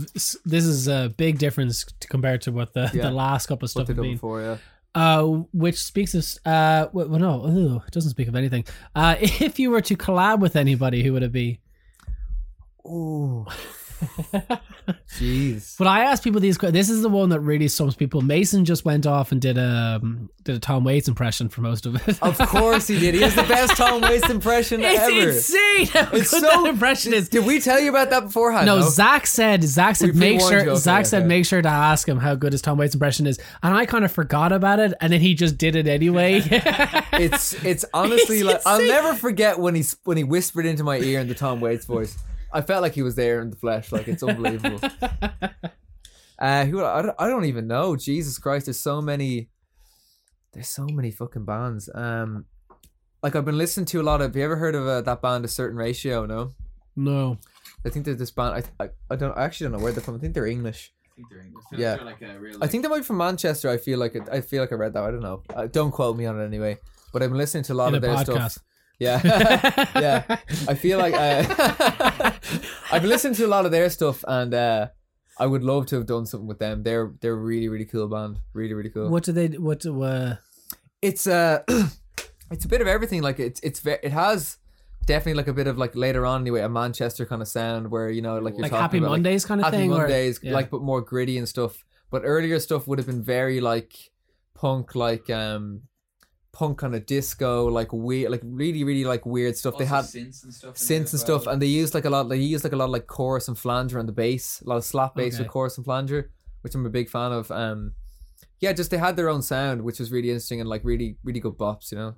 this is a big difference compared to what the Yeah. the last couple of stuff have been. before, yeah. Uh, which speaks of uh, well, no, ooh, it doesn't speak of anything. Uh, if you were to collab with anybody, who would it be? Ooh. Jeez. But I ask people these. questions. This is the one that really stumps people. Mason just went off and did a um, did a Tom Waits impression for most of it. Of course he did. He has the best Tom Waits impression it's ever. insane how It's good so that impression is. Did we tell you about that beforehand? No, Zach said Zach said We make sure Zach said make sure to ask him how good his Tom Waits impression is, and I kind of forgot about it, and then he just did it anyway. It's it's honestly It's like I'll never forget when he when he whispered into my ear in the Tom Waits voice. I felt like he was there in the flesh. Like it's unbelievable. uh, who I don't, I don't even know. Jesus Christ, there's so many. There's so many fucking bands. Um, like I've been listening to a lot of. Have you ever heard of uh, that band, A Certain Ratio? No, no, I think there's this band. I, I I don't. I actually don't know where they're from. I think they're English. I think they're English. I feel Yeah. like they're like a real, I think they might be from Manchester. I feel like it, I feel like I read that. I don't know. Uh, don't quote me on it anyway. But I've been listening to a lot in a of their podcast. stuff. Yeah, yeah. I feel like uh, I've listened to a lot of their stuff, and uh, I would love to have done something with them. They're they're a really really cool band. Really really cool. What do they? What? do, Uh, It's uh, it's a bit of everything. Like it's it's ve- it has definitely like a bit of like later on anyway a Manchester kind of sound where you know like you're like talking Happy about, like, Mondays kind of Happy thing, or- Mondays, yeah. like but more gritty and stuff. But earlier stuff would have been very like punk, like um, punk kind of disco, like weird, like really really like weird stuff. they had synths and stuff. synths as and stuff, well. and they used like a lot. They used like a lot of like chorus and flanger on the bass, a lot of slap bass Okay. with chorus and flanger, which I'm a big fan of. Um, yeah, just they had their own sound, which was really interesting and like really really good bops. You know,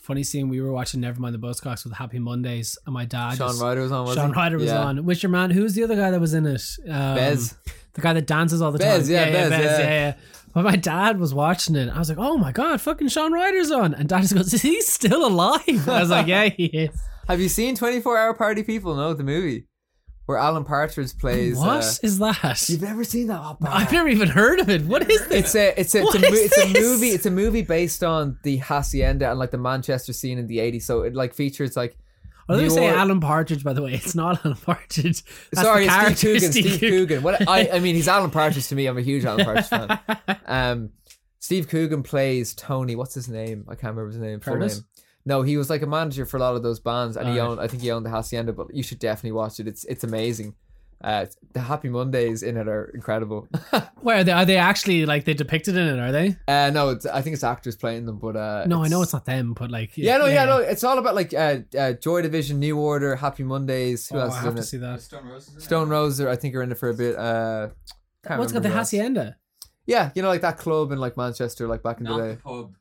funny scene. We were watching Nevermind the Buzzcocks with Happy Mondays, and my dad. Shaun just, Ryder was on. Shaun he? Ryder was Yeah. on. Which your man? Who's the other guy that was in it? Um, Bez. the guy that dances all the Bez, time. yeah, Bez, yeah, Bez, yeah. yeah, But my dad was watching it. I was like, "Oh my god, fucking Shaun Ryder's on!" And dad just goes, "Is he still alive?" I was like, "Yeah, he is." Have you seen Twenty Four Hour Party People? No, the movie where Alan Partridge plays. What uh, is that? You've never seen that? Oh, I've never even heard of it. What is this? It's a it's a it's a, mo- it's a movie it's a movie based on the hacienda and like the Manchester scene in the 80s so it like features like I was going to say Alan Partridge, by the way. It's not Alan Partridge. That's sorry it's Steve Coogan Steve, Coogan. Coogan what I I mean he's Alan Partridge to me I'm a huge Alan Partridge fan um Steve Coogan plays Tony what's his name I can't remember his name full Curtis? name no he was like a manager for a lot of those bands and he Alright. owned I think he owned the hacienda but you should definitely watch it it's it's amazing uh the Happy Mondays in it are incredible Where are they? Are they actually like they depicted in it? Are they? uh no it's, I think it's actors playing them but uh No, I know it's not them, but like Yeah, no, yeah, no. It's all about like uh, uh, Joy Division, New Order, Happy Mondays. Who Oh, else I is have in to it? see that. Stone Roses. Stone? Roses, I think, are in it for a bit. Uh, can't What's got the hacienda? Yeah, you know, like that club in like Manchester, like back in Not the the day. pub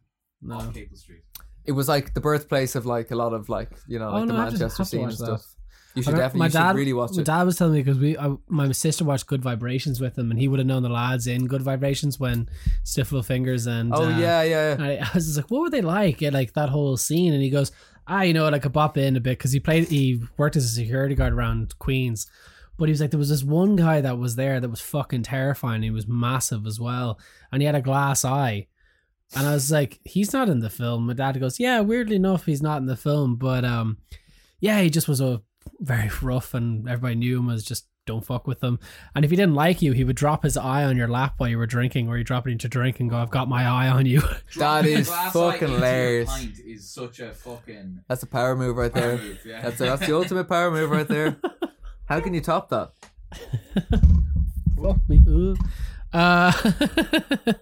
No. on Capel Street. It was like the birthplace of like a lot of like you know Oh, like the no, I Manchester scene and watch that. stuff. You should definitely, my you dad should really watch My it. dad was telling me because we, I, my sister watched Good Vibrations with him, and he would have known the lads in Good Vibrations when Stiff Little Fingers and Oh uh, yeah, yeah. And I, I was just like, what were they like? Yeah, like that whole scene. And he goes, ah, you know like I could bop in a bit because he played, he worked as a security guard around Queens. But he was like, there was this one guy that was there that was fucking terrifying. He was massive as well. And he had a glass eye. And I was like, he's not in the film. My dad goes, yeah, weirdly enough, he's not in the film. But um, yeah, he just was a very rough and everybody knew him as just don't fuck with him. And if he didn't like you, he would drop his eye on your lap while you were drinking, or you drop it into drink and go, I've got my eye on you. That Dropping a is glass fucking eye hilarious. is such a fucking That's a power move right power there. move, yeah. That's that's the ultimate power move right there. How can you top that? Fuck me. Ooh. Uh,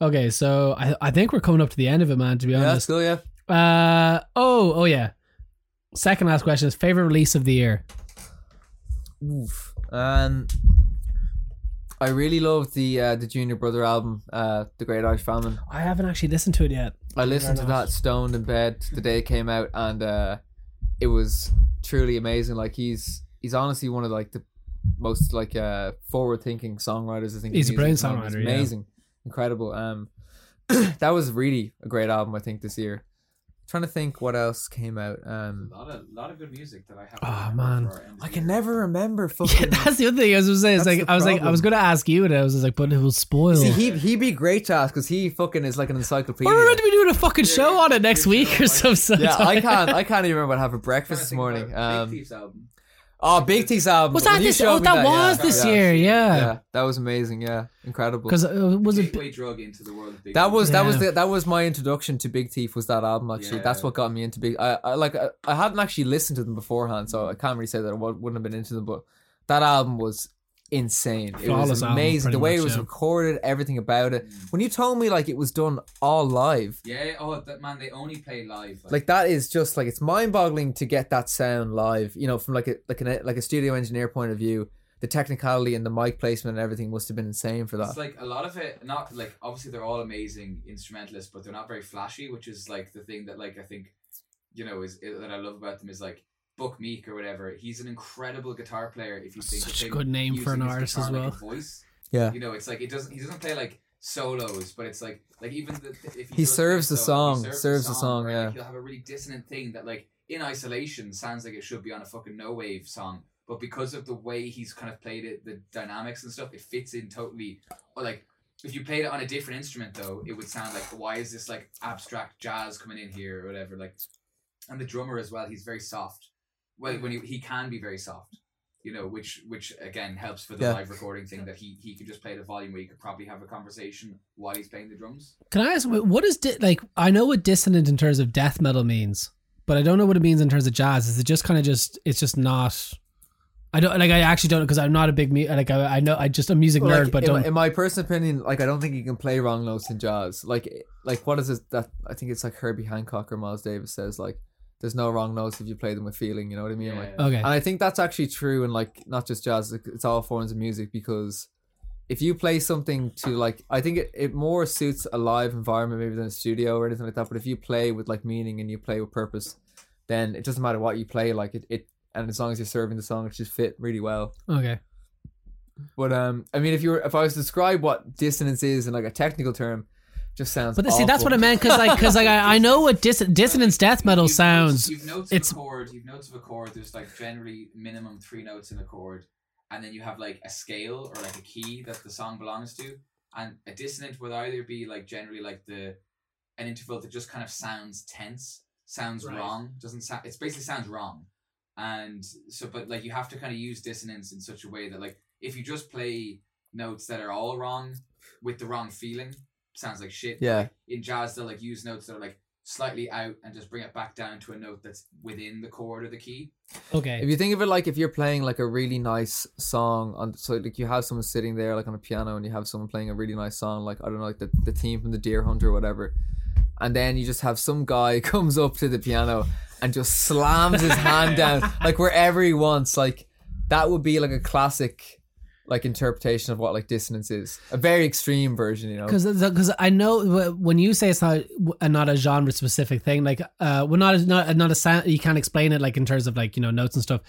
okay, so I, I think we're coming up to the end of it, man. To be Yeah, that's honest. cool. Yeah. Uh oh oh yeah. Second last question is favorite release of the year. Oof. Um, I really loved the uh, the Junior Brother album, uh, The Great Irish Famine. I haven't actually listened to it yet. I listened to that stoned in bed the day it came out, and uh, it was truly amazing. Like he's he's honestly one of like the most like uh, forward thinking songwriters. I think He's a in brilliant at the moment. songwriter, yeah. amazing, incredible. Um, that was really a great album. I think this year. trying to think what else came out. Um, A lot of lot of good music that I have. Oh, man. I can never remember Yeah, that's the other thing I was going to say. It's like the I was like I was going to ask you, and I was just like, but it will spoil. See, he he'd be great to ask because he fucking is like an encyclopedia. We're meant to be doing a fucking Yeah, show on it next week show, or like- something. yeah, I can't. I can't even remember what I had for breakfast this morning. Um, Big Thief's album. Oh, Big T's album. Was that this? Oh, me that was yeah, this yeah. year. Yeah, Yeah, that was amazing. Yeah, incredible. because uh, was it? Gateway drug into the world of Big That Thief. was that was the, that was my introduction to Big Thief. Was that album actually? Yeah. That's what got me into Big. I, I like I, I hadn't actually listened to them beforehand, so I can't really say that I wouldn't have been into them. But that album was insane. It Flawless was amazing. pretty the way much, it was yeah. recorded, everything about it. When you told me like it was done all live, Yeah. Oh, that man. They only play live. like that is just like it's mind-boggling to get that sound live. You know, from like a like an like a studio engineer point of view, the technicality and the mic placement and everything must have been insane for that. It's like a lot of it, not like obviously they're all amazing instrumentalists, but they're not very flashy, which is like the thing that like I think, you know, is that I love about them is like Buck Meek or whatever. He's an incredible guitar player. If you think Such of a good name for an artist guitar as like well. voice, yeah. you know, it's like it doesn't. He doesn't play like solos, but it's like like even the, if He does serves the solo, he song, serves the song, right? yeah. Like, he'll have a really dissonant thing that like in isolation sounds like it should be on a fucking no wave song, but because of the way he's kind of played it, the dynamics and stuff, it fits in totally. Or like if you played it on a different instrument though, it would sound like why is this like abstract jazz coming in here or whatever like. And the drummer as well, he's very soft. Well, when mm-hmm. he, he can be very soft you know, which which again helps for the Yeah. live recording thing that he he could just play the volume where you could probably have a conversation while he's playing the drums. Can I ask wh- what is di- like? I know what dissonant in terms of death metal means, but I don't know what it means in terms of jazz. Is it just kind of just? It's just not. I don't like. I actually don't because I'm not a big mu- like. I, I know I just a music Well, nerd, like, but in, don't. in my personal opinion, like I don't think you can play wrong notes in jazz. Like, like what is it that I think it's like Herbie Hancock or Miles Davis says like, there's no wrong notes if you play them with feeling. You know what I mean? Like, okay. and I think that's actually true in like not just jazz. It's all forms of music because if you play something to like, I think it, it more suits a live environment maybe than a studio or anything like that. But if you play with like meaning and you play with purpose, then it doesn't matter what you play. Like it, it and as long as you're serving the song, it just fit really well. Okay. But um, I mean, if you were, if I was to describe what dissonance is in like a technical term, just sounds. But see, that's what I meant because like because like I, I know what dis- dissonance death metal You've sounds. Notes, you've notes it's- of a chord. You've notes of a chord. There's like generally minimum three notes in a chord, and then you have like a scale or like a key that the song belongs to. And a dissonant would either be like generally like the an interval that just kind of sounds tense, sounds Right. wrong, doesn't sound. It's basically sounds wrong. And so, but like you have to kind of use dissonance in such a way that like if you just play notes that are all wrong with the wrong feeling, sounds like shit. Yeah. Like, in jazz, they'll like use notes that are like slightly out and just bring it back down to a note that's within the chord or the key. Okay. If you think of it like if you're playing like a really nice song on, so like you have someone sitting there like on a piano and you have someone playing a really nice song, like I don't know, like the the team from the Deer Hunter or whatever, and then you just have some guy comes up to the piano and just slams his hand down like wherever he wants, like that would be like a classic. Like interpretation of what like dissonance is, a very extreme version, you know. Because because I know when you say it's not not a genre specific thing, like uh, well not a, not not a sound you can't explain it like in terms of like you know notes and stuff.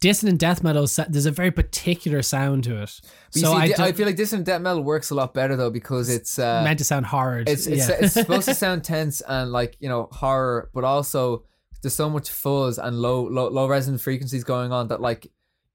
Dissonant death metal there's a very particular sound to it, But so see, I feel like dissonant death metal works a lot better though because it's uh, meant to sound hard. it's it's, yeah. it's supposed to sound tense and like you know horror, but also there's so much fuzz and low low low resonant frequencies going on that like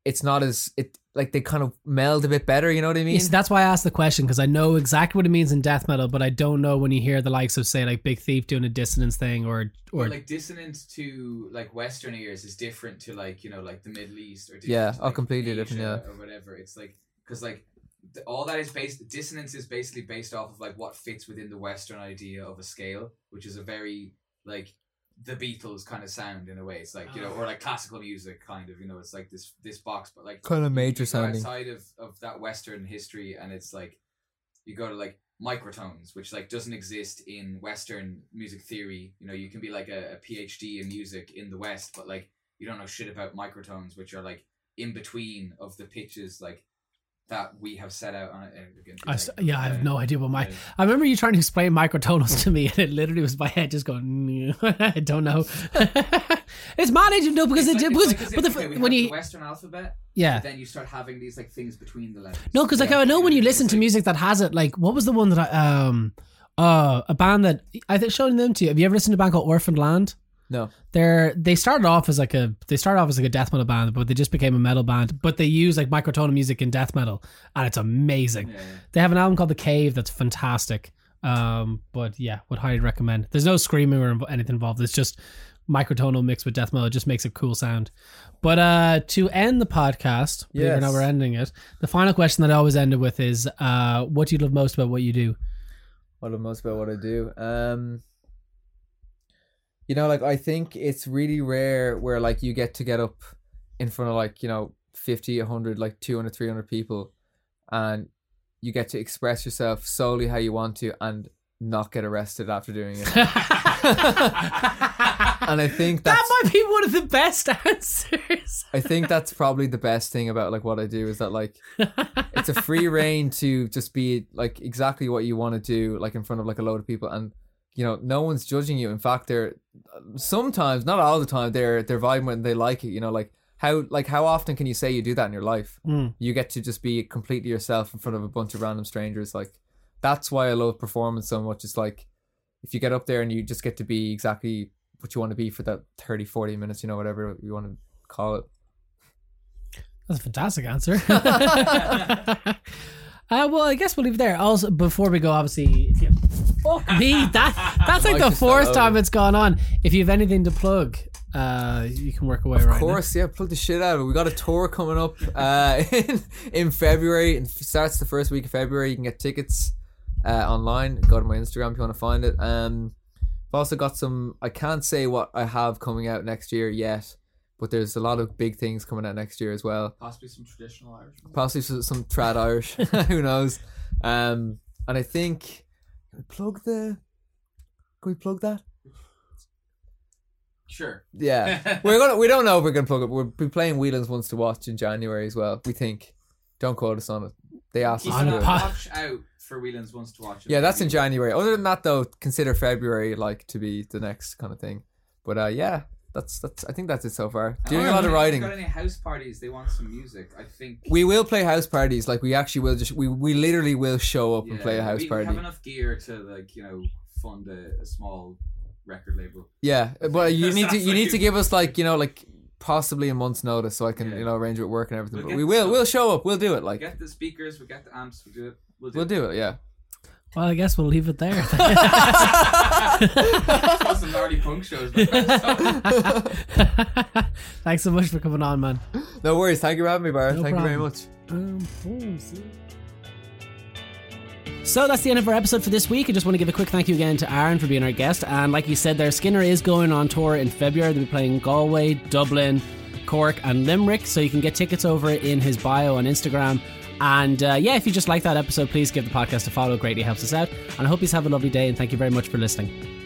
it's not as it like they kind of meld a bit better. You know what I mean? Yes, that's why I asked the question because I know exactly what it means in death metal, but I don't know when you hear the likes of say like Big Thief doing a dissonance thing or or Or like dissonance to like Western ears is different to like you know like the Middle East or Yeah, to, oh, like, completely Asia different, yeah. or whatever. It's like because like th- all that is based dissonance is basically based off of like what fits within the Western idea of a scale, which is a very like the Beatles kind of sound in a way. It's like you know, oh. or like classical music kind of. You know, it's like this this box, but like Kind of major you go sounding. outside of of that Western history, and it's like you go to like microtones, which like doesn't exist in Western music theory. You know, you can be like a, a PhD in music in the West, but like you don't know shit about microtones, which are like in between of the pitches, like that we have set out on it. I yeah, I have no idea what my. Yeah. I remember you trying to explain microtonals to me, and it literally was my head just going. I don't know. it's managed no because It's it like- because like but if, the, okay, when you the Western alphabet, yeah then you start having these like things between the letters. no because like I know when you listen to music that has it like what was the one that I um uh a band that I think showing them to you. Have you ever listened to a band called Orphan Land? No. They're they started off as like a they started off as like a death metal band, but they just became a metal band. But they use like microtonal music in death metal, and it's amazing. Yeah, yeah. They have an album called The Cave that's fantastic. Um, but yeah, would highly recommend. There's no screaming or anything involved. It's just microtonal mixed with death metal. It just makes a cool sound. But uh, to end the podcast, believe it or not, Yes. we're ending it. The final question that I always end it with is, uh, what do you love most about what you do? What I love most about what I do. Um you know, like I think it's really rare where like you get to get up in front of like, you know, 50, 100, like 200, 300 people and you get to express yourself solely how you want to and not get arrested after doing it. and I think that's that might be one of the best answers. I think that's probably the best thing about like what I do is that like it's a free reign to just be like exactly what you want to do like in front of like a load of people and you know no one's judging you in fact they're sometimes not all the time they're they're vibing when they like it you know like how like how often can you say you do that in your life Mm. you get to just be completely yourself in front of a bunch of random strangers like that's why I love performance so much it's like if you get up there and you just get to be exactly what you want to be for that 30 40 minutes you know whatever you want to call it That's a fantastic answer. uh, well, I guess we'll leave it there. Also, before we go, obviously, if you fuck me, that that's like Mic the just fourth over. time it's gone on. If you have anything to plug, uh, you can work away right Of course, yeah, plug the shit out of it. We got a tour coming up uh, in, in February. It starts the first week of February. You can get tickets uh, online. Go to my Instagram if you want to find it. Um, I've also got some. I can't say what I have coming out next year yet, but there's a lot of big things coming out next year as well. Possibly some traditional Irish. Possibly some, some trad Irish. Who knows? Um, and I think can we plug the. Can we plug that? Sure. Yeah, we're gonna. We don't know if we're gonna plug it. We'll be playing Whelan's once to watch in January as well. We think. Don't quote us on it. They asked Keep us to do it. watch out for Whelan's ones to watch. Yeah, that's in January. Other than that, though, consider February like to be the next kind of thing. But uh, yeah, that's that's. I think that's it so far. Doing a lot of writing. Got any house parties? They want some music. I think We will play house parties. Like we actually will. Just we we literally will show up and play a house we, party. We have enough gear to like you know fund a, a small record label. Yeah, but you need to you need to give us like you know like possibly a month's notice so I can Yeah. you know arrange it with work and everything. We'll but we will stuff. we'll show up. We'll do it. Like get the speakers, We'll get the amps, We'll do it. We'll do we'll it. do it. Yeah. Well, I guess we'll leave it there. Some gnarly punk shows. Thanks so much for coming on, man. No worries. Thank you for having me, Bar. No Thank you very problem. much. So that's the end of our episode for this week. I just want to give a quick thank you again to Aaron for being our guest. And like you said there, Skinner is going on tour in February. They'll be playing Galway, Dublin, Cork, and Limerick. So you can get tickets over in his bio on Instagram. And uh, yeah, if you just like that episode, please give the podcast a follow. It greatly helps us out. And I hope you have a lovely day. And thank you very much for listening.